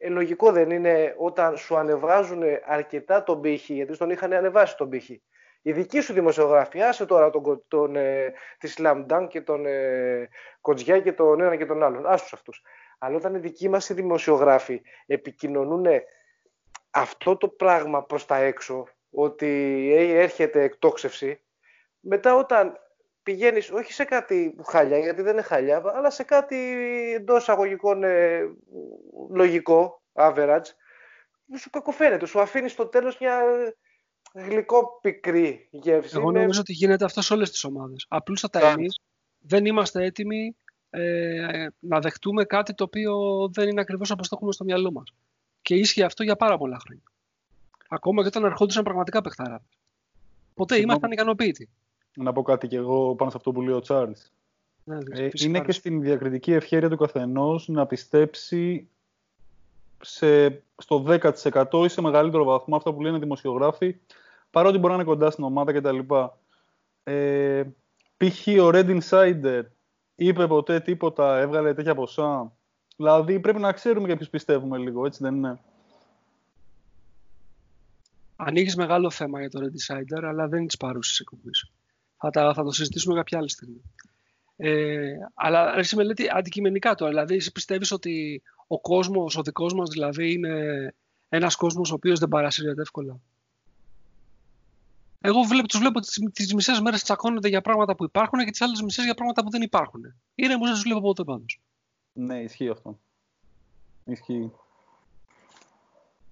ε, λογικό δεν είναι όταν σου ανεβάζουν αρκετά τον πύχη, γιατί στον είχαν ανεβάσει τον πύχη. Η δική σου δημοσιογράφη, άσε τώρα τον, τον, ε, τη Slam Dunk και τον ε, Κοτζιά και τον ένα και τον άλλον, άσους αυτούς. Αλλά όταν οι δικοί μας οι δημοσιογράφοι επικοινωνούν αυτό το πράγμα προς τα έξω, ότι ε, έρχεται εκτόξευση, μετά όταν πηγαίνεις όχι σε κάτι χάλια, γιατί δεν είναι χάλια, αλλά σε κάτι εντός αγωγικών ε, λογικό, average, σου κακοφαίνεται, σου αφήνεις στο τέλος μια γλυκό πικρή γεύση. Εγώ νομίζω ότι γίνεται αυτό σε όλες τις ομάδες. Απλούστατα εμείς, δεν είμαστε έτοιμοι ε, να δεχτούμε κάτι το οποίο δεν είναι ακριβώς όπως το έχουμε στο μυαλό μας. Και ίσχυε αυτό για πάρα πολλά χρόνια. Ακόμα και όταν ερχόντουσαν πραγματικά παιχτάρα. Ποτέ ήμασταν ικανοποιητοί. Να πω κάτι κι εγώ πάνω σε αυτό που λέει ο Τσάρλς. Ναι, ε, είναι και στην διακριτική ευχαίρεια του καθενός να πιστέψει σε, στο 10% ή σε μεγαλύτερο βαθμό αυτά που λένε οι δημοσιογράφοι, παρότι μπορεί να είναι κοντά στην ομάδα κτλ. Ε, π.χ. ο Red Insider είπε ποτέ τίποτα, έβγαλε τέτοια ποσά. Δηλαδή πρέπει να ξέρουμε για ποιους πιστεύουμε λίγο, έτσι δεν είναι; Ανοίγει μεγάλο θέμα για το Red Insider, αλλά δεν είναι τη παρούση εκπομπή. Θα, θα το συζητήσουμε κάποια άλλη στιγμή. Ε, αλλά εσύ με λέτε αντικειμενικά τώρα, δηλαδή εσύ πιστεύεις ότι ο κόσμος, ο δικός μας δηλαδή είναι ένας κόσμος ο οποίος δεν παρασύρεται εύκολα; Εγώ βλέπω, τους βλέπω τις, τις μισές μέρες τσακώνονται για πράγματα που υπάρχουν και τις άλλες μισές για πράγματα που δεν υπάρχουν. Είναι όμως δεν τους βλέπω ποτέ πάντως. Ναι, ισχύει αυτό. Ισχύει.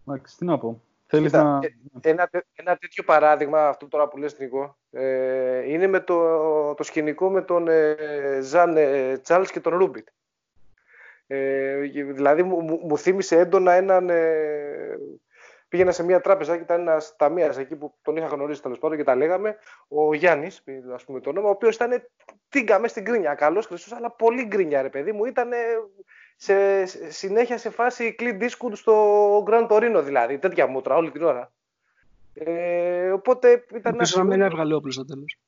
Εντάξει, τι να πω. Θέλεις να... Ε, ένα, ένα τέτοιο παράδειγμα, αυτό τώρα που λες Νίκο, ε, είναι με το, το σκηνικό με τον ε, Ζαν ε, Τσάλς και τον Ρούμπιτ. Ε, δηλαδή μου, μου, θύμισε έντονα έναν... Ε, πήγαινα σε μια τράπεζα και ήταν ένα ταμεία εκεί που τον είχα γνωρίσει τέλο πάντων και τα λέγαμε. Ο Γιάννη, α πούμε το όνομα, ο οποίο ήταν τίγκα στην κρίνια. Καλό Χριστό, αλλά πολύ γκρίνια, ρε παιδί μου. Ήταν σε, συνέχεια σε φάση κλειντ δίσκου στο Grand Torino δηλαδή. Τέτοια μούτρα όλη την ώρα. Ε, οπότε ήταν. Πίσω να μην έβγαλε όπλος στο τέλος.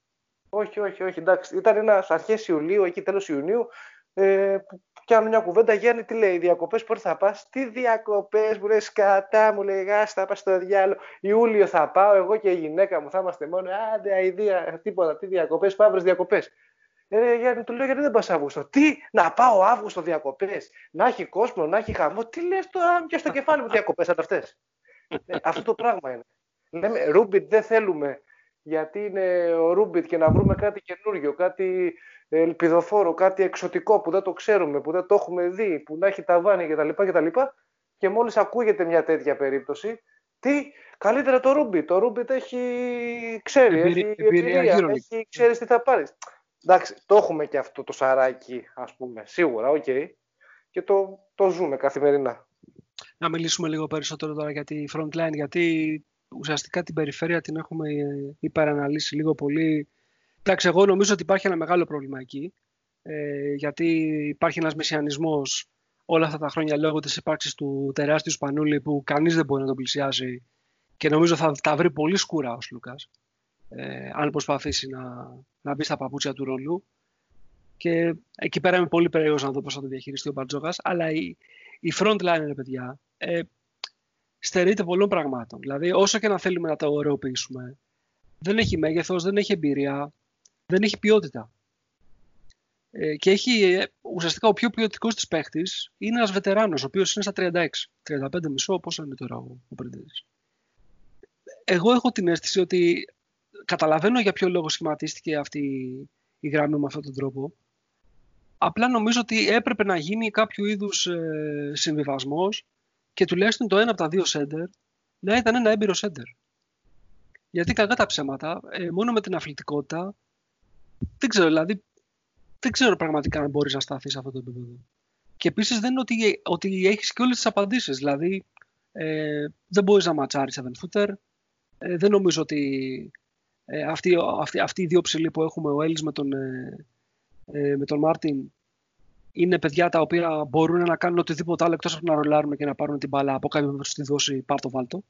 Όχι, όχι, όχι. Εντάξει. Ήταν ένας αρχές Ιουλίου, εκεί τέλος Ιουνίου, ε, που πιάνω μια κουβέντα. Γιάννη, τι λέει, διακοπές, πότε θα πας; Τι διακοπές, μου λέει, σκατά, μου λέει, θα πας στο διάλογο. Ιούλιο θα πάω, εγώ και η γυναίκα μου θα είμαστε μόνο. Άντε, αηδία, τίποτα, τι διακοπές, παύρες διακοπές. Ε, Γιάννη, του λέω γιατί δεν πας Αύγουστο; Τι, να πάω Αύγουστο διακοπές, να έχει κόσμο, να έχει χαμό. Τι λες τώρα, και στο κεφάλι μου διακοπές, σαν αυτέ. Ε, αυτό το πράγμα είναι. Λέμε, Ρούμπιτ δεν θέλουμε γιατί είναι ο Ρούμπιτ και να βρούμε κάτι καινούριο, κάτι ελπιδοφόρο, κάτι εξωτικό που δεν το ξέρουμε, που δεν το έχουμε δει, που να έχει ταβάνι κτλ. κτλ. Και μόλις ακούγεται μια τέτοια περίπτωση, τι, καλύτερα το Ρούμπιτ. Το Ρούμπιτ έχει, ξέρει, έχει εμπειρία, έχει, ξέρεις τι θα πάρεις. Εντάξει, το έχουμε και αυτό το σαράκι, ας πούμε, σίγουρα, ok. Okay. Και το, το ζούμε καθημερινά. Να μιλήσουμε λίγο περισσότερο τώρα για τη frontline, γιατί ουσιαστικά την περιφέρεια την έχουμε ε, υπεραναλύσει λίγο πολύ. Εντάξει, εγώ νομίζω ότι υπάρχει ένα μεγάλο πρόβλημα εκεί, ε, γιατί υπάρχει ένας μεσσιανισμός όλα αυτά τα χρόνια λόγω της ύπαρξης του τεράστιου Σπανούλη που κανείς δεν μπορεί να τον πλησιάσει και νομίζω θα τα βρει πολύ σκούρα ο Σλούκας ε, αν προσπαθήσει να, να μπει στα παπούτσια του ρολού. Και εκεί πέρα είμαι πολύ περίεργος να δω πώς θα το διαχειριστεί ο Μπαρτζόκας. Αλλά η, η frontline, παιδιά, ε, στερείται πολλών πραγμάτων. Δηλαδή, όσο και να θέλουμε να τα ωρεοποιήσουμε, δεν έχει μέγεθος, δεν έχει εμπειρία, δεν έχει ποιότητα. Ε, και έχει ε, ουσιαστικά ο πιο ποιοτικός της παίχτης είναι ένας βετεράνος, ο οποίος είναι στα 36. 35 μισό, πόσο είναι τώρα ο, ο Εγώ έχω την αίσθηση ότι καταλαβαίνω για ποιο λόγο σχηματίστηκε αυτή η γραμμή με αυτόν τον τρόπο. Απλά νομίζω ότι έπρεπε να γίνει κάποιο είδους ε, συμβιβασμός και τουλάχιστον το ένα από τα δύο σέντερ να ήταν ένα έμπειρο σέντερ. Γιατί κακά τα ψέματα, ε, μόνο με την αθλητικότητα, δεν ξέρω, δηλαδή, δεν ξέρω πραγματικά αν μπορείς να σταθείς σε αυτό το επίπεδο. Και επίσης δεν είναι ότι, ότι έχεις και όλες τις απαντήσεις. Δηλαδή, ε, δεν μπορείς να ματσάρεις 7 footer. Ε, δεν νομίζω ότι ε, αυτοί, αυτοί, αυτοί οι δύο ψηλοί που έχουμε, ο Έλλης με τον, ε, ε, με τον Μάρτιν, είναι παιδιά τα οποία μπορούν να κάνουν οτιδήποτε άλλο εκτός από να ρολάρουν και να πάρουν την μπάλα από κάποιον που τη δώσει πάρτο βάλτο.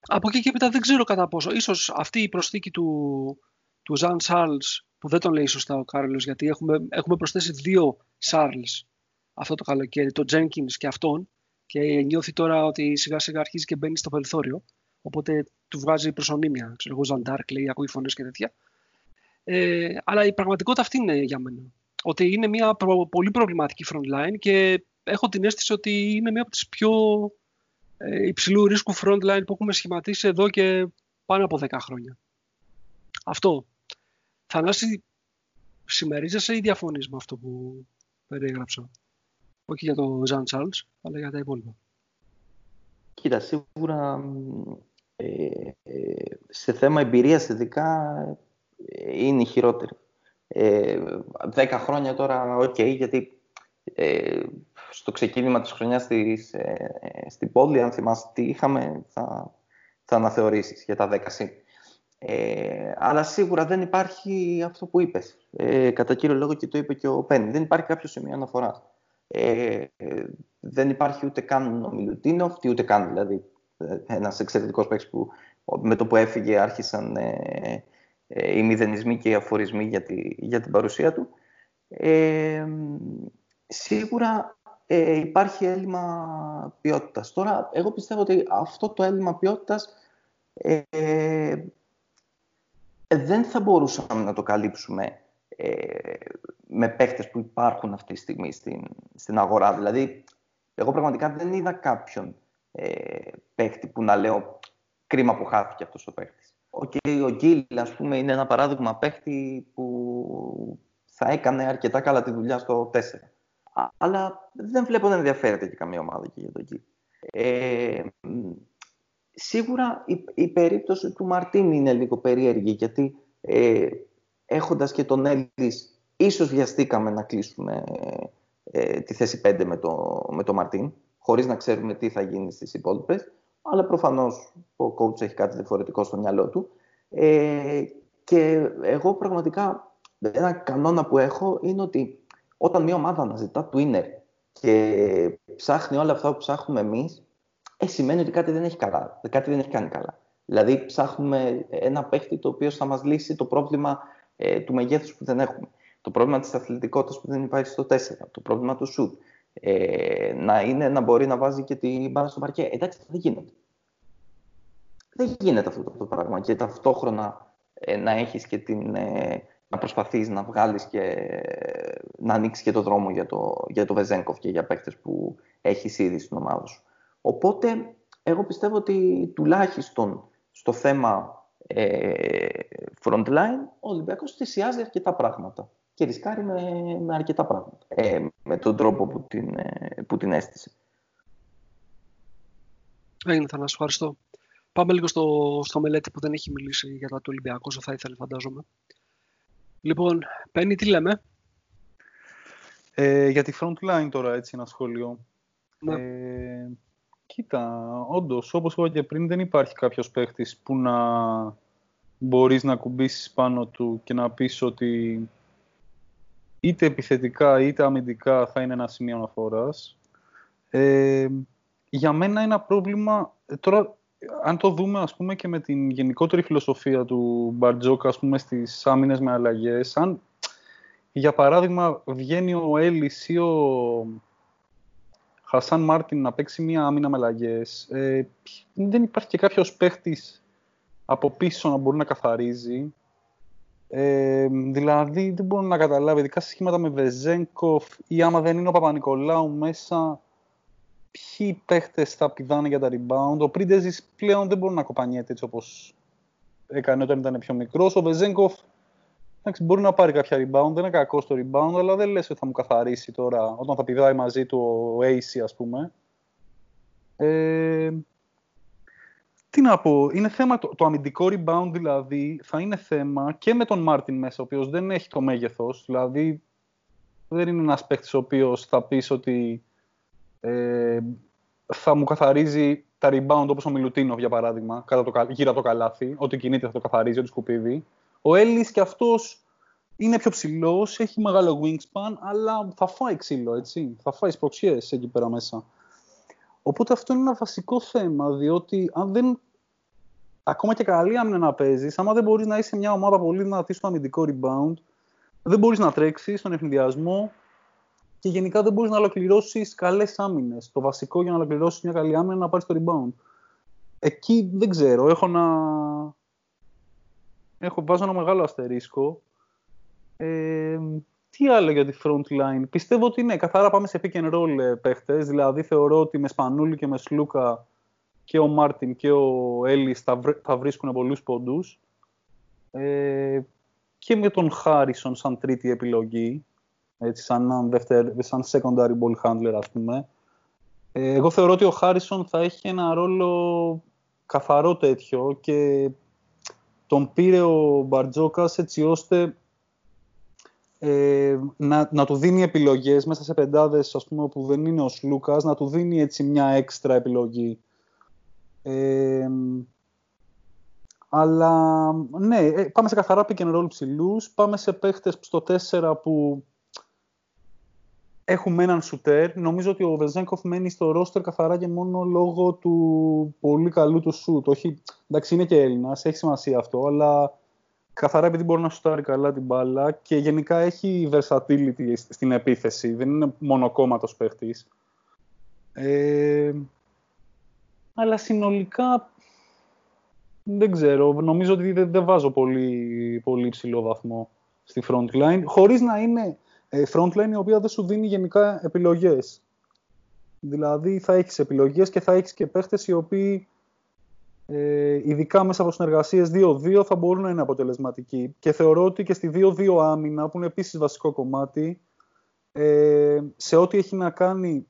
Από εκεί και έπειτα δεν ξέρω κατά πόσο. Ίσως αυτή η προσθήκη του, του Ζαν Σάρλς, που δεν τον λέει σωστά ο Κάρλος, γιατί έχουμε, έχουμε προσθέσει δύο Σάρλς αυτό το καλοκαίρι, τον Τζένκινς και αυτόν, και νιώθει τώρα ότι σιγά σιγά αρχίζει και μπαίνει στο περιθώριο. Οπότε του βγάζει προσωνύμια. Ξέρω εγώ, Ζαντάρκ λέει, ακούει φωνές και τέτοια. Ε, αλλά η πραγματικότητα αυτή είναι για μένα. Ότι είναι μια πολύ προβληματική frontline και έχω την αίσθηση ότι είναι μια από τις πιο ε, υψηλού ρίσκου frontline που έχουμε σχηματίσει εδώ και πάνω από 10 χρόνια. Αυτό. Θανάση, συμμερίζεσαι ή διαφωνείς με αυτό που περιέγραψα; Όχι για το Ζαν Σαρλ, αλλά για τα υπόλοιπα. Κοίτα, σίγουρα ε, ε, σε θέμα εμπειρίας ειδικά ε, είναι η χειρότερη. Ε, δέκα χρόνια τώρα, ok, okay, γιατί ε, στο ξεκίνημα της χρονιάς της, ε, στην πόλη, αν θυμάσαι τι είχαμε, θα, θα αναθεωρήσεις για τα 10 συν. Ε, αλλά σίγουρα δεν υπάρχει αυτό που είπες. Ε, κατά κύριο λόγο και το είπε και ο Πένι. Δεν υπάρχει κάποιο σημείο αναφοράς. Ε, δεν υπάρχει ούτε καν ο Μιλουτίνοφ, ούτε καν δηλαδή ένας εξαιρετικός παίκτης που με το που έφυγε άρχισαν ε, ε, οι μηδενισμοί και οι αφορισμοί για, τη, για την παρουσία του. Ε, σίγουρα ε, υπάρχει έλλειμμα ποιότητας. Τώρα, εγώ πιστεύω ότι αυτό το έλλειμμα ποιότητας ε, δεν θα μπορούσαμε να το καλύψουμε ε, με παίχτες που υπάρχουν αυτή τη στιγμή στην, στην αγορά. Δηλαδή, εγώ πραγματικά δεν είδα κάποιον ε, παίχτη που να λέω κρίμα που χάθηκε αυτός ο παίχτης. Okay, ο Γκίλ, ας πούμε, είναι ένα παράδειγμα παίχτη που θα έκανε αρκετά καλά τη δουλειά στο 4. Αλλά δεν βλέπω να ενδιαφέρεται και καμία ομάδα και για τον Γκίλ. Ε, σίγουρα η, η, περίπτωση του Μαρτίν είναι λίγο περίεργη, γιατί ε, έχοντας και τον Έλλης, ίσως βιαστήκαμε να κλείσουμε ε, τη θέση 5 με το, με το Μαρτίν, χωρίς να ξέρουμε τι θα γίνει στις υπόλοιπες. αλλά προφανώς ο coach έχει κάτι διαφορετικό στο μυαλό του. Ε, και εγώ πραγματικά ένα κανόνα που έχω είναι ότι όταν μια ομάδα αναζητά winner και ψάχνει όλα αυτά που ψάχνουμε εμείς, ε, σημαίνει ότι κάτι δεν έχει καλά, κάτι δεν έχει κάνει καλά. Δηλαδή ψάχνουμε ένα παίχτη το οποίο θα μας λύσει το πρόβλημα ε, του μεγέθους που δεν έχουμε. Το πρόβλημα της αθλητικότητας που δεν υπάρχει στο 4. Το πρόβλημα του σουτ. Ε, να, είναι, να μπορεί να βάζει και την μπάλα στο παρκέ. Εντάξει, δεν γίνεται. Δεν γίνεται αυτό το πράγμα. Και ταυτόχρονα ε, να έχεις και την... Ε, να προσπαθείς να βγάλεις και να ανοίξεις και το δρόμο για το, για το Βεζέγκοφ και για παίκτες που έχεις ήδη στην ομάδα σου. Οπότε, εγώ πιστεύω ότι τουλάχιστον στο θέμα ε, frontline, ο Ολυμπιακός θυσιάζει αρκετά πράγματα και ρισκάρει με, με αρκετά πράγματα, ε, με τον τρόπο που την, ε, που την έστησε. Έγινε, θα να σου ευχαριστώ. Πάμε λίγο στο, στο μελέτη που δεν έχει μιλήσει για τα του Ολυμπιακού, όσο θα ήθελε φαντάζομαι. Λοιπόν, Πέννη, τι λέμε; Ε, για τη frontline τώρα, έτσι, ένα σχόλιο. Ναι. Ε, Κοίτα, όντως, όπως είπα και πριν, δεν υπάρχει κάποιος παίχτης που να μπορείς να κουμπίσεις πάνω του και να πεις ότι είτε επιθετικά είτε αμυντικά θα είναι ένα σημείο αναφοράς. Ε, για μένα ένα πρόβλημα, ε, τώρα αν το δούμε ας πούμε και με την γενικότερη φιλοσοφία του Μπαρτζόκα ας πούμε στις άμυνες με αλλαγές, αν για παράδειγμα βγαίνει ο Έλλης ή ο Χασάν Μάρτιν να παίξει μία άμυνα με αλλαγές. Ε, δεν υπάρχει και κάποιος παίχτης από πίσω να μπορεί να καθαρίζει. Ε, δηλαδή δεν μπορώ να καταλάβω, ειδικά σε σχήματα με Βεζέγκοφ ή άμα δεν είναι ο Παπα-Νικολάου μέσα, ποιοι παίχτες θα πηδάνε για τα rebound. Ο Πρίντεζης πλέον δεν μπορεί να κοπανιέται έτσι όπως έκανε όταν ήταν πιο μικρός. Ο Βεζέγκοφ Εντάξει, μπορεί να πάρει κάποια rebound, δεν είναι κακός στο rebound, αλλά δεν λες ότι θα μου καθαρίσει τώρα όταν θα πηδάει μαζί του ο AC, ας πούμε. Ε, τι να πω, είναι θέμα, το, το αμυντικό rebound δηλαδή θα είναι θέμα και με τον Μάρτιν μέσα, ο οποίος δεν έχει το μέγεθος, δηλαδή δεν είναι ένας παίκτης ο οποίος θα πεις ότι ε, θα μου καθαρίζει τα rebound όπως ο Μιλουτίνο για παράδειγμα, κατά το, γύρω από το καλάθι, ό,τι κινείται θα το καθαρίζει, ό,τι σκουπίδι. Ο Έλλης και αυτός είναι πιο ψηλός, έχει μεγάλο wingspan, αλλά θα φάει ξύλο, έτσι. Θα φάει σπροξιές εκεί πέρα μέσα. Οπότε αυτό είναι ένα βασικό θέμα, διότι αν δεν. Ακόμα και καλή άμυνα να παίζεις, άμα δεν μπορείς να είσαι μια ομάδα πολύ δυνατή στο αμυντικό rebound, δεν μπορείς να τρέξεις στον ευνηδιασμό και γενικά δεν μπορείς να ολοκληρώσεις καλές άμυνες. Το βασικό για να ολοκληρώσεις μια καλή άμυνα είναι να πάρεις το rebound. Εκεί δεν ξέρω. Έχω να, έχω βάζω ένα μεγάλο αστερίσκο. Ε, τι άλλο για τη front line. Πιστεύω ότι ναι, καθαρά πάμε σε pick and roll ε, παίχτες. Δηλαδή θεωρώ ότι με Σπανούλη και με Σλούκα και ο Μάρτιν και ο Έλλης θα, θα βρίσκουν πολλούς πόντους. Ε, και με τον Χάρισον σαν τρίτη επιλογή. Έτσι, σαν, σαν secondary ball handler ας πούμε. Ε, εγώ θεωρώ ότι ο Χάρισον θα έχει ένα ρόλο καθαρό τέτοιο και τον πήρε ο Μπαρτζόκας έτσι ώστε ε, να, να του δίνει επιλογές μέσα σε πεντάδες ας πούμε, που δεν είναι ο Σλούκας, να του δίνει έτσι μια έξτρα επιλογή. Ε, αλλά ναι, ε, πάμε σε καθαρά pick and roll ψηλούς, πάμε σε παίχτες στο 4 που έχουμε έναν σουτέρ. Νομίζω ότι ο Βεζέγκοφ μένει στο ρόστερ καθαρά και μόνο λόγω του πολύ καλού του σουτ. Όχι, εντάξει, είναι και Έλληνας, έχει σημασία αυτό, αλλά καθαρά επειδή μπορεί να σουτάρει καλά την μπάλα και γενικά έχει versatility στην επίθεση. Δεν είναι μονοκόμματος παίχτης. Ε, αλλά συνολικά δεν ξέρω. Νομίζω ότι δεν, δεν βάζω πολύ, πολύ ψηλό βαθμό στη frontline. Χωρίς να είναι ε, frontline η οποία δεν σου δίνει γενικά επιλογές. Δηλαδή θα έχεις επιλογές και θα έχεις και παίχτες οι οποίοι ε, ειδικά μέσα από συνεργασίες 2-2 θα μπορούν να είναι αποτελεσματικοί. Και θεωρώ ότι και στη 2-2 άμυνα, που είναι επίσης βασικό κομμάτι, ε, σε ό,τι έχει να κάνει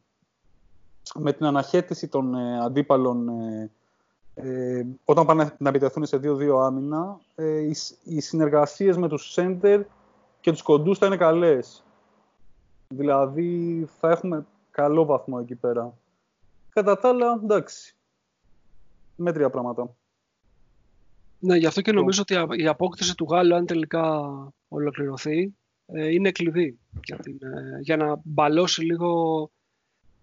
με την αναχέτηση των ε, αντίπαλων ε, ε, όταν πάνε να επιτεθούν σε 2-2 άμυνα, ε, οι, οι συνεργασίες με τους center και τους κοντούς θα είναι καλές. Δηλαδή θα έχουμε καλό βαθμό εκεί πέρα. Κατά τα άλλα, εντάξει, μέτρια πράγματα. Ναι, γι' αυτό και νομίζω ότι η απόκτηση του Γάλλου, αν τελικά ολοκληρωθεί, ε, είναι κλειδί για, την, ε, για να μπαλώσει λίγο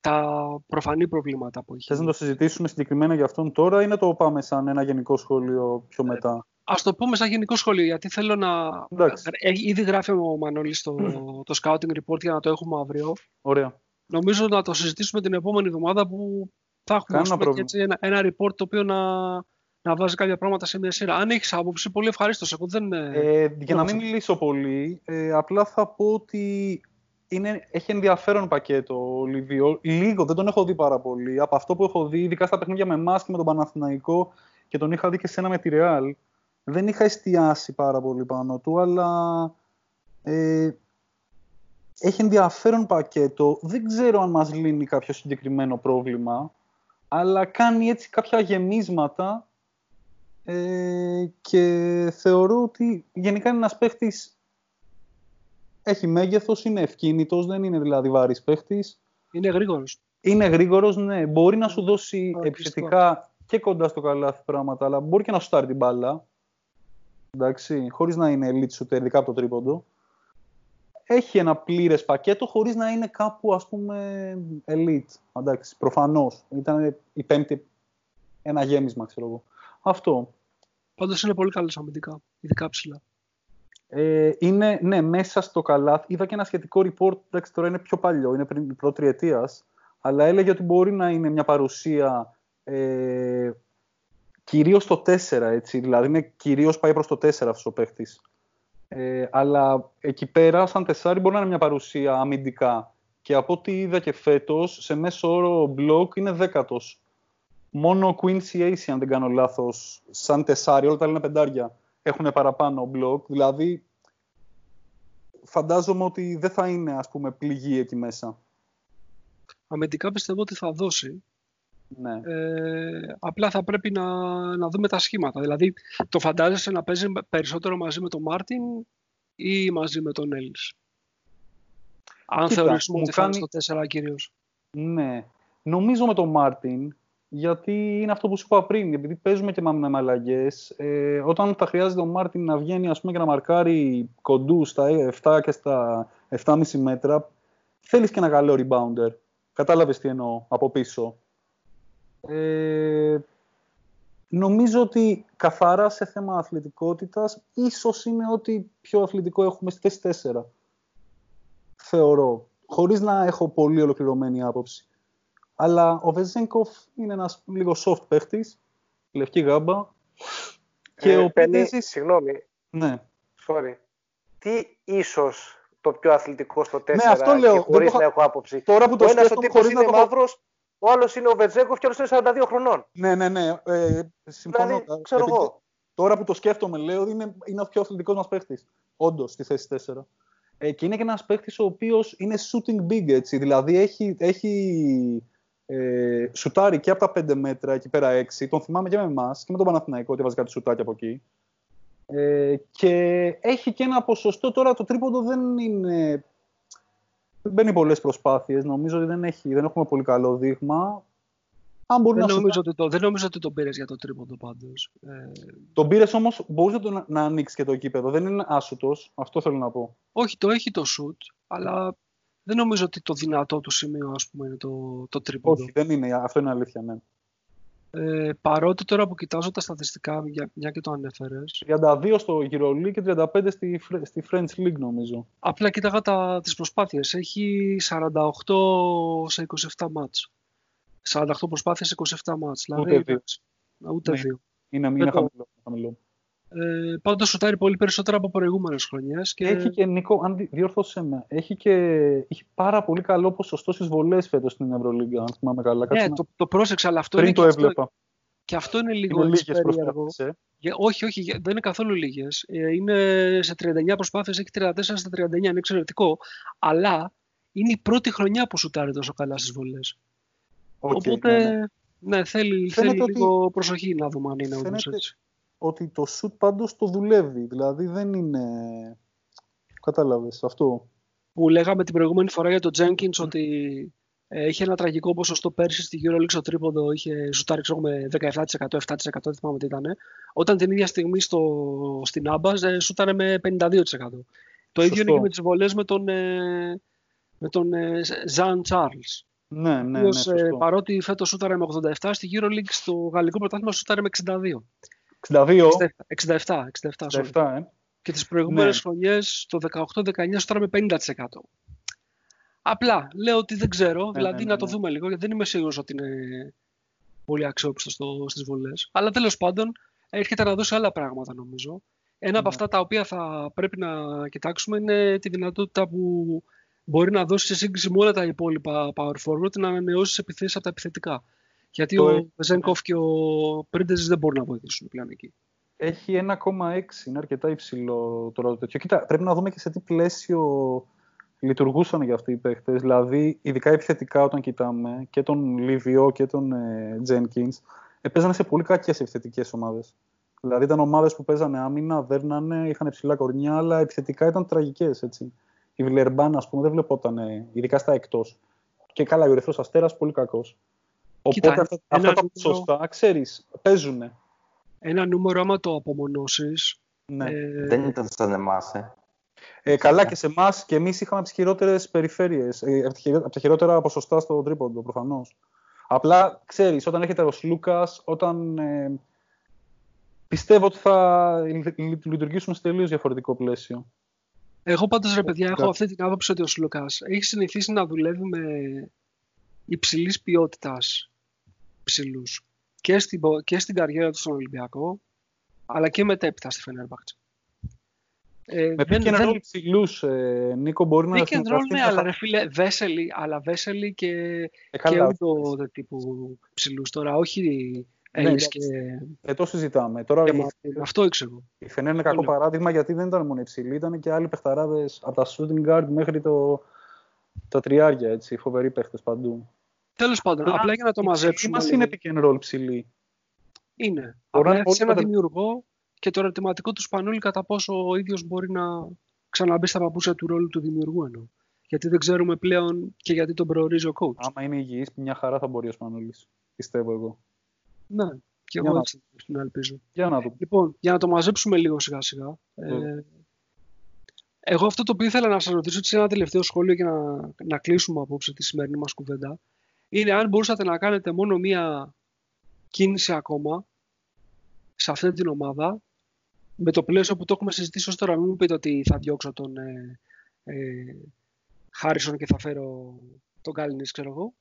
τα προφανή προβλήματα που έχει. Θες να το συζητήσουμε συγκεκριμένα για αυτόν τώρα ή να το πάμε σαν ένα γενικό σχόλιο πιο ε, μετά; Ας το πούμε σαν γενικό σχόλιο, γιατί θέλω να... Εντάξει. Ήδη γράφει ο Μανώλης το, το scouting report για να το έχουμε αύριο. Ωραία. Νομίζω να το συζητήσουμε την επόμενη εβδομάδα που θα έχουμε έτσι, ένα, ένα report το οποίο να, να βάζει κάποια πράγματα σε μια σειρά. Αν έχεις άποψη, πολύ ευχαρίστως. Εγώ δεν. Ε, για να μην μιλήσω πολύ, ε, απλά θα πω ότι είναι, έχει ενδιαφέρον πακέτο ο Λιβύο. Λίγο, δεν τον έχω δει πάρα πολύ. Από αυτό που έχω δει, ειδικά στα παιχνίδια με εμάς και με τον Παναθηναϊκό και τον είχα δει και σε ένα με τη Ρεάλ, δεν είχα εστιάσει πάρα πολύ πάνω του, αλλά ε, έχει ενδιαφέρον πακέτο. Δεν ξέρω αν μας λύνει κάποιο συγκεκριμένο πρόβλημα αλλά κάνει έτσι κάποια γεμίσματα ε, και θεωρώ ότι γενικά είναι ένας παίχτης έχει μέγεθος, είναι ευκίνητος, δεν είναι δηλαδή βαρύς παίχτης. Είναι γρήγορος. Είναι γρήγορος, ναι. Μπορεί να σου δώσει επιθετικά και κοντά στο καλάθι πράγματα, αλλά μπορεί και να σου στάρει την μπάλα. Εντάξει, χωρίς να είναι elite shooter, ειδικά από το τρίποντο έχει ένα πλήρες πακέτο χωρίς να είναι κάπου ας πούμε elite. Εντάξει, προφανώς. Ήταν η πέμπτη ένα γέμισμα, ξέρω εγώ. Αυτό. Πάντως είναι πολύ καλός αμυντικά, ειδικά ψηλά. Ε, είναι, ναι, μέσα στο καλάθι. Είδα και ένα σχετικό report, εντάξει τώρα είναι πιο παλιό, είναι πριν προτριετίας, αλλά έλεγε ότι μπορεί να είναι μια παρουσία ε, κυρίως στο 4, έτσι, δηλαδή είναι κυρίως πάει προς το 4 αυτός ο παίχτης. Ε, αλλά εκεί πέρα, σαν τεσάρι, μπορεί να είναι μια παρουσία αμυντικά. Και από ό,τι είδα και φέτος, σε μέσο όρο μπλοκ είναι δέκατος. Μόνο ο Quincy Ace, αν δεν κάνω λάθος, σαν τεσάρι, όλα τα άλλα πεντάρια, έχουν παραπάνω μπλοκ. Δηλαδή, φαντάζομαι ότι δεν θα είναι, ας πούμε, πληγή εκεί μέσα. Αμυντικά πιστεύω ότι θα δώσει. Ναι. Ε, απλά θα πρέπει να, να δούμε τα σχήματα. Δηλαδή, το φαντάζεσαι να παίζεις περισσότερο μαζί με τον Μάρτιν ή μαζί με τον Έλις; Αν Κοίτα, θεωρήσουμε ότι κάνει... θα στο 4 κυρίως. Ναι. Νομίζω με τον Μάρτιν, γιατί είναι αυτό που σου είπα πριν, επειδή παίζουμε και με αλλαγές, ε, όταν θα χρειάζεται ο Μάρτιν να βγαίνει ας πούμε, και να μαρκάρει κοντού στα 7 και στα 7,5 μέτρα, θέλεις και ένα καλό rebounder. Κατάλαβες τι εννοώ από πίσω. Ε, νομίζω ότι καθαρά σε θέμα αθλητικότητας, ίσως είναι ότι πιο αθλητικό έχουμε στη θέση 4. Θεωρώ. Χωρίς να έχω πολύ ολοκληρωμένη άποψη. Αλλά ο Βεζένκοφ είναι ένας λίγο soft παίχτης, λευκή γάμπα. Και ε, ο Πένι, συγγνώμη. Ναι. Sorry. Τι ίσως το πιο αθλητικό στο 4 ναι, αυτό λέω. και χωρίς να έχω άποψη. Τώρα που το ο ένας ο τύπος είναι μαύρος, ο άλλος είναι ο Βετζέκοφ και ο άλλος είναι 42 χρονών. Ναι, ναι, ναι. Ε, συμφωνώ. Δηλαδή, ξέρω εγώ. Τώρα που το σκέφτομαι, λέω ότι είναι, είναι ο πιο αθλητικός μας παίχτη. Όντως, στη θέση 4. Ε, και είναι και ένας παίχτη ο οποίος είναι shooting big, έτσι. Δηλαδή έχει, έχει ε, σουτάρει και από τα 5 μέτρα εκεί πέρα 6. Τον θυμάμαι και με εμάς και με τον Παναθηναϊκό ότι βάζει κάτι σουτάκι από εκεί. Ε, και έχει και ένα ποσοστό, τώρα το τρίποντο δεν είναι... Δεν μπαίνει πολλές προσπάθειες, νομίζω ότι δεν, έχει, δεν έχουμε πολύ καλό δείγμα. Αν μπορεί δεν, να νομίζω ότι το, δεν νομίζω ότι τον πήρες για το τρίποντο πάντως. Ε... Τον πήρες όμως, μπορούσε να, να ανοίξει και το κήπεδο. Δεν είναι άσουτος. Αυτό θέλω να πω. Όχι, το έχει το σουτ, αλλά δεν νομίζω ότι το δυνατό του σημείο ας πούμε, είναι το, το τρίποντο. Όχι, δεν είναι. Αυτό είναι αλήθεια, ναι. Ε, παρότι τώρα που κοιτάζω τα στατιστικά, μια και το ανέφερες. 32 στο EuroLeague και 35 στη, στη French League, νομίζω. Απλά κοίταγα τις προσπάθειες. Έχει 48 σε 27 μάτς. 48 προσπάθειες, 27 μάτς. Δηλαδή, ούτε δύο. Ούτε ναι. δύο. Είναι, είναι χαμηλό. χαμηλό. Ε, Πάντως σουτάρει πολύ περισσότερο από προηγούμενες χρονιές. Και... Έχει και, Νίκο, αν διόρθωσε με, έχει και έχει πάρα πολύ καλό ποσοστό στις βολές φέτος στην Ευρωλίγκα, αν θυμάμαι καλά. Ναι, το, το πρόσεξα, αλλά αυτό Πριν είναι το έβλεπα. Αυτό, και αυτό είναι λίγο είναι λίγες προσπάθειες, ε. Όχι, όχι, δεν είναι καθόλου λίγες. Ε, είναι σε 39 προσπάθειες, έχει 34 στα 39, είναι εξαιρετικό. Αλλά είναι η πρώτη χρονιά που σουτάρει τόσο καλά στις βολές. Okay, Οπότε, ναι, ναι. ναι θέλει, θέλει ότι... λίγο προσοχή να δούμε αν είναι όντως έτσι. Ότι το σουτ πάντως το δουλεύει. Δηλαδή δεν είναι... Κατάλαβες αυτό. Που λέγαμε την προηγούμενη φορά για το Jenkins ότι ε, είχε ένα τραγικό ποσοστό πέρσι στη EuroLeague στο τρίποντο, είχε σουτάρει ξέρω, με 17%, 7%, δεν θυμάμαι τι ήταν. Όταν την ίδια στιγμή στο, στην Άμπας ε, σούταρε με 52%. Το ίδιο είναι και με τις βολές με τον, ε, με τον ε, Ζαν Τσάρλς. Ναι, ναι, ναι, ε, παρότι φέτος σούταρε με 87, στη EuroLeague στο γαλλικό πρωτάθλημα σούταρε με 62. 62? 67, 67, 67 ε. Και τις προηγούμενες ναι. χρονιές, το 18-19, σούταρε με 50%. Απλά, λέω ότι δεν ξέρω, ναι, δηλαδή ναι, να το ναι. δούμε λίγο, γιατί δεν είμαι σίγουρος ότι είναι πολύ αξιόπιστο στο, στις βολές. Αλλά τέλος πάντων, έρχεται να δώσει άλλα πράγματα νομίζω. Ένα από αυτά τα οποία θα πρέπει να κοιτάξουμε είναι τη δυνατότητα που μπορεί να δώσει σε σύγκριση με όλα τα υπόλοιπα power forward να ανανεώσει επιθέσεις από τα επιθετικά. Γιατί ο Ζένκοφ και ο Πρίντεζ δεν μπορούν να βοηθήσουν πλέον εκεί. Έχει 1,6, είναι αρκετά υψηλό το τέτοιο. Κοίτα, πρέπει να δούμε και σε τι πλαίσιο λειτουργούσαν για αυτοί οι παίχτε. Δηλαδή, ειδικά επιθετικά όταν κοιτάμε και τον Λιβιό και τον ε, Jenkins, παίζανε σε πολύ κακές επιθετικές ομάδες. Δηλαδή, ήταν ομάδες που παίζανε άμυνα, δέρνανε, είχαν ψηλά κορνιά, αλλά επιθετικά ήταν τραγικές. Η Βιλερμπάν, ας πούμε, δεν βλεπόταν, ειδικά στα εκτός. Και καλά, ο Ερυθρό Αστέρας πολύ κακός. Οπότε αυτά, αυτά τα ποσοστά, ξέρεις, παίζουν. Ένα νούμερο, άμα το απομονώσεις. Ναι. Ε... Δεν ήταν σαν εμάς, ε. Ε, καλά και σε εμάς και εμείς είχαμε τις χειρότερες περιφέρειες. Ε, από τα χειρότερα ποσοστά στο τρίποντο, προφανώς. Απλά ξέρεις, όταν έρχεται ο Λούκας, όταν. Ε, πιστεύω ότι θα λειτουργήσουμε σε τελείως διαφορετικό πλαίσιο. Εγώ πάντως ρε παιδιά έχω αυτή την άποψη ότι ο Σλουκάς έχει συνηθίσει να δουλεύει με υψηλής ποιότητας ψηλούς και στην, και στην καριέρα του στον Ολυμπιακό αλλά και μετέπειτα στη Φενέρμπαχτσα. Ε, με pick and roll ψηλούς, ε, Νίκο, μπορεί να... Pick and roll, ναι, αλλά ρε φίλε, Βέσελη, αλλά Βέσελη και, ε, και ούτω τύπου ψηλούς τώρα, όχι ναι, και... Ε, το συζητάμε. Τώρα, και η... Αυτό ήξερα. Η Φενέρ είναι κακό παράδειγμα γιατί δεν ήταν μόνο υψηλή, ήταν και άλλοι παιχταράδες από τα shooting guard μέχρι το... τα τριάρια, έτσι, φοβεροί παίχτες παντού. Τέλος πάντων, απλά για να το μαζέψουμε. Μας είναι pick and roll ψηλή. Είναι. Απλά έχει ένα δημιουργό και το ερωτηματικό του Σπανούλη κατά πόσο ο ίδιος μπορεί να ξαναμπεί στα παπούσια του ρόλου του δημιουργού εννοώ. Γιατί δεν ξέρουμε πλέον και γιατί τον προορίζει ο coach. Άμα είναι υγιής, μια χαρά θα μπορεί ο Σπανούλης. Πιστεύω εγώ. Ναι, και εγώ έτσι την ελπίζω. Για να δούμε. Λοιπόν, για να το μαζέψουμε λίγο σιγά σιγά. Ε, ναι. εγώ αυτό το οποίο ήθελα να σας ρωτήσω σε ένα τελευταίο σχόλιο για να, να κλείσουμε απόψε τη σημερινή μας κουβέντα είναι αν μπορούσατε να κάνετε μόνο μία κίνηση ακόμα σε αυτή την ομάδα με το πλαίσιο που το έχουμε συζητήσει ως τώρα μην μου πείτε ότι θα διώξω τον ε, ε, Χάρισον και θα φέρω τον Κάλινης ξέρω εγώ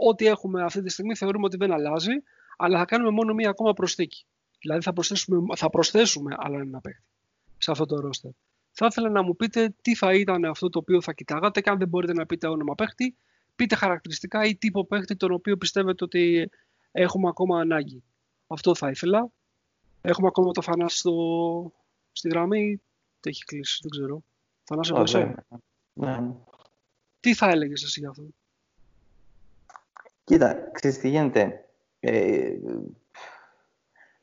ό,τι έχουμε αυτή τη στιγμή θεωρούμε ότι δεν αλλάζει, αλλά θα κάνουμε μόνο μία ακόμα προσθήκη. Δηλαδή θα προσθέσουμε, θα προσθέσουμε άλλο ένα παίκτη σε αυτό το ρόστερ. Θα ήθελα να μου πείτε τι θα ήταν αυτό το οποίο θα κοιτάγατε και αν δεν μπορείτε να πείτε όνομα παίκτη, πείτε χαρακτηριστικά ή τύπο παίκτη τον οποίο πιστεύετε ότι έχουμε ακόμα ανάγκη. Αυτό θα ήθελα. Έχουμε ακόμα το Θανάση στο... στη γραμμή. Τι έχει κλείσει, δεν ξέρω. Θανάση, ναι. ναι. Τι θα έλεγες εσύ για αυτό; Κοίτα, ξέρεις τι γίνεται. Ε,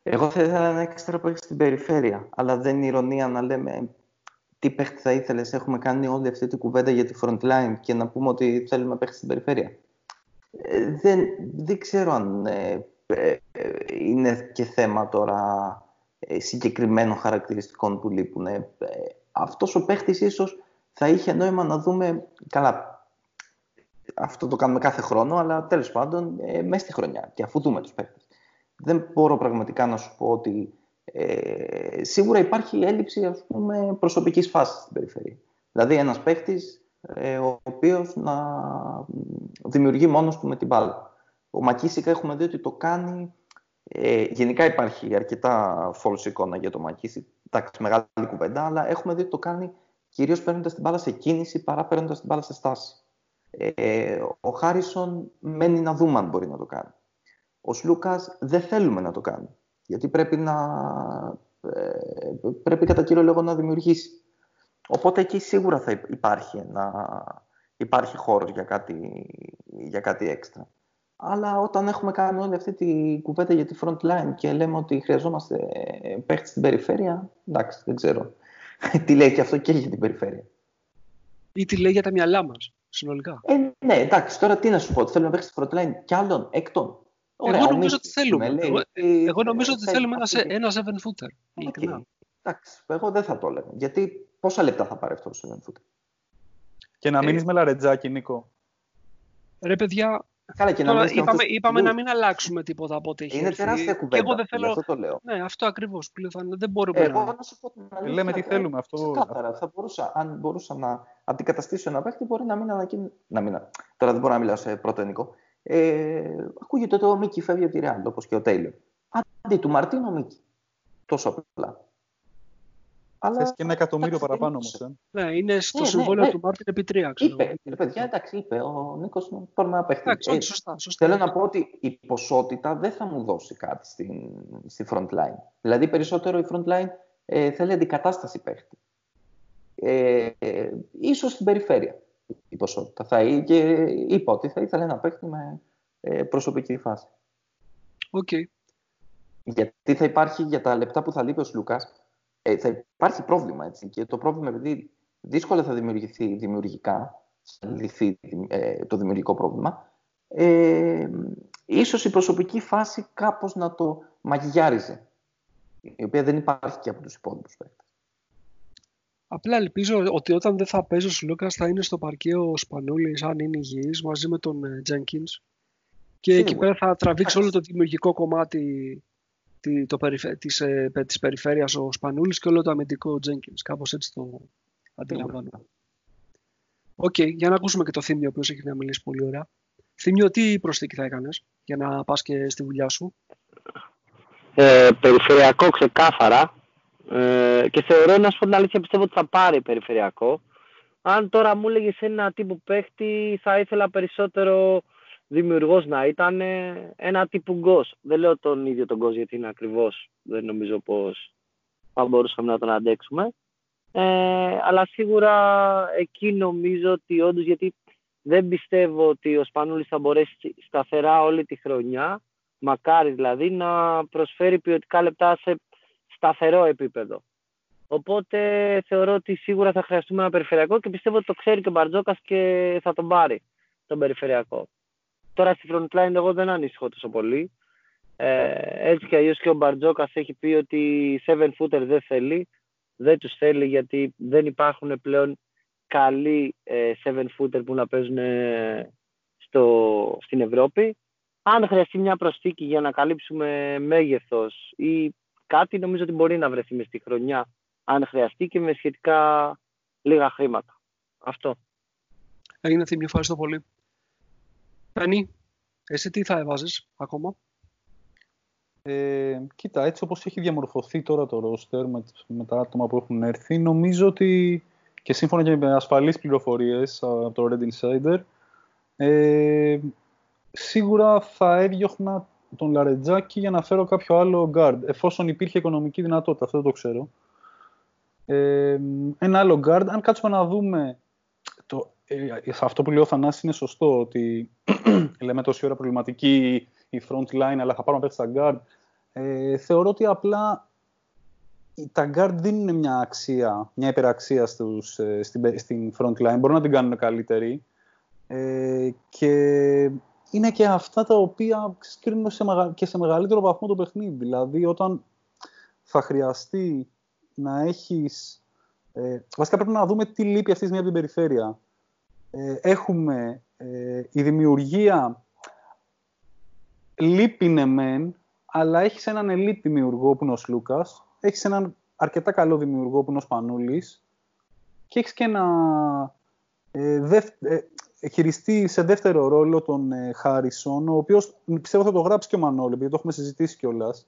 Εγώ θα ήθελα ένα έξτρα παίχτη στην περιφέρεια. Αλλά δεν είναι ηρωνία να λέμε τι παίχτη θα ήθελες. Έχουμε κάνει όλη αυτή την κουβέντα για τη front line και να πούμε ότι θέλουμε παίχτη στην περιφέρεια. Ε, δεν, δεν ξέρω αν ε, ε, είναι και θέμα τώρα ε, συγκεκριμένων χαρακτηριστικών που λείπουν. Ε, αυτός ο παίχτης ίσως θα είχε νόημα να δούμε, καλά, αυτό το κάνουμε κάθε χρόνο, αλλά τέλος πάντων ε, μέσα στη χρονιά και αφού δούμε τους παίχτες. Δεν μπορώ πραγματικά να σου πω ότι ε, σίγουρα υπάρχει έλλειψη ας πούμε, προσωπικής φάσης στην περιφέρεια. Δηλαδή ένας παίχτης ε, ο οποίος να δημιουργεί μόνος του με την μπάλα. Ο Μακίσικα έχουμε δει ότι το κάνει ε, γενικά υπάρχει αρκετά false εικόνα για το Μακίση. Εντάξει, μεγάλη κουβέντα, αλλά έχουμε δει ότι το κάνει κυρίως παίρνοντας την μπάλα σε κίνηση παρά παίρνοντας την μπάλα σε στάση. Ε, ο Χάρισον μένει να δούμε αν μπορεί να το κάνει. Ο Σλούκας δεν θέλουμε να το κάνει. Γιατί πρέπει, να, ε, πρέπει κατά κύριο λόγο να δημιουργήσει. Οπότε εκεί σίγουρα θα υπάρχει, ένα, υπάρχει χώρος για κάτι, για κάτι έξτρα. Αλλά όταν έχουμε κάνει όλη αυτή τη κουβέντα για τη front line και λέμε ότι χρειαζόμαστε παίχτη στην περιφέρεια, εντάξει, δεν ξέρω τι λέει και αυτό και για την περιφέρεια. Ή τι λέει για τα μυαλά μας συνολικά. Ε, ναι, εντάξει, τώρα τι να σου πω, ότι θέλουμε να παίξεις front line κι άλλον, έκτον. Ωραία, εγώ νομίζω ότι θέλουμε. Λέει, εγώ, εγώ νομίζω ότι θέλουμε ένα, ένα seven footer. Okay. Εντάξει, εγώ δεν θα το έλεγα. Γιατί πόσα λεπτά θα πάρει αυτό το seven footer; Και να μείνεις ε, με λαρετζάκι, Νίκο. Ρε παιδιά, Καλά, και Τώρα, είπαμε, είπαμε να μην αλλάξουμε τίποτα από ό,τι έχει Είναι τεράστια κουβέντα. Και εγώ δεν θέλω... Αυτό το λέω. Ναι, αυτό ακριβώς. Δεν μπορούμε εγώ, να... να σου πω την Λέμε τι θέλουμε αυτό. Ξεκάθαρα. Θα μπορούσα, αν μπορούσα να αντικαταστήσω ένα παίχτη, μπορεί να μην ανακοινώσει. Να μην... Τώρα δεν μπορώ να μιλάω σε πρώτο ενικό. Ε, ακούγεται ότι ο Μίκη φεύγει από τη Ρεάλ, όπως και ο Τέιλερ. Αντί του Μαρτίνο Μίκη. Τόσο απλά. Αλλά... Θες και ένα εκατομμύριο παραπάνω όμως. Ε. Ναι, είναι στο ναι, ναι συμβόλαιο ναι, του Μάρτιν επί τρία. Ξέρω. Είπε, ρε παιδιά, εντάξει, είπε ο Νίκος θέλουμε να παίχτης. Εντάξει, ε, σωστά, σωστά. Θέλω να πω ότι η ποσότητα δεν θα μου δώσει κάτι στη, στη front line. Δηλαδή, περισσότερο η front line ε, θέλει αντικατάσταση παίχτη. Ε, ε, ίσως στην περιφέρεια η ποσότητα. Θα, και είπα ότι θα ήθελε ένα παίχτη με ε, προσωπική φάση. Okay. Γιατί θα υπάρχει για τα λεπτά που θα λείπει ο Λούκας, ε, θα υπάρχει πρόβλημα. Έτσι, και το πρόβλημα, επειδή δύσκολα θα δημιουργηθεί δημιουργικά, θα λυθεί ε, το δημιουργικό πρόβλημα, ε, ίσως η προσωπική φάση κάπως να το μαγειάριζε, η οποία δεν υπάρχει και από τους υπόλοιπους παίκτες. Απλά ελπίζω ότι όταν δεν θα παίζει ο Σλούκας θα είναι στο παρκέ ο Σπανούλης, αν είναι υγιής, μαζί με τον Τζένκινς. Και εκεί πέρα θα τραβήξει όλο το δημιουργικό κομμάτι τη, το περιφέ, της, ε, της περιφέρειας ο Σπανούλης και όλο το αμυντικό ο Τζένκινς. Κάπως έτσι το αντιλαμβάνω. Ok, okay, για να ακούσουμε και το Θήμιο, ο οποίος έχει να μιλήσει πολύ ωραία. Θήμιο, τι προσθήκη θα έκανες για να πας και στη δουλειά σου; Ε, περιφερειακό ξεκάθαρα. Ε, και θεωρώ να σου πω την αλήθεια πιστεύω ότι θα πάρει περιφερειακό. Αν τώρα μου έλεγες ένα τύπο παίχτη θα ήθελα περισσότερο δημιουργός να ήταν ένα τύπου γκος. Δεν λέω τον ίδιο τον γκος γιατί είναι ακριβώς. Δεν νομίζω πως θα μπορούσαμε να τον αντέξουμε. Ε, αλλά σίγουρα εκεί νομίζω ότι όντως γιατί δεν πιστεύω ότι ο Σπανούλης θα μπορέσει σταθερά όλη τη χρονιά, μακάρι δηλαδή, να προσφέρει ποιοτικά λεπτά σε σταθερό επίπεδο. Οπότε θεωρώ ότι σίγουρα θα χρειαστούμε ένα περιφερειακό και πιστεύω ότι το ξέρει και ο Μπαρτζόκας και θα τον πάρει τον περιφερειακό. Τώρα στη frontline εγώ δεν ανησυχώ τόσο πολύ. Ε, έτσι και αλλιώς και ο Μπαρτζόκας έχει πει ότι 7 footer δεν θέλει. Δεν τους θέλει γιατί δεν υπάρχουν πλέον καλοί 7 ε, footer που να παίζουν ε, στο, στην Ευρώπη. Αν χρειαστεί μια προσθήκη για να καλύψουμε μέγεθος ή κάτι, νομίζω ότι μπορεί να βρεθεί μες στη χρονιά, αν χρειαστεί και με σχετικά λίγα χρήματα. Αυτό. Έγινε αυτή μια ευχαριστώ πολύ. Πένι, εσύ τι θα έβαζες ακόμα; Ε, κοίτα, έτσι όπως έχει διαμορφωθεί τώρα το roster με, με τα άτομα που έχουν έρθει, νομίζω ότι και σύμφωνα και με ασφαλείς πληροφορίες από το Red Insider, ε, σίγουρα θα έδιωχνα τον Λαρετζάκη για να φέρω κάποιο άλλο guard, εφόσον υπήρχε οικονομική δυνατότητα, αυτό δεν το ξέρω. Ε, ένα άλλο guard, αν κάτσουμε να δούμε το, ε, αυτό που λέει ο Θανάσης είναι σωστό, ότι λέμε τόση ώρα προβληματική η front line, αλλά θα πάρουμε πέτει στα guard. Ε, θεωρώ ότι απλά τα guard δίνουν μια αξία, μια υπεραξία στους, ε, στην, στην front line. Μπορούν να την κάνουν καλύτερη. Ε, και είναι και αυτά τα οποία κρίνουν σε και σε μεγαλύτερο βαθμό το παιχνίδι. Δηλαδή, όταν θα χρειαστεί να έχεις... Ε, βασικά πρέπει να δούμε τι λείπει αυτή τη στιγμή από την περιφέρεια. Ε, έχουμε ε, η δημιουργία λείπει ναι μεν, αλλά έχεις έναν elite δημιουργό που είναι ο Σλούκας, έχεις έναν αρκετά καλό δημιουργό που είναι ο Σπανούλης και έχεις και ένα ε, ε, χειριστή σε δεύτερο ρόλο τον ε, Χάρισον, ο οποίος πιστεύω θα το γράψει και ο Μανώλη, γιατί το έχουμε συζητήσει κιόλας.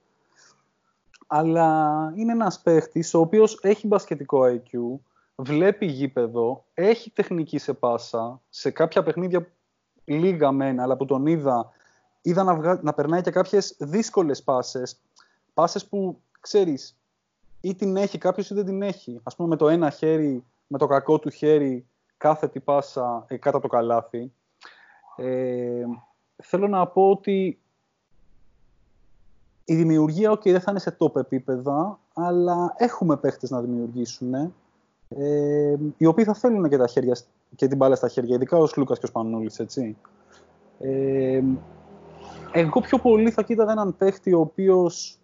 Αλλά είναι ένας παίχτης ο οποίος έχει μπασκετικό IQ, βλέπει γήπεδο, έχει τεχνική σε πάσα, σε κάποια παιχνίδια λίγα μένα, αλλά που τον είδα, είδα να, να περνάει και κάποιες δύσκολες πάσες, πάσες που, ξέρεις, ή την έχει κάποιος ή δεν την έχει. Ας πούμε με το ένα χέρι, με το κακό του χέρι, κάθετη πάσα ε, κάτω από το καλάθι. Ε, θέλω να πω ότι η δημιουργία, ok, δεν θα είναι σε top επίπεδα, αλλά έχουμε παίχτες να δημιουργήσουν, ε, οι οποίοι θα θέλουν και, τα χέρια, και την μπάλα στα χέρια, ειδικά ο Λούκας και ο Σπανούλης, έτσι. Ε, εγώ πιο πολύ θα κοίταγα έναν παίχτη ο οποίος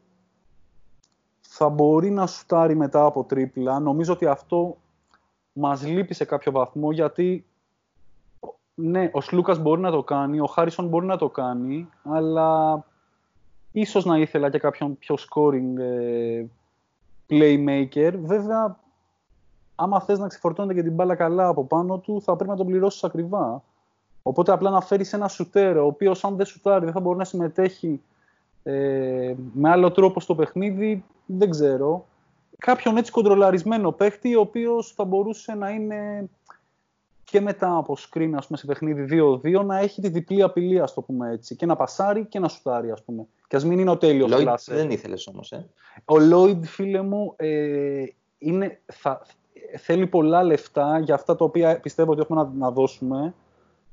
θα μπορεί να σουτάρει μετά από τρίπλα. Νομίζω ότι αυτό μας λείπει σε κάποιο βαθμό γιατί ναι, ο Σλούκας μπορεί να το κάνει, ο Χάρισον μπορεί να το κάνει, αλλά ίσως να ήθελα και κάποιον πιο scoring ε, playmaker. Βέβαια, άμα θες να ξεφορτώνεται και την μπάλα καλά από πάνω του, θα πρέπει να τον πληρώσεις ακριβά. Οπότε απλά να φέρεις ένα σουτέρο, ο οποίος αν δεν σουτάρει δεν θα μπορεί να συμμετέχει ε, με άλλο τρόπο στο παιχνίδι, δεν ξέρω κάποιον έτσι κοντρολαρισμένο παίχτη, ο οποίος θα μπορούσε να είναι και μετά από screen, ας πούμε, σε παιχνίδι 2-2, να έχει τη διπλή απειλή, ας το πούμε έτσι, και να πασάρει και να σουτάρει, ας πούμε. Και ας μην είναι ο τέλειος Lloyd δεν ήθελες όμως, ε; Ο Lloyd, φίλε μου, ε, είναι, θα, θέλει πολλά λεφτά για αυτά τα οποία πιστεύω ότι έχουμε να, να δώσουμε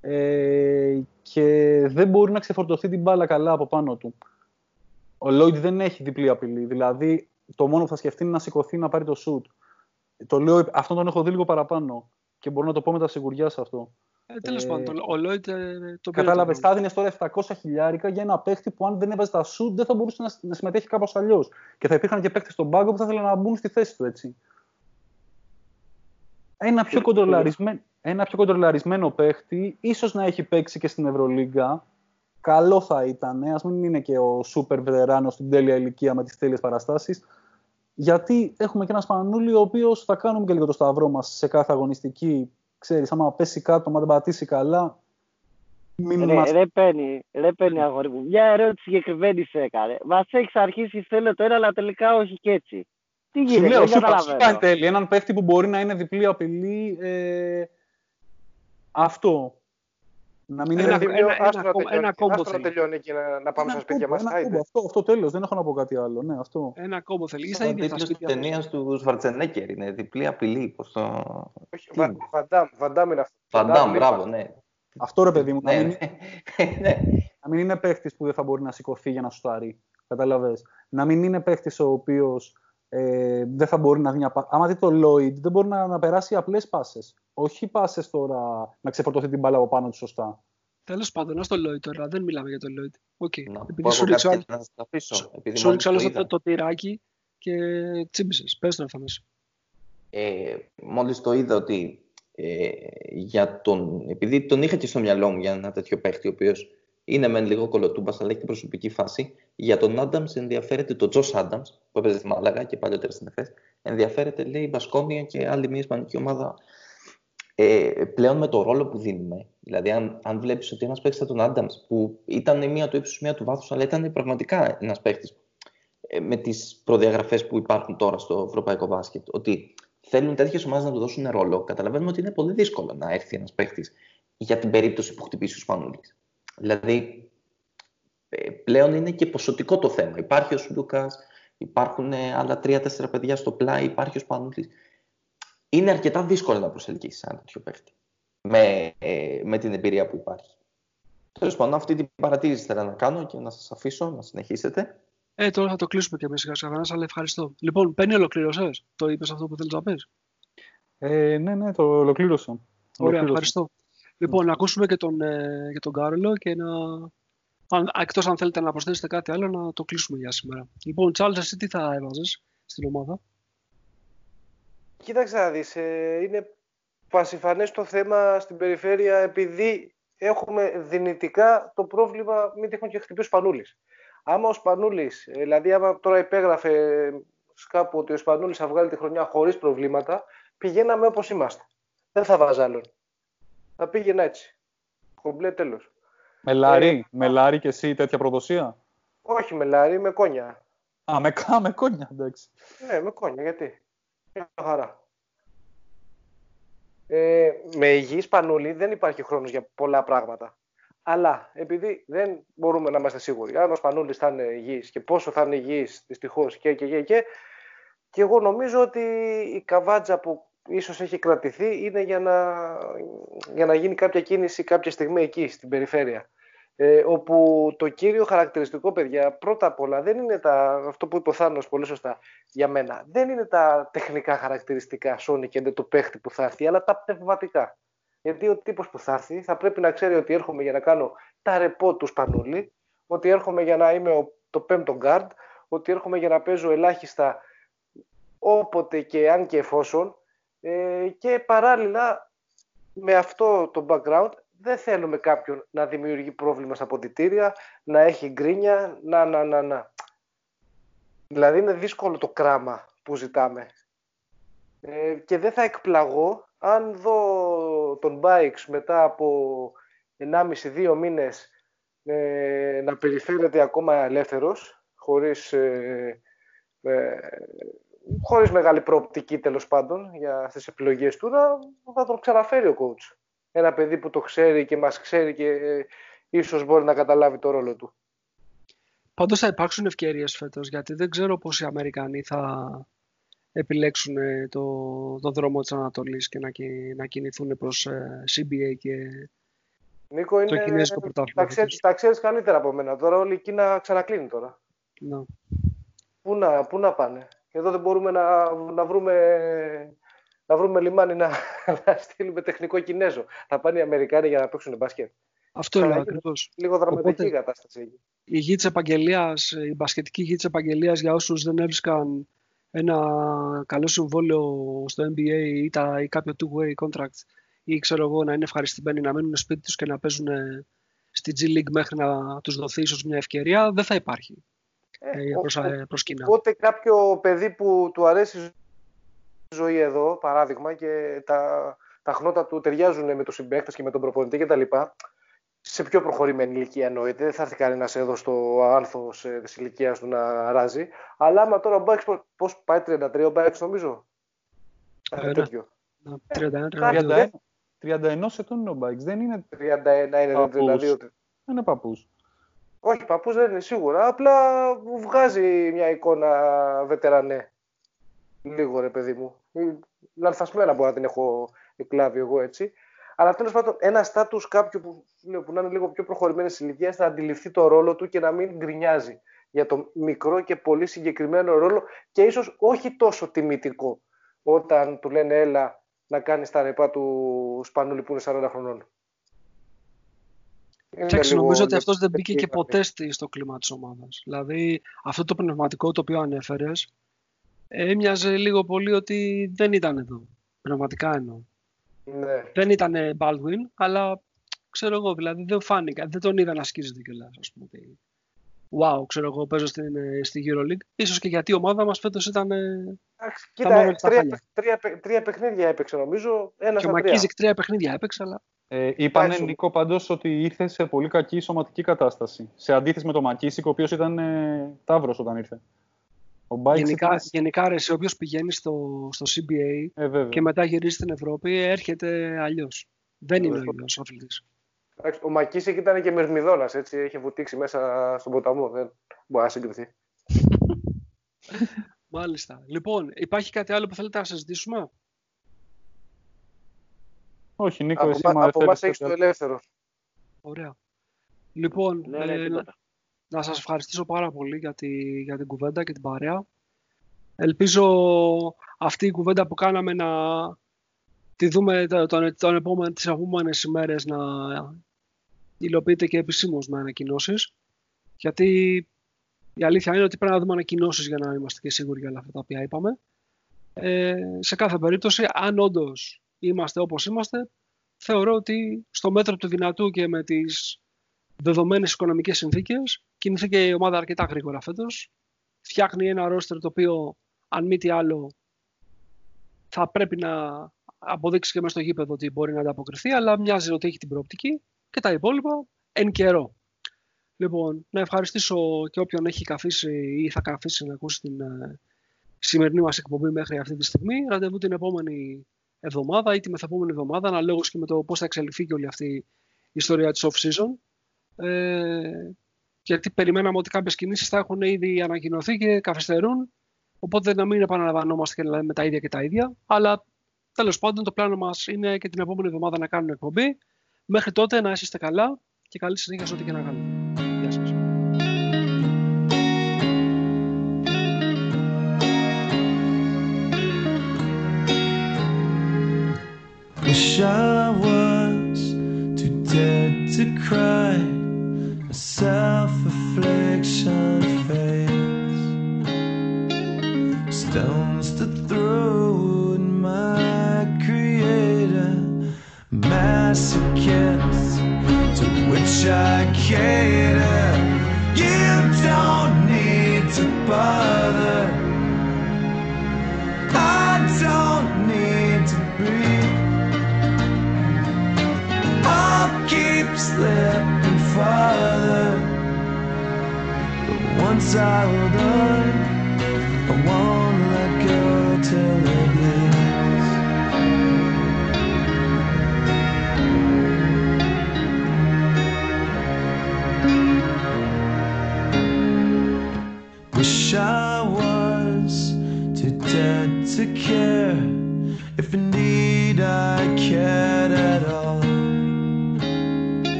ε, και δεν μπορεί να ξεφορτωθεί την μπάλα καλά από πάνω του. Ο Lloyd δεν έχει διπλή απειλή. Δηλαδή, το μόνο που θα σκεφτεί είναι να σηκωθεί να πάρει το shoot. Το λέω, αυτό τον έχω δει λίγο παραπάνω και μπορώ να το πω με τα σιγουριά σε αυτό. Ε, Τέλος ε, πάντων, ο Λόιτ ε, το Κατάλαβες, θα έδινε τώρα 700 χιλιάρικα για ένα παίχτη που αν δεν έβαζε τα shoot δεν θα μπορούσε να, να συμμετέχει κάπως αλλιώς. Και θα υπήρχαν και παίχτες στον πάγκο που θα ήθελαν να μπουν στη θέση του έτσι. Ένα πιο, κοντρολαρισμένο, ένα πιο κοντρολαρισμένο παίχτη, ίσως να έχει παίξει και στην Ευρωλίγκα, καλό θα ήταν, ας μην είναι και ο σούπερ βετεράνος στην τέλεια ηλικία με τις τέλειες παραστάσεις, γιατί έχουμε και ένας Σπανούλη ο οποίος θα κάνουμε και λίγο το σταυρό μας σε κάθε αγωνιστική. Ξέρεις, άμα πέσει κάτω, άμα δεν πατήσει καλά. Μην ρε, μας... ρε παίρνει, ρε παίρνει αγόρι μου. Μια ερώτηση συγκεκριμένη σε έκανε. Μας έχεις αρχίσει θέλω το ένα, αλλά τελικά όχι και έτσι. Τι γίνεται, σου λέω, δεν καταλαβαίνω. τέλει. Έναν παίχτη που μπορεί να είναι διπλή απειλή. Ε, αυτό. Να μην ένα, είναι ένα, ένα, ένα, κόμπο θέλει. να τελειώνει και να, να πάμε στα σπίτια μας. Αυτό, αυτό τέλος, δεν έχω να πω κάτι άλλο. Ναι, αυτό. Ένα κόμπο θέλει. Είσαι ήδη στα σπίτια ταινία του Σβαρτσενέκερ είναι διπλή απειλή. Πώς το... Όχι, Βαντάμ, Βαντάμ είναι αυτό. Βαντάμ, μπράβο, ναι. Αυτό ρε παιδί μου, να, ναι, μην, ναι. να μην είναι παίχτης που δεν θα μπορεί να σηκωθεί για να σουτάρει. Καταλαβες. Να μην είναι παίχτης ο οποίος ε, δεν θα μπορεί να δει μια Άμα δει το Lloyd, δεν μπορεί να, να περάσει απλές πάσες. Όχι πάσες τώρα να ξεφορτωθεί την μπάλα από πάνω του σωστά. Τέλος πάντων, στο Lloyd τώρα, δεν μιλάμε για το Lloyd. Okay. Να επειδή σου ρίξα άλλο το, το τυράκι και τσίμπησες. Πες το να ε, Μόλις το είδα ότι ε, για τον, επειδή τον είχα και στο μυαλό μου για ένα τέτοιο παίχτη, ο οποίος είναι μεν λίγο κολοτούμπα, αλλά έχει την προσωπική φάση. Για τον Άνταμς ενδιαφέρεται το Τζος Άνταμς, που έπαιζε στη Μάλαγα και παλιότερα στην ΕΦΕΣ. Ενδιαφέρεται, λέει, η Μπασκόνια και άλλη μια ισπανική ομάδα. Ε, πλέον με το ρόλο που δίνουμε. Δηλαδή, αν, αν βλέπεις ότι ένας παίκτης τον Άνταμς, που ήταν μία του ύψους, μία του βάθους, αλλά ήταν πραγματικά ένας παίκτης ε, με τις προδιαγραφές που υπάρχουν τώρα στο ευρωπαϊκό μπάσκετ, ότι θέλουν τέτοιες ομάδες να του δώσουν ρόλο, καταλαβαίνουμε ότι είναι πολύ δύσκολο να έρθει ένας παίκτης για την περίπτωση που χτυπήσει ο Σπανούλης. Δηλαδή, ε, πλέον είναι και ποσοτικό το θέμα. Υπάρχει ο Σουλούκα, υπάρχουν ε, άλλα τρία-τέσσερα παιδιά στο πλάι, υπάρχει ο Σπανούλης. Είναι αρκετά δύσκολο να προσελκύσεις ένα τέτοιο παίχτη με, ε, με την εμπειρία που υπάρχει. Τέλος πάντων, αυτή την παρατήρηση θέλω να κάνω και να σας αφήσω να συνεχίσετε. Ε, τώρα θα το κλείσουμε και εμείς σιγά σιγά, αλλά ευχαριστώ. Λοιπόν, παίρνει ολοκλήρωσες; Το είπες αυτό που θέλεις να πεις; Ε, ναι, ναι, το ολοκλήρωσα. Ωραία, Ολοκλήρωσα. ευχαριστώ. Λοιπόν, να ακούσουμε και τον, ε, και τον Κάρολο και να. Αν, εκτός αν θέλετε να προσθέσετε κάτι άλλο, να το κλείσουμε για σήμερα. Λοιπόν, Τσάρλς, εσύ τι θα έβαζες στην ομάδα; Κοίταξε να δεις, ε, είναι πασιφανές το θέμα στην περιφέρεια επειδή έχουμε δυνητικά το πρόβλημα μην τυχόν και χτυπήσει ο Σπανούλης. Άμα ο Σπανούλης, ε, δηλαδή άμα τώρα υπέγραφε κάπου ότι ο Σπανούλης θα βγάλει τη χρονιά χωρίς προβλήματα, πηγαίναμε όπως είμαστε. Δεν θα βάζα άλλον. Θα πήγαινα έτσι. Κομπλέ τέλος. Μελάρι, Ε, μελάρι και εσύ τέτοια προδοσία; Όχι με λάρι, με κόνια. Α, με, κα- με κόνια, εντάξει. Ναι, με κόνια, γιατί; Μια χαρά. Ε, με υγιή Σπανούλη δεν υπάρχει χρόνος για πολλά πράγματα. Αλλά επειδή δεν μπορούμε να είμαστε σίγουροι αν ο Σπανούλης θα είναι υγιής και πόσο θα είναι υγιής δυστυχώς και και και και και εγώ νομίζω ότι η καβάτζα που ίσως έχει κρατηθεί είναι για να, για να γίνει κάποια κίνηση κάποια στιγμή εκεί στην περιφέρεια. Ε, όπου το κύριο χαρακτηριστικό, παιδιά, πρώτα απ' όλα δεν είναι τα, αυτό που είπε ο Θάνος πολύ σωστά για μένα, δεν είναι τα τεχνικά χαρακτηριστικά Sony και του παίχτη που θα έρθει, αλλά τα πνευματικά. Γιατί ο τύπος που θα έρθει θα πρέπει να ξέρει ότι έρχομαι για να κάνω τα ρεπό του Σπανούλη, ότι έρχομαι για να είμαι ο, το πέμπτο guard, ότι έρχομαι για να παίζω ελάχιστα όποτε και αν και εφόσον ε, και παράλληλα με αυτό το background δεν θέλουμε κάποιον να δημιουργεί πρόβλημα στα ποδητήρια, να έχει γκρίνια, να, να, να, να. Δηλαδή είναι δύσκολο το κράμα που ζητάμε. Ε, και δεν θα εκπλαγώ αν δω τον Bikes μετά από 1,5-2 μήνες ε, να περιφέρεται ακόμα ελεύθερος, χωρίς, ε, ε, χωρίς μεγάλη προοπτική τέλος πάντων για τις επιλογές του, να θα τον ξαναφέρει ο coach. Ένα παιδί που το ξέρει και μας ξέρει και ε, ίσως μπορεί να καταλάβει το ρόλο του. Πάντως θα υπάρξουν ευκαιρίες φέτος, γιατί δεν ξέρω πώς οι Αμερικανοί θα επιλέξουν ε, το, το δρόμο της Ανατολής και να, κι- να κινηθούν προς ε, CBA και Νίκο, είναι, κινέζικο πρωτάθλημα τα, ξέρεις, φέτος. τα ξέρεις καλύτερα από μένα. Τώρα όλη η Κίνα ξανακλίνει τώρα. να. Πού να, πού να πάνε; Εδώ δεν μπορούμε να, να, βρούμε, να βρούμε λιμάνι να, να στείλουμε τεχνικό Κινέζο. Θα πάνε οι Αμερικάνοι για να παίξουν μπάσκετ. Αυτό λέω Ξαναγίνει. ακριβώς. Λίγο δραματική Οπότε- η κατάσταση εκεί. η γη της επαγγελίας, η μπασκετική γη της επαγγελίας για όσους δεν έβρισκαν ένα καλό συμβόλαιο στο NBA ή, τα, ή κάποιο two-way contract ή ξέρω εγώ να είναι ευχαριστημένοι να μείνουν σπίτι τους και να παίζουν ε, στη G League μέχρι να τους δοθεί ίσως μια ευκαιρία, δεν θα υπάρχει Ε, ε, ο- προς, ο- ε, προς Κίνα. Οπότε κάποιο παιδί που του αρέσει η ζωή εδώ, παράδειγμα, και τα, τα χνότα του ταιριάζουν με τους συμπαίκτες και με τον προπονητή κτλ. Σε πιο προχωρημένη ηλικία εννοείται. Δεν θα έρθει κανένας εδώ στο άνθος της ηλικίας του να ράζει. Αλλά άμα τώρα ο Μπάξ, πώς πάει 33 ο Μπάξ, νομίζω; Ε, Κάτι ναι. τέτοιο. Να, 31, 32. Κάτι, 31, 31 ετών είναι ο Μπάικς, δεν είναι, 31 είναι, Παππούς. 32. δεν είναι παππούς. Όχι, παππούς δεν είναι σίγουρα. Απλά μου βγάζει μια εικόνα βετερανέ. Λίγο ρε παιδί μου. Ή Λανθασμένα μπορεί να την έχω εκλάβει εγώ έτσι. Αλλά τέλος πάντων, ένα στάτου κάποιου που, λέω, που να είναι λίγο πιο προχωρημένης ηλικία θα αντιληφθεί το ρόλο του και να μην γκρινιάζει για το μικρό και πολύ συγκεκριμένο ρόλο και ίσως όχι τόσο τιμητικό όταν του λένε έλα να κάνεις τα ρεπά του Σπανούλη που είναι 40 χρονών. Είναι Εντάξει, λίγο- νομίζω ότι αυτός δεν μπήκε και λίγο- ποτέ στη- στο κλίμα της ομάδας. Δηλαδή, αυτό το πνευματικό το οποίο ανέφερες, έμοιαζε λίγο πολύ ότι δεν ήταν εδώ. Πνευματικά εννοώ. Ναι. Δεν ήταν Baldwin, αλλά ξέρω εγώ, δηλαδή δεν φάνηκε, δεν τον είδα να σκίζεται κιόλας, ας πούμε. ότι, Wow, ξέρω εγώ, παίζω στην, ε, στη EuroLeague. Ίσως και γιατί η ομάδα μας φέτος ήταν... ε, Εντάξει, Τα μάλλον Κοίτα, στα τρία, χάλια. τρία, τρία, τρία παιχνίδια έπαιξε νομίζω. Ένα Και ο στα τρία. Μακίζικ τρία παιχνίδια έπαιξε, αλλά Ε, είπανε Εντάξει. Νίκο πάντως ότι ήρθε σε πολύ κακή σωματική κατάσταση. Σε αντίθεση με τον Μακίσικ, ο οποίος ήταν ε, ταύρος όταν ήρθε. Ο Μπάικς γενικά, ήταν... γενικά ρε, εσύ, όποιος πηγαίνει στο, στο CBA Ε, βέβαια. και μετά γυρίζει στην Ευρώπη, έρχεται αλλιώς. Δεν είναι ο Βέβαια. ίδιος ο αθλητής. Εντάξει, Ο Μακίσικ ήταν και μερμιδόνας, έτσι. Είχε βουτήξει μέσα στον ποταμό. Δεν μπορεί να συγκριθεί. Μάλιστα. Λοιπόν, υπάρχει κάτι άλλο που θέλετε να συζητήσουμε; Όχι, Νίκο, Από, εσύ μα- μα από εμάς θέλεις έχεις το κάτι. ελεύθερο. Ωραία. Λοιπόν, Ναι, ναι, ε, να, τίποτα. να σας ευχαριστήσω πάρα πολύ για, τη, για την κουβέντα και την παρέα. Ελπίζω αυτή η κουβέντα που κάναμε να τη δούμε τον, τον επόμενο, τις επόμενες ημέρες να υλοποιείται και επισήμως με ανακοινώσεις. Γιατί η αλήθεια είναι ότι πρέπει να δούμε ανακοινώσεις για να είμαστε και σίγουροι για όλα αυτά τα οποία είπαμε. Ε, σε κάθε περίπτωση, αν όντως είμαστε όπως είμαστε, θεωρώ ότι στο μέτρο του δυνατού και με τις δεδομένες οικονομικές συνθήκες κινήθηκε η ομάδα αρκετά γρήγορα φέτος. Φτιάχνει ένα ρόστερ το οποίο, αν μη τι άλλο, θα πρέπει να αποδείξει και μέσα στο γήπεδο ότι μπορεί να ανταποκριθεί, αλλά μοιάζει ότι έχει την προοπτική και τα υπόλοιπα εν καιρό. Λοιπόν, να ευχαριστήσω και όποιον έχει καθίσει ή θα καθίσει να ακούσει την ε, σημερινή μας εκπομπή μέχρι αυτή τη στιγμή. Ραντεβού την επόμενη εβδομάδα ή τη μεθεπόμενη εβδομάδα, αναλόγως και με το πώς θα εξελιχθεί και όλη αυτή η ιστορία της off-season. Ε, γιατί περιμέναμε ότι κάποιες κινήσεις θα έχουν ήδη ανακοινωθεί και καθυστερούν. Οπότε να μην επαναλαμβανόμαστε και να λέμε τα ίδια και τα ίδια. Αλλά τέλος πάντων το πλάνο μας είναι και την επόμενη εβδομάδα να κάνουμε εκπομπή. Μέχρι τότε να είστε καλά και καλή συνέχεια σε ό,τι και να κάνουμε. Wish I was too dead to cry. A self-affliction fades. Stones to throw at my creator. Masochist to which I cater. You don't need to bother. I will done. I want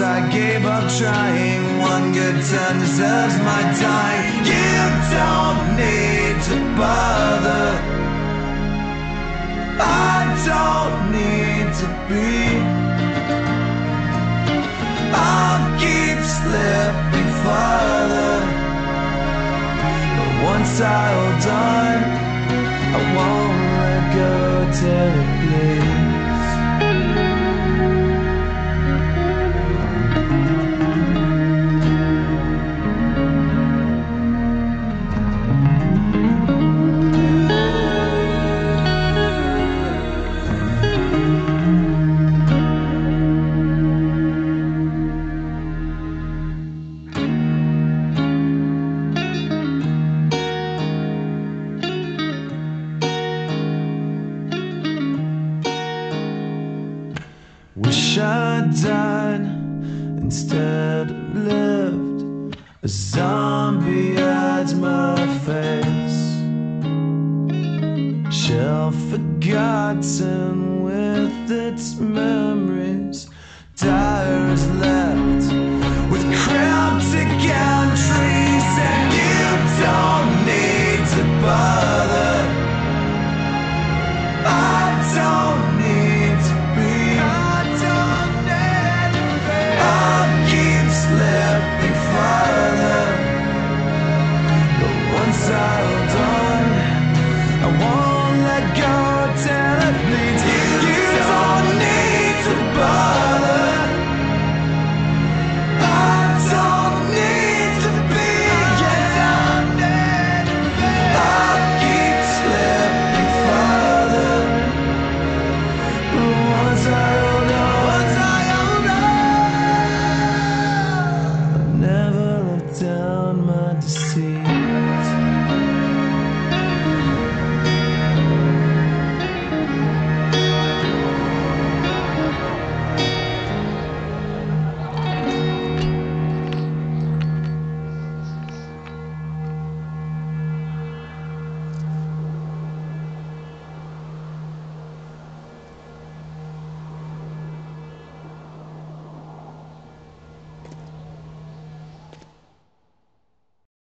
I gave up trying. One good turn deserves my time. You don't need to bother. I don't need to be. I'll keep slipping farther. But once I hold on, I won't let go till it bleeds.